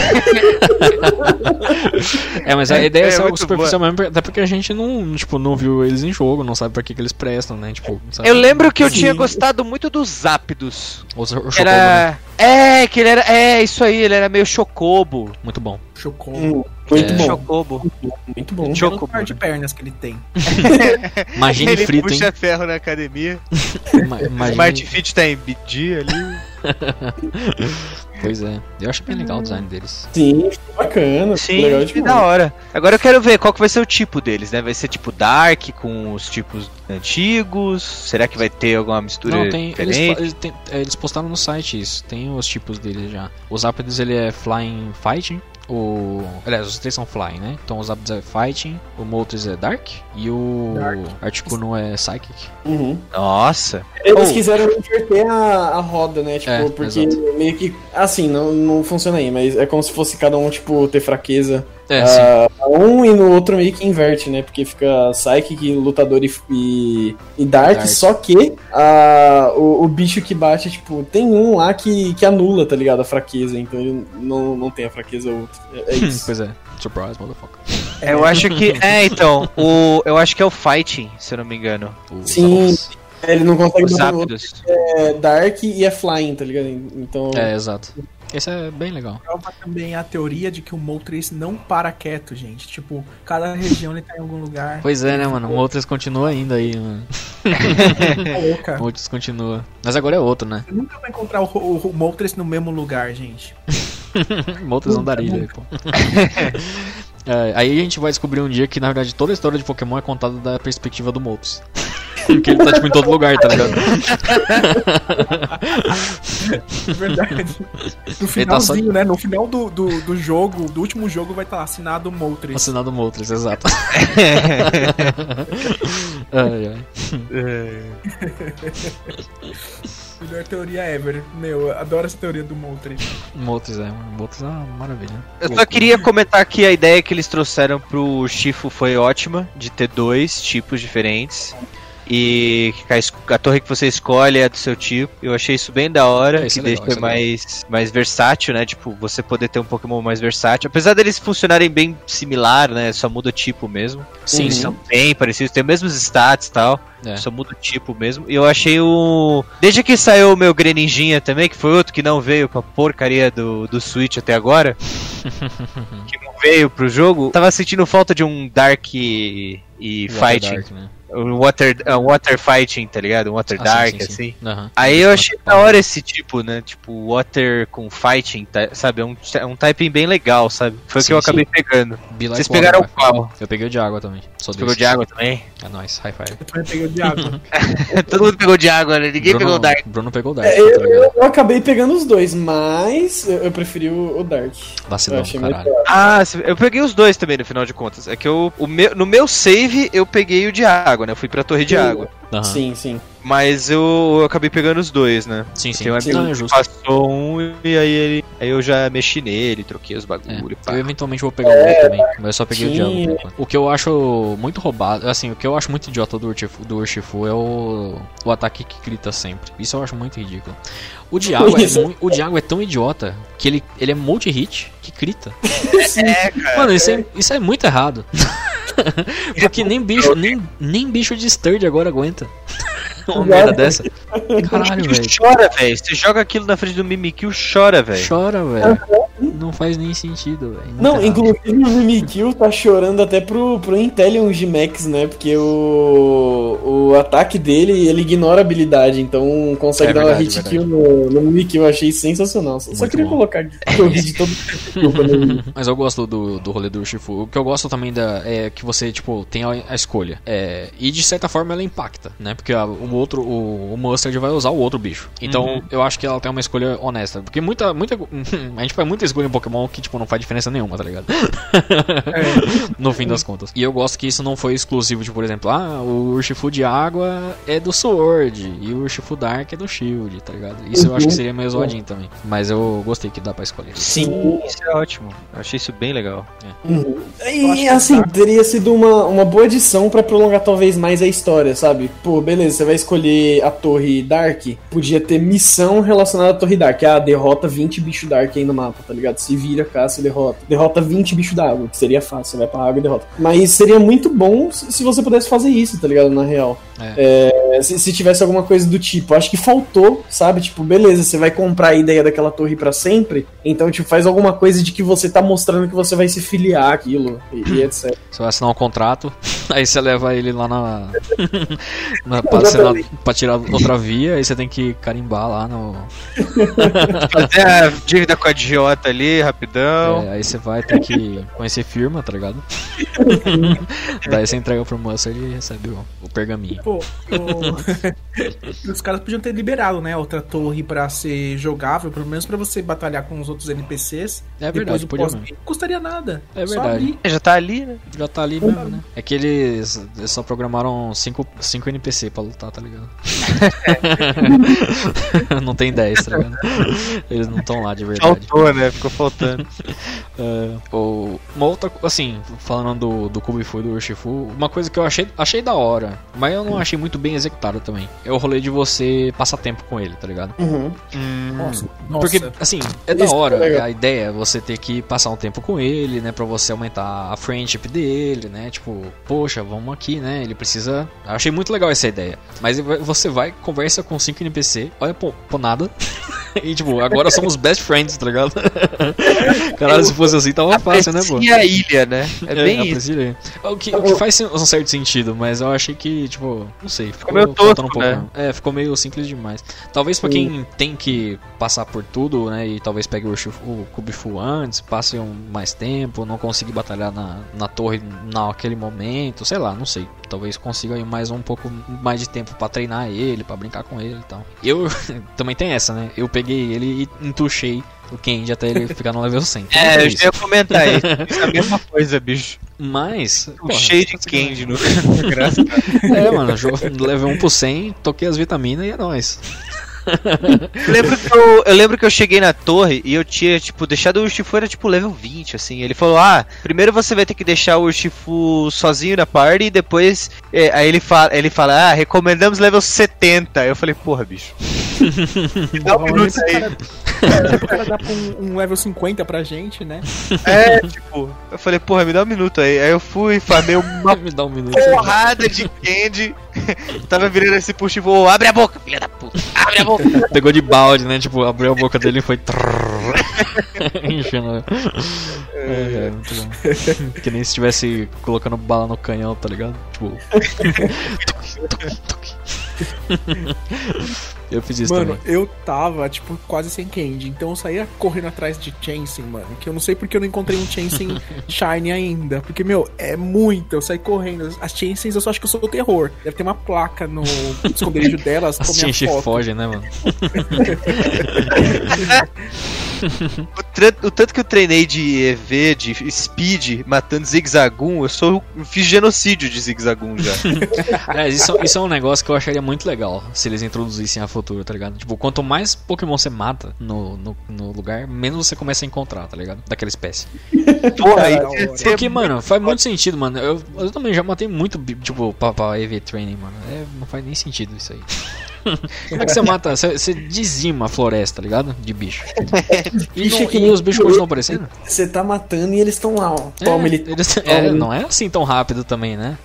[SPEAKER 1] É, mas a ideia é,
[SPEAKER 3] É
[SPEAKER 1] ser algo superficial mesmo, até porque a gente não, tipo, não viu eles em jogo, não sabe pra que, que eles prestam, né? Tipo, sabe?
[SPEAKER 3] Eu lembro que eu
[SPEAKER 4] Sim.
[SPEAKER 3] tinha gostado muito dos Zapdos.
[SPEAKER 1] O, o Chocobo, né?
[SPEAKER 3] Era. É, que ele era. É, isso aí, ele era meio chocobo.
[SPEAKER 1] Muito bom.
[SPEAKER 2] Chocou.
[SPEAKER 4] Hum, muito
[SPEAKER 1] É.
[SPEAKER 4] bom,
[SPEAKER 3] Chocobo.
[SPEAKER 4] muito bom.
[SPEAKER 2] Um
[SPEAKER 3] Choco-
[SPEAKER 2] belo par de pernas que ele tem. *laughs*
[SPEAKER 1] Imagine
[SPEAKER 3] ele
[SPEAKER 1] frito,
[SPEAKER 3] puxa
[SPEAKER 1] hein?
[SPEAKER 3] ferro na academia.
[SPEAKER 1] Ima-
[SPEAKER 3] O
[SPEAKER 1] Imagine...
[SPEAKER 3] Smart Fit tá em BD ali. *laughs*
[SPEAKER 1] Pois é. Eu acho bem legal o design deles.
[SPEAKER 4] Sim, bacana.
[SPEAKER 3] Sim,
[SPEAKER 4] legal demais.
[SPEAKER 3] da hora. Agora eu quero ver qual que vai ser o tipo deles, né? Vai ser tipo Dark com os tipos antigos? Será que vai ter alguma mistura
[SPEAKER 1] Não, tem. Eles,
[SPEAKER 3] diferente?
[SPEAKER 1] eles, tem- é, eles postaram no site isso. Tem os tipos dele já. Os Zapdos ele é Flying Fighting. O. Aliás, os três são Flying, né? Então o Zapdos é Fighting, o Moltres é Dark e o
[SPEAKER 2] Dark.
[SPEAKER 1] Articuno é Psychic.
[SPEAKER 4] Uhum.
[SPEAKER 3] Nossa.
[SPEAKER 4] Eles
[SPEAKER 3] Oh.
[SPEAKER 4] quiseram inverter a, a roda, né? Tipo,
[SPEAKER 1] É,
[SPEAKER 4] porque
[SPEAKER 1] exato.
[SPEAKER 4] meio que. Assim, não, não funciona aí, mas é como se fosse cada um, tipo, ter fraqueza.
[SPEAKER 1] É,
[SPEAKER 4] ah, um e no outro meio que inverte, né? Porque fica Psychic, Lutador e, e, e Dark,
[SPEAKER 1] Dark.
[SPEAKER 4] só que ah, o, o bicho que bate, tipo, tem um lá que, que anula, tá ligado? A fraqueza, então ele não, não tem a fraqueza outro. É, é
[SPEAKER 1] sim.
[SPEAKER 4] isso.
[SPEAKER 1] pois é. Surprise, motherfucker.
[SPEAKER 3] Eu acho que. É, então. O, eu acho que é o Fighting, se eu não me engano.
[SPEAKER 1] O
[SPEAKER 4] Sim.
[SPEAKER 1] Zapdos.
[SPEAKER 4] ele não consegue
[SPEAKER 3] Os
[SPEAKER 4] bater no outro.
[SPEAKER 3] Zapdos.
[SPEAKER 4] É Dark e é Flying, tá ligado? Então.
[SPEAKER 1] É, exato. Esse é bem legal.
[SPEAKER 2] Prova também a teoria de que o Moltres não para quieto, gente. Tipo, cada região ele tá em algum lugar.
[SPEAKER 1] Pois é, né, mano? O Moltres continua ainda aí, mano. *laughs*
[SPEAKER 2] Louca.
[SPEAKER 1] O Moltres continua. Mas agora é outro, né?
[SPEAKER 2] Você nunca vai encontrar o, o, o Moltres no mesmo lugar, gente. *laughs*
[SPEAKER 1] Moltres andarilha aí, pô. É, aí a gente vai descobrir um dia que, na verdade, toda a história de Pokémon é contada da perspectiva do Moltres. *laughs* Porque ele tá, tipo, em todo lugar, tá ligado?
[SPEAKER 2] É verdade. No
[SPEAKER 1] Ele tá só-
[SPEAKER 2] finalzinho, né? No final do, do, do jogo, do último jogo, vai estar assinado Moltres.
[SPEAKER 1] Assinado Moltres, exato. *laughs* ai, ai.
[SPEAKER 2] Melhor teoria ever. Meu, eu adoro essa teoria do Moltres.
[SPEAKER 1] Moltres, é. mano. Moltres é uma maravilha.
[SPEAKER 3] Eu só queria comentar que a ideia que eles trouxeram pro Shifu foi ótima, de ter dois tipos diferentes. E a, torre que você escolhe é do seu tipo. Eu achei isso bem da hora,
[SPEAKER 1] É,
[SPEAKER 3] que
[SPEAKER 1] é legal,
[SPEAKER 3] deixa
[SPEAKER 1] é
[SPEAKER 3] mais, mais versátil, né? Tipo, você poder ter um Pokémon mais versátil. Apesar deles funcionarem bem similar, né? Só muda o tipo mesmo.
[SPEAKER 1] Sim,
[SPEAKER 3] Eles são bem parecidos, tem os mesmos stats e tal.
[SPEAKER 1] É.
[SPEAKER 3] Só muda o tipo mesmo. E eu achei o. Desde que saiu o meu Greninjinha também, que foi outro que não veio com a porcaria do, do Switch até agora. *laughs* que não veio pro jogo. Tava sentindo falta de um Dark e, e Fighting.
[SPEAKER 1] Dark, né?
[SPEAKER 3] Um water, um water Fighting, tá ligado? Um Water
[SPEAKER 1] Ah,
[SPEAKER 3] Dark,
[SPEAKER 1] sim, sim, sim.
[SPEAKER 3] assim.
[SPEAKER 1] Aham.
[SPEAKER 3] Aí eu achei da hora esse tipo, né? Tipo, Water com Fighting, tá- sabe? É um, é um typing bem legal, sabe? Foi o
[SPEAKER 1] Sim,
[SPEAKER 3] que eu
[SPEAKER 1] sim.
[SPEAKER 3] acabei pegando.
[SPEAKER 1] Be like
[SPEAKER 3] Vocês
[SPEAKER 1] water,
[SPEAKER 3] pegaram
[SPEAKER 1] vai.
[SPEAKER 3] qual?
[SPEAKER 1] Eu peguei o de água também.
[SPEAKER 3] Você pegou de água também?
[SPEAKER 1] É nóis, high five.
[SPEAKER 2] Eu também peguei o de água. *laughs* *laughs*
[SPEAKER 3] Todo mundo pegou de água, né? Ninguém
[SPEAKER 1] Bruno,
[SPEAKER 3] pegou o Dark.
[SPEAKER 1] Bruno pegou o Dark,
[SPEAKER 4] É,
[SPEAKER 1] tá
[SPEAKER 4] eu, eu- eu acabei pegando os dois, mas eu, preferi o, o Dark.
[SPEAKER 1] Vacilão, caralho.
[SPEAKER 3] Ah, eu peguei os dois também no final de contas. É que eu, o meu, no meu save eu peguei o de água, né? Eu fui pra torre de água.
[SPEAKER 1] Aham.
[SPEAKER 4] Sim, sim.
[SPEAKER 3] Mas eu, eu acabei pegando os dois, né?
[SPEAKER 1] Sim, sim.
[SPEAKER 3] Tem um
[SPEAKER 1] Sim,
[SPEAKER 3] amigo
[SPEAKER 1] não, é
[SPEAKER 3] que passou um e aí, ele, aí eu já mexi nele, troquei os
[SPEAKER 1] É,
[SPEAKER 3] bagulho. pá.
[SPEAKER 1] eu eventualmente vou pegar o outro também, mas eu só peguei o
[SPEAKER 4] sim.
[SPEAKER 1] Diablo por enquanto. O que eu acho muito roubado, assim, o que eu acho muito idiota do Urshifu, do Urshifu é o, o ataque que grita sempre. Isso eu acho muito ridículo. O Diago é, o Diago é tão idiota que ele, ele é multi-hit que grita.
[SPEAKER 3] É, cara.
[SPEAKER 1] Mano, isso é, isso é muito errado. *laughs* Porque nem bicho, nem, nem bicho de Sturge agora aguenta. Leute. *laughs* Uma merda dessa. Caralho, *laughs* velho.
[SPEAKER 3] chora, velho. Você joga aquilo na frente do Mimikyu, chora, velho.
[SPEAKER 1] Chora, velho. Não faz nem sentido, velho.
[SPEAKER 4] Não, inclusive o Mimikyu tá chorando até pro, pro Inteleon G-Max, né? Porque o, o ataque dele, ele ignora a habilidade, então consegue
[SPEAKER 1] É
[SPEAKER 4] dar uma
[SPEAKER 1] verdade,
[SPEAKER 4] hit kill no, no Mimikyu. Eu achei sensacional. Só, só queria
[SPEAKER 1] bom.
[SPEAKER 4] colocar de *laughs* todo vi.
[SPEAKER 1] Mas eu gosto do, do rolê do Urshifu. O que eu gosto também da, é que você, tipo, tem a, a escolha. É, e de certa forma ela impacta, né? Porque a- o outro, o, o Mustard vai usar o outro bicho. Então
[SPEAKER 3] Uhum.
[SPEAKER 1] eu acho que ela tem uma escolha honesta. Porque muita, muita. *laughs* a gente faz muita escolha em Pokémon que, tipo, não faz diferença nenhuma, tá ligado? *laughs* no fim das contas. E eu gosto que isso não foi exclusivo de, por exemplo, ah, o Urshifu de água é do Sword e o Urshifu Dark é do Shield, tá ligado? Isso eu acho que seria meio zoadinho também. Mas eu gostei que dá pra escolher.
[SPEAKER 3] Sim, isso é ótimo. Eu achei isso bem legal.
[SPEAKER 2] Eu acho
[SPEAKER 4] E assim,
[SPEAKER 2] tá.
[SPEAKER 4] teria sido uma, uma boa edição pra prolongar talvez mais a história, sabe? Pô, beleza, você vai escolher a Torre Dark, podia ter missão relacionada à Torre Dark. Ah, derrota 20 bichos Dark aí no mapa, tá ligado? Se vira, caça e derrota. Derrota 20 bichos d'água, que seria fácil, você vai pra água e derrota. Mas seria muito bom se você pudesse fazer isso, tá ligado? Na real. É, se, se tivesse alguma coisa do tipo. Acho que faltou, sabe? Tipo, beleza, você vai comprar a ideia daquela torre pra sempre, então, tipo, faz alguma coisa de que você tá mostrando que você vai se filiar àquilo e, e etc.
[SPEAKER 1] Você vai assinar um contrato. *laughs* Aí você leva ele lá na. *laughs* na pra, lá, pra tirar outra via, aí você tem que carimbar lá no. *laughs*
[SPEAKER 3] Fazer a dívida com a idiota ali, rapidão.
[SPEAKER 1] É, aí você vai ter que conhecer firma, tá ligado? Daí você entrega pro moço e recebe o, o pergaminho.
[SPEAKER 2] Pô, o- *laughs* os caras podiam ter liberado, né? Outra torre pra ser jogável, pelo menos pra você batalhar com os outros NPCs.
[SPEAKER 1] É
[SPEAKER 2] Depois
[SPEAKER 1] verdade,
[SPEAKER 2] do
[SPEAKER 1] podia
[SPEAKER 2] pós-
[SPEAKER 1] mesmo.
[SPEAKER 2] Não custaria nada.
[SPEAKER 1] É
[SPEAKER 2] Só
[SPEAKER 1] verdade.
[SPEAKER 2] abrir.
[SPEAKER 3] Já tá ali, né?
[SPEAKER 1] Já tá ali mesmo, né? É que eles, eles só programaram 5 cinco NPC pra lutar, tá ligado? *laughs* não tem 10, tá ligado? Eles não estão lá de verdade.
[SPEAKER 3] Faltou, né? Ficou faltando. *laughs*
[SPEAKER 1] É, o- uma outra, assim, falando do, do Kubifu e do Urshifu, uma coisa que eu achei, achei da hora, mas eu não achei muito bem executado também. É o rolê de você passar tempo com ele, tá ligado?
[SPEAKER 4] Uhum.
[SPEAKER 2] Nossa,
[SPEAKER 1] Porque,
[SPEAKER 2] nossa.
[SPEAKER 1] assim, é da hora.
[SPEAKER 4] é
[SPEAKER 1] a ideia é você ter que passar um tempo com ele, né? Pra você aumentar a friendship dele, né? Tipo, poxa, vamos aqui, né? Ele precisa. Eu achei muito legal essa ideia. Mas você vai, conversa com 5 NPC, olha pro, pro nada. *laughs* e, tipo, agora somos best friends, tá ligado? *laughs* Caralho, se fosse assim, tava fácil, né, pô?
[SPEAKER 3] E a ilha, né? É bem isso.
[SPEAKER 1] apreciei. O que, o que faz um certo sentido, mas eu achei que, tipo, não sei, ficou,
[SPEAKER 3] meio
[SPEAKER 1] faltando
[SPEAKER 3] tosco,
[SPEAKER 1] um pouco.
[SPEAKER 3] né?
[SPEAKER 1] É, ficou meio simples demais. Talvez pra quem tem que passar por tudo, né, e talvez pegue o, o Kubifu antes, passe um mais tempo, não conseguir batalhar na, na torre naquele momento, sei lá, não sei. Talvez consiga aí mais um pouco mais de tempo pra treinar ele, pra brincar com ele e tal. Eu *laughs* também tem essa, né? Eu peguei ele e entuchei o Kenji até ele ficar no level 100. *laughs* Então,
[SPEAKER 3] É,
[SPEAKER 1] foi
[SPEAKER 3] eu já ia comentar isso. *laughs* Isso é a mesma coisa, bicho.
[SPEAKER 1] Mas.
[SPEAKER 3] O cheio de Candy no.
[SPEAKER 1] É, mano, levei um pro 100, toquei as vitaminas e é nóis.
[SPEAKER 3] Eu lembro, que eu, eu lembro que eu cheguei na torre e eu tinha, tipo, deixado o Urshifu era tipo level 20, assim. Ele falou: Ah, primeiro você vai ter que deixar o Urshifu sozinho na party e depois. é, aí ele fala, ele fala, ah, recomendamos level 70. Eu falei, porra, bicho. *laughs* Dá um minuto aí.
[SPEAKER 2] cara, o cara dá um, um level 50 pra gente, né?
[SPEAKER 3] É, tipo, eu falei, porra, me dá um minuto aí. Aí eu fui, farmei uma *laughs*
[SPEAKER 1] Me dá um minuto.
[SPEAKER 3] porrada de Candy. *laughs* Tava virando esse push e vou, abre a boca, filha da puta, abre a boca. *laughs*
[SPEAKER 1] Pegou de balde, né? Tipo, abriu a boca dele e foi. *laughs* Enchendo. É, é. Que nem se estivesse colocando bala no canhão, tá ligado? Tipo. tuque, tuque, tuque. Eu fiz isso
[SPEAKER 2] Mano,
[SPEAKER 1] também.
[SPEAKER 2] eu tava, tipo, quase sem candy. Então eu saía correndo atrás de Chansey, mano. Que eu não sei porque eu não encontrei um Chansey *laughs* Shine ainda. Porque, meu, é muito. Eu saí correndo. As Chanseys eu só acho que eu sou o terror. Deve ter uma placa no esconderijo *laughs* delas com
[SPEAKER 1] As
[SPEAKER 2] minha
[SPEAKER 1] Shinji
[SPEAKER 2] foto.
[SPEAKER 1] foge, né, mano? *laughs*
[SPEAKER 3] O, o tanto que eu treinei de EV, de Speed, matando Zigzagoon, eu sou eu fiz genocídio de Zigzagoon já.
[SPEAKER 1] É, isso, isso é um negócio que eu acharia muito legal se eles introduzissem a futuro, tá ligado? Tipo, quanto mais Pokémon você mata no, no, no lugar, menos você começa a encontrar, tá ligado? Daquela espécie. *laughs*
[SPEAKER 3] Porra, aí ser
[SPEAKER 1] Porque, mano, faz muito sentido, mano. Eu, eu também já matei muito, tipo, pra, pra EV Training, mano. É, não faz nem sentido isso aí. *laughs* Como é que você mata? Você, você dizima a floresta, tá ligado? De bicho. *laughs* E,
[SPEAKER 4] Bicho
[SPEAKER 1] não-
[SPEAKER 4] que
[SPEAKER 1] e os bichos continuam aparecendo?
[SPEAKER 4] Você tá matando e eles estão lá, ó. Toma,
[SPEAKER 1] é,
[SPEAKER 4] ele.
[SPEAKER 1] eles-
[SPEAKER 4] toma,
[SPEAKER 1] é, não é assim tão rápido também, né?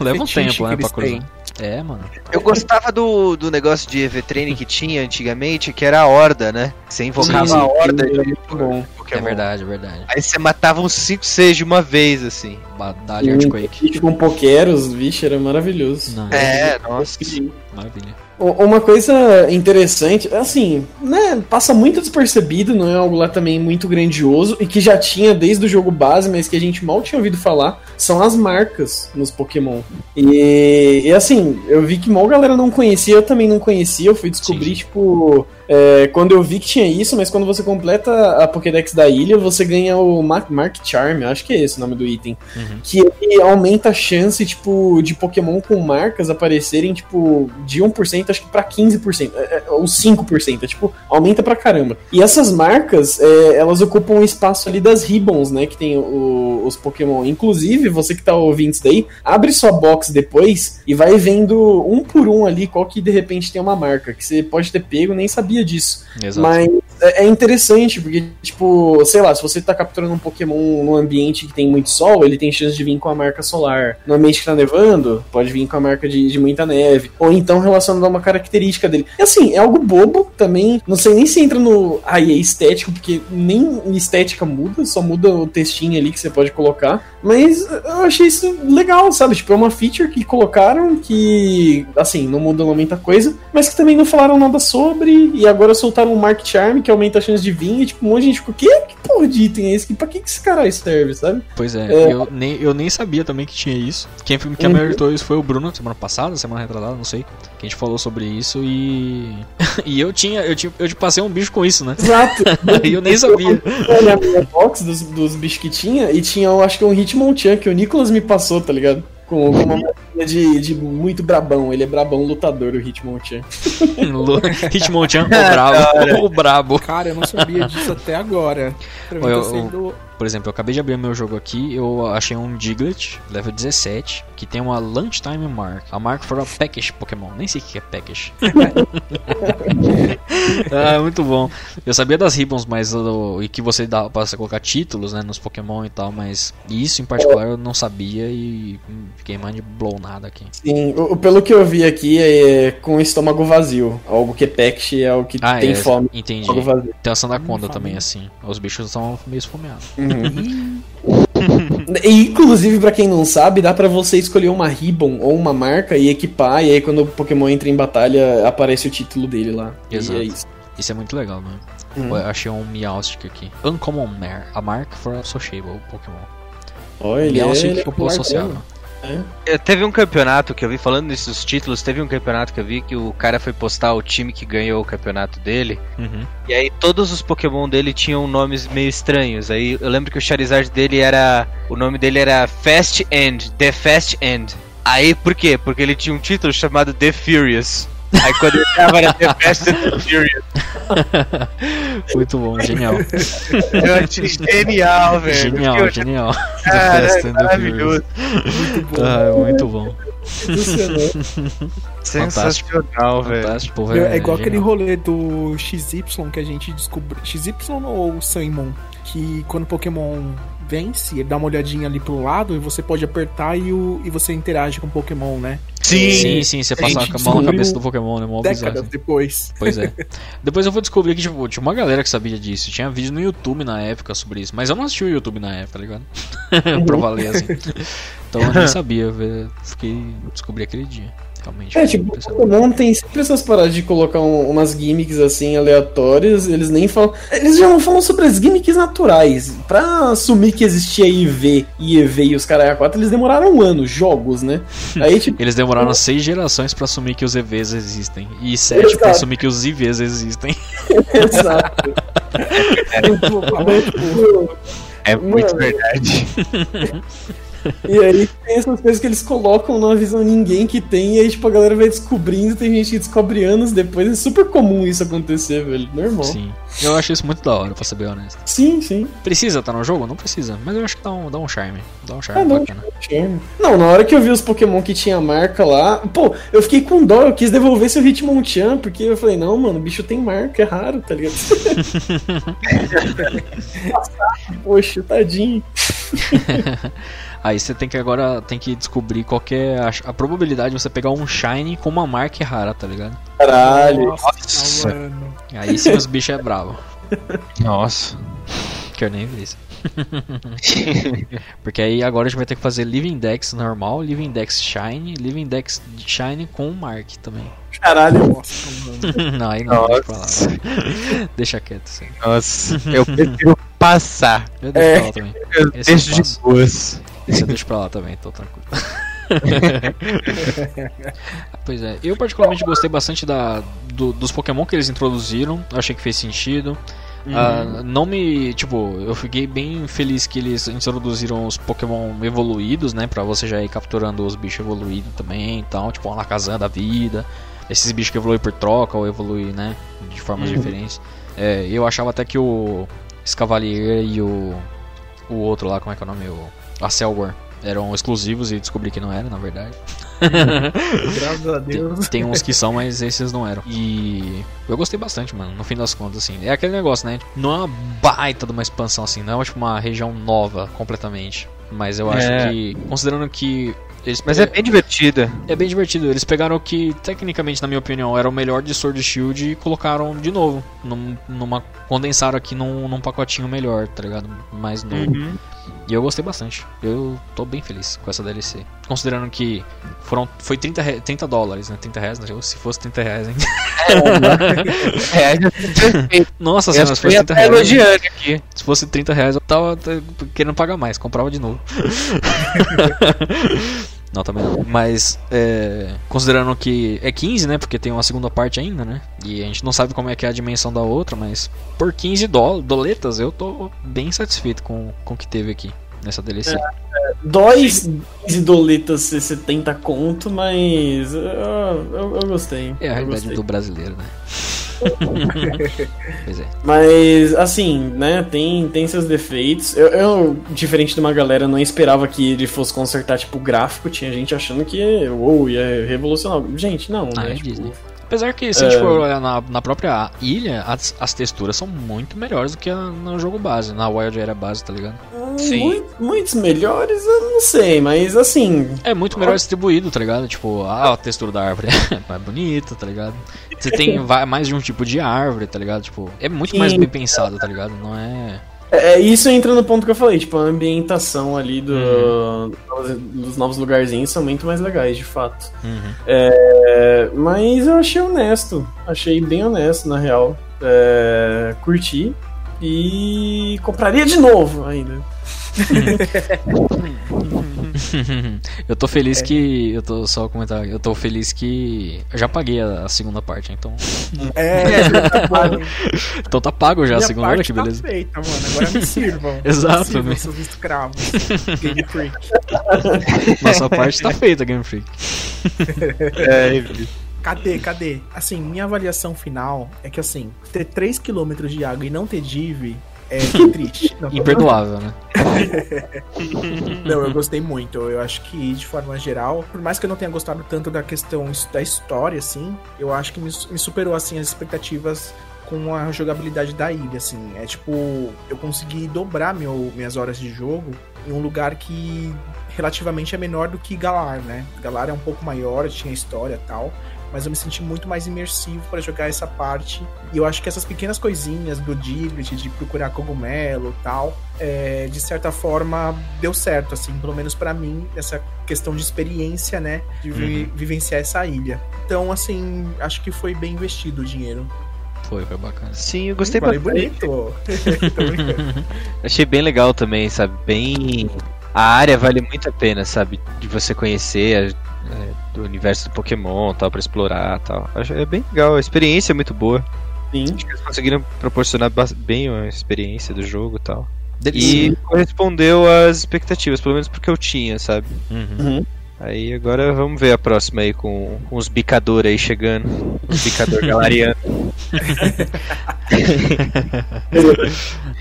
[SPEAKER 1] Leva um tempo, né, pra cruzar.
[SPEAKER 2] têm.
[SPEAKER 1] É, mano.
[SPEAKER 3] Eu gostava do, do negócio de EV Training que tinha antigamente, que era a horda, né? Você invocava
[SPEAKER 1] Sim, sim.
[SPEAKER 3] a horda de. Pokémon.
[SPEAKER 1] É verdade, é verdade.
[SPEAKER 3] Aí você matava uns 5, 6 de uma vez, assim.
[SPEAKER 1] Batalha Earthquake.
[SPEAKER 4] Bicho com Pokeros, vixe, era maravilhoso.
[SPEAKER 1] Não,
[SPEAKER 3] É, nossa.
[SPEAKER 1] maravilha.
[SPEAKER 4] Uma coisa interessante, assim, né, passa muito despercebido, não é algo lá também muito grandioso, e que já tinha desde o jogo base, mas que a gente mal tinha ouvido falar, são as marcas nos Pokémon. E, e, assim, eu vi que mal galera não conhecia, eu também não conhecia, eu fui descobrir,
[SPEAKER 1] Sim.
[SPEAKER 4] tipo, é, quando eu vi que tinha isso, mas quando você completa a Pokédex da ilha, você ganha o Ma- Mark Charm, acho que é esse o nome do item
[SPEAKER 1] Uhum.
[SPEAKER 4] que ele aumenta a chance, tipo, de Pokémon com marcas aparecerem, tipo, de 1%, acho que pra 15%, é, é, ou 5%, é, tipo, aumenta pra caramba. E essas marcas, é, elas ocupam o espaço ali das ribbons, né, que tem o- os Pokémon. Inclusive, você que tá ouvindo isso daí, abre sua box depois e vai vendo um por um ali qual que de repente tem uma marca, que você pode ter pego nem sabia disso.
[SPEAKER 1] Exato.
[SPEAKER 4] Mas é é interessante, porque, tipo, sei lá, se você tá capturando um Pokémon num ambiente que tem muito sol, ele tem chance de vir com a marca solar. No ambiente que tá nevando, pode vir com a marca de, de muita neve. Ou então relacionado a uma característica dele. E assim, é algo bobo também. Não sei nem se entra no. Aí é estético, porque nem estética muda, só muda o textinho ali que você pode colocar. Mas eu achei isso legal, sabe? Tipo, é uma feature que colocaram que, assim, não mudou muita coisa, mas que também não falaram nada sobre, e agora soltaram um Mark Charm, que aumenta a chance de vir, e tipo, um monte de gente ficou, que, que porra de item é esse? Pra que, que esse caralho serve, sabe?
[SPEAKER 1] Pois é,
[SPEAKER 4] É.
[SPEAKER 1] Eu, nem, eu nem sabia também que tinha isso. Quem, quem
[SPEAKER 4] Uhum.
[SPEAKER 1] alertou isso foi o Bruno, semana passada, semana retrasada, não sei. Que a gente falou sobre isso e. *laughs* e eu tinha, eu tinha. Eu te passei um bicho com isso, né?
[SPEAKER 4] Exato. *laughs*
[SPEAKER 1] E eu nem sabia.
[SPEAKER 4] A minha box dos, dos bichos que tinha, e tinha, eu acho que um Hitmonchan que o Nicolas me passou, tá ligado? Com com uma marquinha de, de muito brabão. Ele é brabão lutador, o Hitmonchan. *laughs*
[SPEAKER 1] Hitmonchan, o *laughs* brabo. o brabo.
[SPEAKER 2] Cara, eu não sabia disso até agora. Pra mim
[SPEAKER 1] Olha,
[SPEAKER 2] tá
[SPEAKER 1] eu-
[SPEAKER 2] sendo...
[SPEAKER 1] Por exemplo, eu acabei de abrir meu jogo aqui, eu achei um Diglett, level 17, que tem uma Lunchtime Mark. A Mark for a Package Pokémon. Nem sei o que é Package. *laughs* ah, muito bom. Eu sabia das ribbons, mas o- e que você dá pra você colocar títulos, né, nos Pokémon e tal, mas isso em particular eu não sabia e fiquei mind blownado aqui.
[SPEAKER 4] Sim, o- pelo que eu vi aqui, é com o estômago vazio. Algo que é Pext é o que
[SPEAKER 1] Ah,
[SPEAKER 4] tem
[SPEAKER 1] é,
[SPEAKER 4] fome.
[SPEAKER 1] entendi. Tem a Sandaconda também, assim. Os bichos são meio esfomeados.
[SPEAKER 4] Uhum. E, inclusive, pra quem não sabe, dá pra você escolher uma ribbon ou uma marca e equipar, e aí quando o Pokémon entra em batalha, aparece o título dele lá.
[SPEAKER 1] Exato.
[SPEAKER 4] E é isso.
[SPEAKER 1] Isso é muito legal, né?
[SPEAKER 4] Uhum.
[SPEAKER 1] Eu achei um Meowstic aqui. Uncommon Mare. A mark for Sociable Pokémon.
[SPEAKER 4] Olha, ele é,
[SPEAKER 1] Meowstic
[SPEAKER 4] ele é popular mesmo.
[SPEAKER 3] É, Teve um campeonato que eu vi, falando nesses títulos, teve um campeonato que eu vi que o cara foi postar o time que ganhou o campeonato dele.
[SPEAKER 1] Uhum.
[SPEAKER 3] E aí todos os Pokémon dele tinham nomes meio estranhos. Aí eu lembro que o Charizard dele era. O nome dele era Fast End, The Fast End. Aí por quê? Porque ele tinha um título chamado The Furious. Aí quando ele tava era The Fast and the Furious. *laughs*
[SPEAKER 1] Muito bom, genial.
[SPEAKER 3] Eu achei genial, velho.
[SPEAKER 1] genial, genial. The
[SPEAKER 3] Cara,
[SPEAKER 1] Fast and the
[SPEAKER 3] maravilhoso.
[SPEAKER 1] Furious. Ah, muito bom.
[SPEAKER 3] Sensacional, velho.
[SPEAKER 1] Fantástico. Pô,
[SPEAKER 2] É,
[SPEAKER 1] é,
[SPEAKER 2] igual aquele
[SPEAKER 1] genial.
[SPEAKER 2] rolê do XY que a gente descobriu. XY ou Saimon? Que quando Pokémon vence, ele dá uma olhadinha ali pro lado e você pode apertar e, o, e você interage com o Pokémon, né?
[SPEAKER 1] Sim, sim, você
[SPEAKER 2] A
[SPEAKER 1] passa a mão na cabeça do Pokémon, né? Mó bizarro,
[SPEAKER 2] Décadas
[SPEAKER 1] assim.
[SPEAKER 2] depois.
[SPEAKER 1] Pois é. *laughs* Depois eu vou descobrir que tipo, tinha uma galera que sabia disso. Tinha vídeo no YouTube na época sobre isso. Mas eu não assisti o YouTube na época, tá ligado? *laughs* pra valer, assim. Então eu nem sabia. eu Fiquei. Descobri aquele dia. Realmente.
[SPEAKER 4] É, tipo. Pokémon tem sempre essas paradas de colocar um- umas gimmicks assim aleatórias, eles nem falam. Eles já não falam sobre as gimmicks naturais. Pra assumir que existia IV e EV e os caras 4, eles demoraram um ano, jogos, né? *laughs* Aí, tipo,
[SPEAKER 1] Eles demoraram seis gerações pra assumir que os EVs existem. E sete pra
[SPEAKER 4] Exato.
[SPEAKER 1] assumir que os IVs existem. *laughs*
[SPEAKER 4] exato.
[SPEAKER 3] É muito
[SPEAKER 4] Mano.
[SPEAKER 3] verdade. *laughs*
[SPEAKER 4] E aí tem essas coisas que eles colocam numa visão ninguém que tem, e aí, tipo, a galera vai descobrindo, tem gente que descobre anos depois. É super comum isso acontecer, velho. Normal. Sim,
[SPEAKER 1] Sim. Eu achei isso muito da hora, pra ser bem honesto.
[SPEAKER 4] sim.
[SPEAKER 1] Precisa estar no jogo? Não precisa. Mas eu acho que dá um, dá um charme. Dá um charme
[SPEAKER 4] Ah, não.
[SPEAKER 1] bacana.
[SPEAKER 4] Charme. Não, na hora que eu vi os Pokémon que tinha marca lá, pô, eu fiquei com dó, eu quis devolver seu Hitmonchan, porque eu falei, não, mano, o bicho tem marca, é raro, tá ligado? *laughs* *laughs* Poxa, tadinho. *laughs*
[SPEAKER 1] Aí você tem que agora tem que descobrir qual que é a, a probabilidade de você pegar um Shine com uma marca rara, tá ligado?
[SPEAKER 4] Caralho.
[SPEAKER 2] Nossa, mano.
[SPEAKER 1] Aí sim os bichos é bravo.
[SPEAKER 3] Nossa.
[SPEAKER 1] Quero nem ver isso. Porque aí agora a gente vai ter que fazer Living Dex normal, Living Dex Shine, Living Dex Shine com Mark também.
[SPEAKER 4] Caralho.
[SPEAKER 2] Nossa, *laughs* mano.
[SPEAKER 1] não, aí não, deixa pra lá. deixa quieto, assim.
[SPEAKER 3] Nossa. Eu prefiro passar.
[SPEAKER 1] Eu deixo
[SPEAKER 4] É.
[SPEAKER 3] Eu deixo de boas.
[SPEAKER 1] Esse eu deixo pra lá também, tô tranquilo. *laughs* pois é, eu particularmente gostei bastante da, do- dos Pokémon que eles introduziram, achei que fez sentido. Ah, não me. Tipo, eu fiquei bem feliz que eles introduziram os Pokémon evoluídos, né? Pra você já ir capturando os bichos evoluídos também e tal. Tipo, uma Alakazam da vida. Esses bichos que evoluem por troca ou evoluem, né? De formas diferentes. É, eu achava até que o Escavalier e o. O outro lá, como é que é o nome? O, a Selwar eram exclusivos e descobri que não era, na verdade. *laughs*
[SPEAKER 2] Graças a Deus.
[SPEAKER 1] Tem, tem uns que são, mas esses não eram. E eu gostei bastante, mano, no fim das contas, assim. É aquele negócio, né? Não é uma baita de uma expansão, assim, não é tipo uma região nova completamente. Mas eu acho
[SPEAKER 3] É.
[SPEAKER 1] que, considerando que. Eles
[SPEAKER 3] Mas é bem divertida.
[SPEAKER 1] é bem divertido. Eles pegaram o que, tecnicamente, na minha opinião, era o melhor de Sword Shield e colocaram de novo. Num, numa. Condensaram aqui num, num pacotinho melhor, tá ligado? Mais novo. E eu gostei bastante. Eu tô bem feliz com essa DLC. Considerando que foram, foi 30, re- 30 dólares, né? 30 reais, né? se fosse 30 reais, hein?
[SPEAKER 3] É, perfeito.
[SPEAKER 1] Nossa senhora, se fosse 30
[SPEAKER 3] até
[SPEAKER 1] reais.
[SPEAKER 3] aqui.
[SPEAKER 1] Se fosse 30 reais, eu tava querendo pagar mais, comprava de novo. *laughs* não, também não. Mas, é, considerando que é 15, né? Porque tem uma segunda parte ainda, né? E a gente não sabe como é que é a dimensão da outra, mas por 15 dó- doletas eu tô bem satisfeito com, com o que teve aqui nessa DLC.
[SPEAKER 4] Dói 15 doletas ser 70 conto, mas eu, eu, eu gostei.
[SPEAKER 1] É a realidade do brasileiro, né? *laughs* pois é.
[SPEAKER 4] Mas, assim, né, tem, tem seus defeitos. Eu, eu, diferente de uma galera, não esperava que ele fosse consertar, tipo, o gráfico. Tinha gente achando que, uou, ia revolucionar. Gente, não,
[SPEAKER 1] Ah,
[SPEAKER 4] né?
[SPEAKER 1] é
[SPEAKER 4] tipo,
[SPEAKER 1] Disney. Apesar que, se a
[SPEAKER 4] É.
[SPEAKER 1] gente for olhar na, na própria ilha, as, as texturas são muito melhores do que a- no jogo base, na Wild Era base, tá ligado?
[SPEAKER 3] Sim.
[SPEAKER 4] mui- muitos melhores, eu não sei, mas assim.
[SPEAKER 1] É muito melhor distribuído, tá ligado? Tipo, ah, a textura da árvore *laughs* é mais bonita, tá ligado? Você tem *laughs* mais de um tipo de árvore, tá ligado? Tipo, é muito mais
[SPEAKER 4] Sim.
[SPEAKER 1] bem pensado, tá ligado? Não é.
[SPEAKER 4] É, isso entra no ponto que eu falei, tipo, a ambientação ali do,
[SPEAKER 1] Uhum.
[SPEAKER 4] dos novos lugarzinhos são muito mais legais, de fato.
[SPEAKER 1] Uhum.
[SPEAKER 4] É, mas eu achei honesto, achei bem honesto, na real. É, curti e compraria de novo ainda. *laughs* *laughs*
[SPEAKER 1] eu tô feliz que. Eu tô só comentar. Eu tô feliz que. Eu já paguei a, a segunda parte, então.
[SPEAKER 2] É, *laughs* tá.
[SPEAKER 1] Então tá pago já a
[SPEAKER 2] Minha
[SPEAKER 1] segunda, olha
[SPEAKER 2] parte
[SPEAKER 1] que
[SPEAKER 2] tá
[SPEAKER 1] beleza.
[SPEAKER 2] feita, mano. Agora me sirvam. *laughs*
[SPEAKER 1] Exato,
[SPEAKER 2] Me sirvam,
[SPEAKER 1] né?
[SPEAKER 2] seus escravos. Game Freak.
[SPEAKER 1] Nossa parte tá feita, Game Freak.
[SPEAKER 3] É,
[SPEAKER 2] Cadê, cadê? Assim, minha avaliação final é que, assim, ter 3km de água e não ter div é triste. Não, *laughs*
[SPEAKER 1] Imperdoável, né? *laughs*
[SPEAKER 2] Não, eu gostei muito. Eu acho que, de forma geral, por mais que eu não tenha gostado tanto da questão da história, assim, eu acho que me, me superou, assim, as expectativas com a jogabilidade da ilha, assim. É tipo, eu consegui dobrar meu, minhas horas de jogo em um lugar que relativamente é menor do que Galar, né? Galar é um pouco maior, tinha história e tal. Mas eu me senti muito mais imersivo para jogar essa parte. E eu acho que essas pequenas coisinhas do Diglett, de procurar cogumelo e tal, é, de certa forma deu certo, assim, pelo menos pra mim, essa questão de experiência, né, de vi- vivenciar essa ilha. Então, assim, acho que foi bem investido o dinheiro.
[SPEAKER 1] Foi, foi bacana.
[SPEAKER 3] Sim, eu gostei bastante.
[SPEAKER 2] bonito. *laughs* *laughs*
[SPEAKER 3] Achei bem legal também, sabe? Bem. A área vale muito a pena, sabe? De você conhecer a- é, do universo do Pokémon tal, pra explorar tal. É bem legal, a experiência é muito boa.
[SPEAKER 4] Sim.
[SPEAKER 3] Acho que eles conseguiram proporcionar bem a experiência do jogo e tal.
[SPEAKER 1] Delícia.
[SPEAKER 3] E correspondeu às expectativas, pelo menos porque eu tinha, sabe?
[SPEAKER 1] Uhum.
[SPEAKER 3] Aí agora vamos ver a próxima aí com, com os bicador aí chegando. Os bicador *laughs* galariano.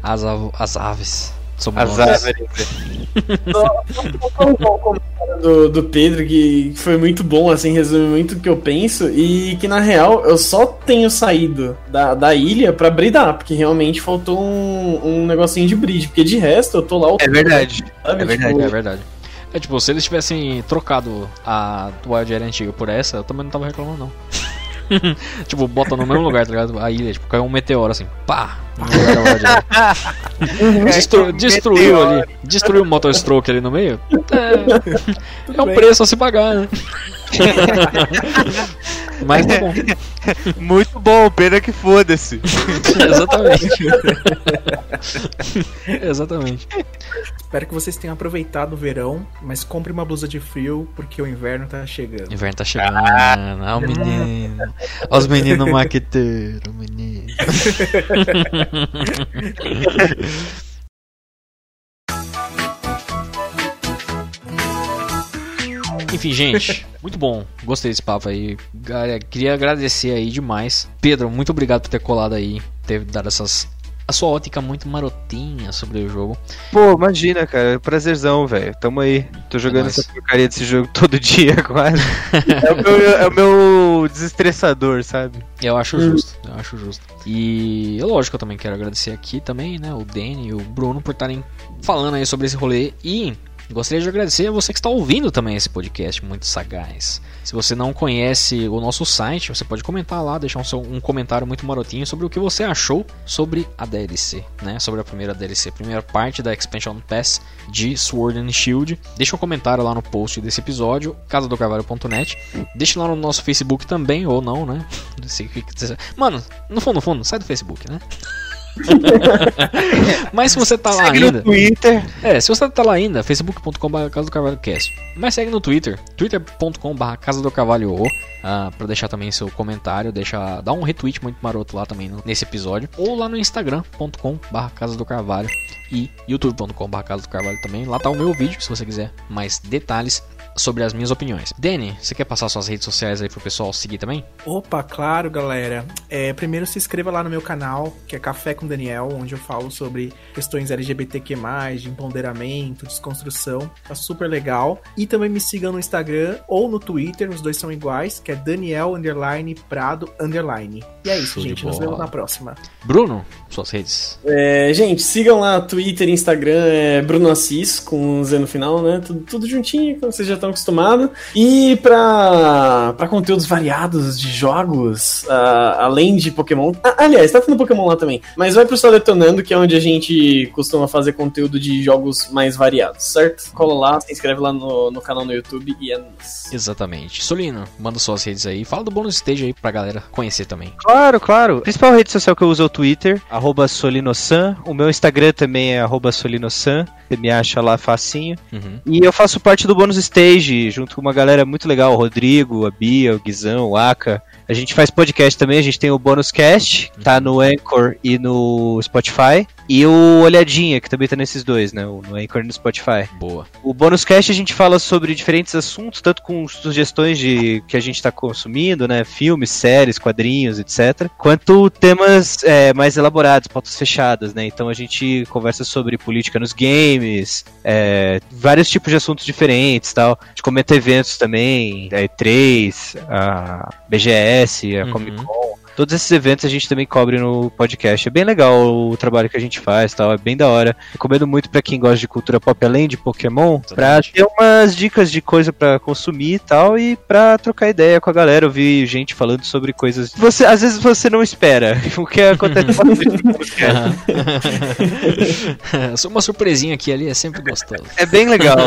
[SPEAKER 1] As, av- as aves. Somos
[SPEAKER 3] As
[SPEAKER 1] nós.
[SPEAKER 3] árvores.
[SPEAKER 4] Um do, do Pedro que foi muito bom, assim, resume muito o que eu penso. E que na real eu só tenho saído da, da ilha pra bridar, porque realmente faltou um, um negocinho de bridge. Porque de resto eu tô lá o
[SPEAKER 3] É verdade.
[SPEAKER 4] sabe?
[SPEAKER 3] é verdade,
[SPEAKER 4] Tipo,
[SPEAKER 1] É verdade. É tipo, se eles tivessem trocado a Wild Era antiga por essa, eu também não tava reclamando, não. *laughs* tipo, bota no mesmo lugar, tá ligado? A ilha, tipo, caiu um meteoro assim, pá! Era. Destru- destruiu ali, destruiu o Motostroke ali no meio. *laughs* É, é um preço a se pagar, né? *laughs* Mas tá bom. *laughs*
[SPEAKER 3] Muito bom, pena que foda-se. *laughs*
[SPEAKER 1] Exatamente. Exatamente.
[SPEAKER 2] Espero que vocês tenham aproveitado o verão, mas compre uma blusa de frio, porque o inverno tá chegando.
[SPEAKER 1] Inverno tá chegando. Olha o menino. Olha os meninos maqueteiros, menino. Enfim, gente, muito bom. Gostei desse papo aí. Queria agradecer aí demais. Pedro, muito obrigado por ter colado aí, ter dado essas. A sua ótica muito marotinha sobre o jogo.
[SPEAKER 3] Pô, imagina, cara. Prazerzão, velho. Tamo aí. Tô jogando
[SPEAKER 1] nóis.
[SPEAKER 3] essa porcaria desse jogo todo *laughs* dia, quase. é, o meu, é o meu desestressador, sabe?
[SPEAKER 1] Eu acho justo, eu acho justo. E é lógico, eu também quero agradecer aqui também, né, o Danny e o Bruno por estarem falando aí sobre esse rolê. E Gostaria de agradecer a você que está ouvindo também esse podcast muito sagaz. Se você não conhece o nosso site, você pode comentar lá, deixar um, seu, um comentário muito marotinho sobre o que você achou sobre a DLC, né? Sobre a primeira DLC, primeira parte da Expansion Pass de Sword and Shield. Deixa um comentário lá no post desse episódio, casadocarvalho.net. Deixa lá no nosso Facebook também, ou não, né? *laughs* Mano, no fundo, no fundo, sai do Facebook, né? *laughs* Mas se você tá lá
[SPEAKER 3] Segue
[SPEAKER 1] ainda.
[SPEAKER 3] no Twitter.
[SPEAKER 1] É, se você tá lá ainda, facebook.com.br Casa do Carvalho Cast. Mas segue no Twitter, twitter.com.br Casa do Carvalho O. Uh, pra deixar também seu comentário, deixa, dá um retweet muito maroto lá também nesse episódio. Ou lá no instagram.com.br Casa do Carvalho e youtube.com.br Casa do Carvalho também. Lá tá o meu vídeo, se você quiser mais detalhes sobre as minhas opiniões. Danny, você quer passar suas redes sociais aí pro pessoal seguir também?
[SPEAKER 2] Opa, claro, galera. É, primeiro se inscreva lá no meu canal, que é Café com Daniel, onde eu falo sobre questões LGBTQ+, de empoderamento, desconstrução. Tá super legal. E também me sigam no Instagram ou no Twitter, os dois são iguais, que é Daniel underline Prado underline. E é isso,
[SPEAKER 1] Show
[SPEAKER 2] gente. Nos vemos na próxima.
[SPEAKER 1] Bruno, suas redes.
[SPEAKER 4] É, gente, sigam lá Twitter e Instagram, é Bruno Assis, com um Z no final, né? Tudo, tudo juntinho, como vocês já estão acostumados. E pra, pra conteúdos variados de jogos, ah, além de Pokémon. Ah, aliás, tá tendo Pokémon lá também. Mas vai pro Só Detonando, que é onde a gente costuma fazer conteúdo de jogos mais variados, certo? Cola lá, se inscreve lá no, no canal no YouTube e é nóis.
[SPEAKER 1] Exatamente. Solino, manda suas redes aí. Fala do bônus stage aí pra galera conhecer também.
[SPEAKER 3] Claro, claro. A principal rede social que eu uso é o Twitter, arroba Solinosan. O meu Instagram também é arroba Solinosan. Você me acha lá facinho.
[SPEAKER 1] Uhum.
[SPEAKER 3] E eu faço parte do Bônus Stage, junto com uma galera muito legal, o Rodrigo, a Bia, o Guizão, o Aka. A gente faz podcast também, a gente tem o Bônus Cast, que tá no Anchor e no Spotify. E o Olhadinha, que também tá nesses dois, né? o- No Anchor e no Spotify.
[SPEAKER 1] Boa.
[SPEAKER 3] O Bônus Cast a gente fala sobre diferentes assuntos, tanto com sugestões de que a gente tá consumindo, né? Filmes, séries, quadrinhos, etc. Quanto temas é, mais elaborados, pautas fechadas, né? Então a gente conversa sobre política nos games, é, vários tipos de assuntos diferentes tal. A gente comenta eventos também, a E3, a BGS, a
[SPEAKER 1] Uhum.
[SPEAKER 3] Comic Con. Todos esses eventos a gente também cobre no podcast. É bem legal o trabalho que a gente faz, tal, é bem da hora. Recomendo muito pra quem gosta de cultura pop além de Pokémon, pra ter umas dicas de coisa pra consumir e tal e pra trocar ideia com a galera, ouvir gente falando sobre coisas. que Você às vezes você não espera, *laughs* o que acontece bastante *laughs* no podcast. *laughs*
[SPEAKER 1] Só uma surpresinha aqui ali é sempre gostoso.
[SPEAKER 3] É bem legal.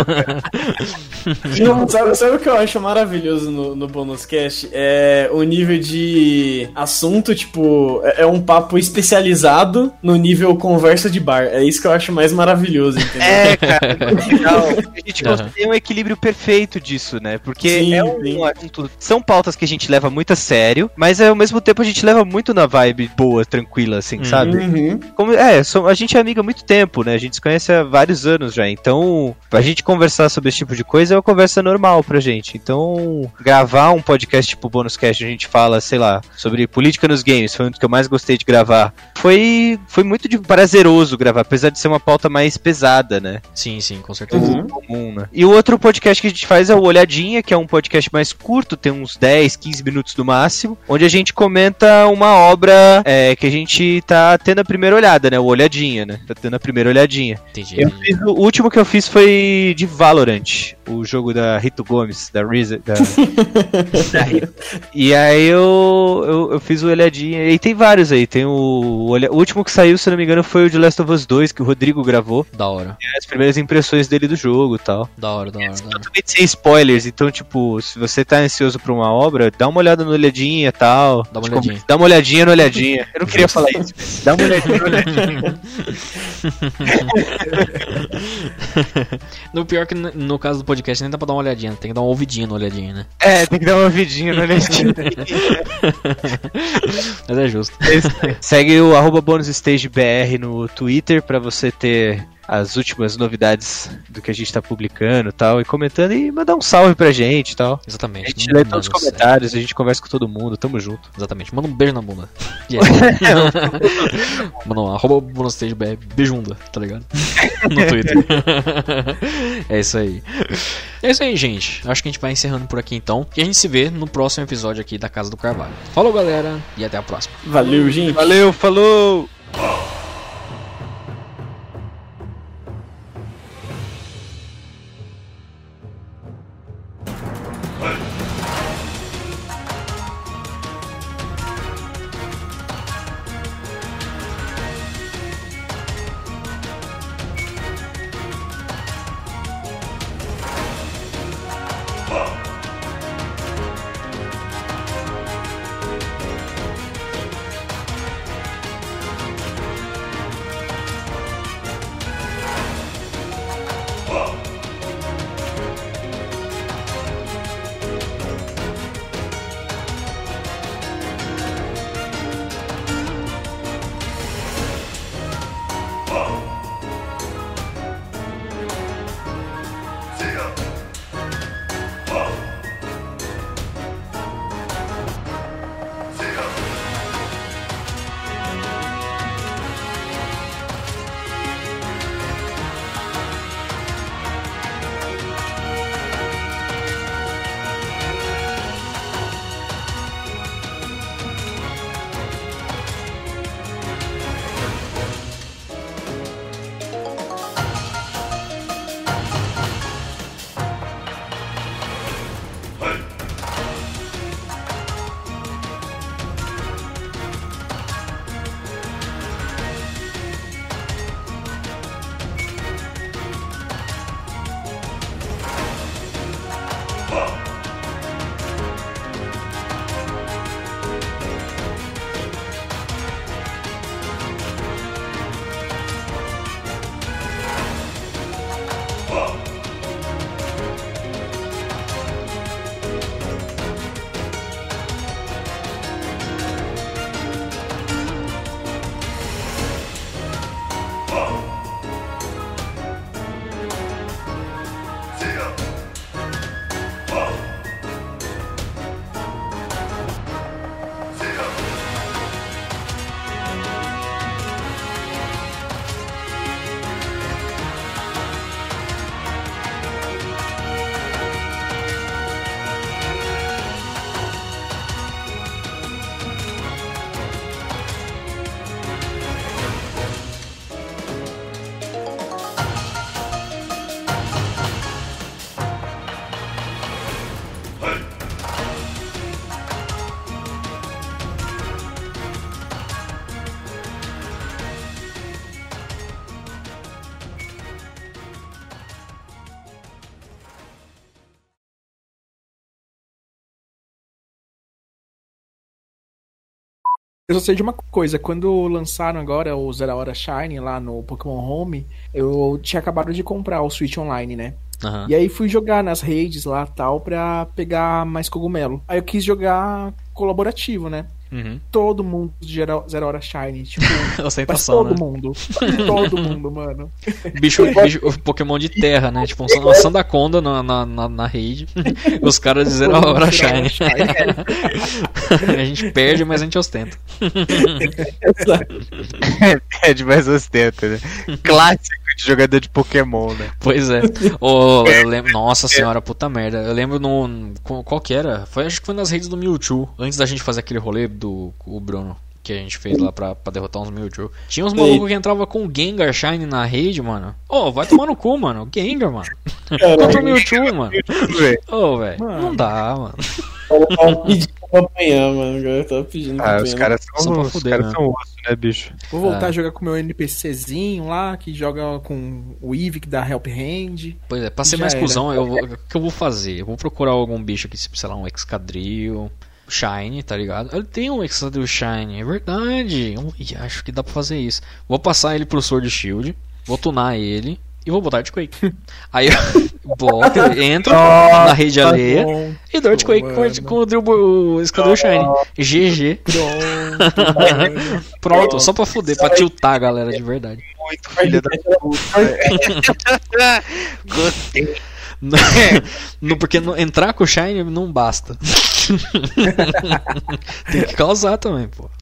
[SPEAKER 4] sabe, sabe o que eu acho maravilhoso no, no Bonus Cast? É o nível de assunto, tipo, é, é um papo especializado no nível conversa de bar. É isso que eu acho mais maravilhoso, entendeu?
[SPEAKER 3] É, cara, legal. A gente
[SPEAKER 1] Aham.
[SPEAKER 3] consegue um equilíbrio perfeito disso, né? Porque
[SPEAKER 4] Sim,
[SPEAKER 3] é um assunto. São pautas que a gente leva muito a sério, mas ao mesmo tempo a gente leva muito na vibe boa, tranquila, assim,
[SPEAKER 1] Uhum.
[SPEAKER 3] sabe?
[SPEAKER 4] Uhum.
[SPEAKER 3] Como, é, a gente é amigo há muito tempo, né? A gente se conhece há vários anos já. Então, a gente conversar sobre esse tipo de coisa é uma conversa normal pra gente. Então, gravar um podcast tipo Bônus Cast, a gente fala, sei lá, sobre política nos games, foi um dos que eu mais gostei de gravar. Foi, foi muito de prazeroso gravar, apesar de ser uma pauta mais pesada, né?
[SPEAKER 1] Sim, sim, com certeza.
[SPEAKER 4] Uhum.
[SPEAKER 3] comum, né? E o outro podcast que a gente faz é o Olhadinha, que é um podcast mais curto, tem uns 10, 15 minutos no máximo, onde a gente comenta uma obra é, que a gente tá tendo a primeira olhada, né? O Olhadinha, né? Tá tendo a primeira olhadinha.
[SPEAKER 1] Entendi.
[SPEAKER 3] Eu fiz, o último que eu fiz foi de Valorant, o jogo da Rito Gomes, da Reza. Da, da *laughs* Rito. E aí eu, eu, eu fiz o Olhadinha, e tem vários aí, tem o, o último que saiu, se não me engano, foi o de Last of Us 2, que o Rodrigo gravou,
[SPEAKER 1] Da hora.
[SPEAKER 3] as primeiras impressões dele do jogo e tal.
[SPEAKER 1] Da hora, da hora, da hora.
[SPEAKER 3] Totalmente sem spoilers, então, tipo, se você tá ansioso pra uma obra, dá uma olhada no olhadinha e tal.
[SPEAKER 1] Dá uma
[SPEAKER 3] Tipo,
[SPEAKER 1] olhadinha.
[SPEAKER 3] Dá uma olhadinha no olhadinha. Eu não queria falar isso. Dá uma olhadinha no olhadinha. *laughs*
[SPEAKER 1] No pior que no caso do podcast nem dá pra dar uma olhadinha, tem que dar uma ouvidinha no olhadinha, né?
[SPEAKER 3] É, tem que dar uma vidinha no olhadinha. *laughs*
[SPEAKER 1] Mas é justo.
[SPEAKER 3] Segue o arroba bonusstagebr no Twitter pra você ter as últimas novidades do que a gente tá publicando e tal, e comentando e mandar um salve pra gente e tal. A
[SPEAKER 1] Exatamente.
[SPEAKER 3] gente lê todos os comentários, a gente conversa com todo mundo, tamo junto.
[SPEAKER 1] Exatamente. Manda um beijo na bunda. *laughs* Yeah. *laughs* Manda um arroba BR, beijunda, tá ligado? *laughs* No Twitter. é isso aí. É isso aí, gente. Acho que a gente vai encerrando por aqui então. E a gente se vê no próximo episódio aqui da Casa do Carvalho. Falou, galera, e até a próxima.
[SPEAKER 4] Valeu, gente.
[SPEAKER 3] Valeu, falou!
[SPEAKER 2] Eu só sei de uma coisa, quando lançaram agora o Zero Hora Shine lá no Pokémon Home, eu tinha acabado de comprar o Switch Online, né?
[SPEAKER 1] Aham.
[SPEAKER 2] E aí fui jogar nas redes lá tal pra pegar mais cogumelo. Aí eu quis jogar colaborativo, né?
[SPEAKER 1] Uhum.
[SPEAKER 2] Todo mundo de Zero Zero Hora Shine, tipo, *laughs* mas
[SPEAKER 1] Ostentação,
[SPEAKER 2] todo
[SPEAKER 1] né?
[SPEAKER 2] mundo. todo mundo, mano.
[SPEAKER 1] Bicho, bicho, Pokémon de terra, né? Tipo, uma Sandaconda na, na, na, na rede. Os caras dizendo a hora Shine. *laughs* a gente perde, mas a gente ostenta.
[SPEAKER 3] É de mais ostenta, né? Clássico de jogador de Pokémon, né?
[SPEAKER 1] Pois é. Ô, *laughs* eu lembro, nossa senhora, puta merda. Eu lembro no. Qual que era? Foi, acho que foi nas redes do Mewtwo. Antes da gente fazer aquele rolê do o Bruno. Que a gente fez lá pra, pra derrotar uns Mewtwo. Tinha uns malucos que entravam com o Gengar Shine na rede, mano. Ô, vai tomar no cu, mano. Gengar, mano. Contra o Mewtwo, mano. Ô, velho.
[SPEAKER 2] Mano.
[SPEAKER 1] Não dá, mano.
[SPEAKER 4] Eu tava pedindo pra apanhar, mano. Eu tava pedindo pra
[SPEAKER 3] Ah,
[SPEAKER 4] apanhar.
[SPEAKER 3] os caras são,
[SPEAKER 1] pra
[SPEAKER 3] os
[SPEAKER 1] fuder,
[SPEAKER 3] caras
[SPEAKER 1] né?
[SPEAKER 3] são osso, né, bicho?
[SPEAKER 2] Vou voltar
[SPEAKER 1] É.
[SPEAKER 2] a jogar com o meu NPCzinho lá, que joga com o Eevee, que dá Help Hand.
[SPEAKER 1] Pois é, pra ser mais
[SPEAKER 2] era.
[SPEAKER 1] cuzão, eu, vou- o que eu vou fazer? Eu vou procurar algum bicho aqui, tipo, sei lá, um Excadrill, Shine, tá ligado? Ele tem um Excadrill Shine, é verdade. Eu, acho que dá pra fazer isso. Vou passar ele pro Sword Shield, vou tunar ele e vou botar Earthquake. *laughs* Aí eu boto, entro *laughs* na rede alheia
[SPEAKER 2] Bom,
[SPEAKER 1] e dou Earthquake com, com o, Drill- o Shine. GG.
[SPEAKER 2] Pronto, mano.
[SPEAKER 1] Pronto, só pra fuder, pra tiltar a galera de verdade.
[SPEAKER 3] Muito filha da *laughs* Gostei.
[SPEAKER 1] No, porque no- entrar com o Shine não basta. Tem que causar também, pô.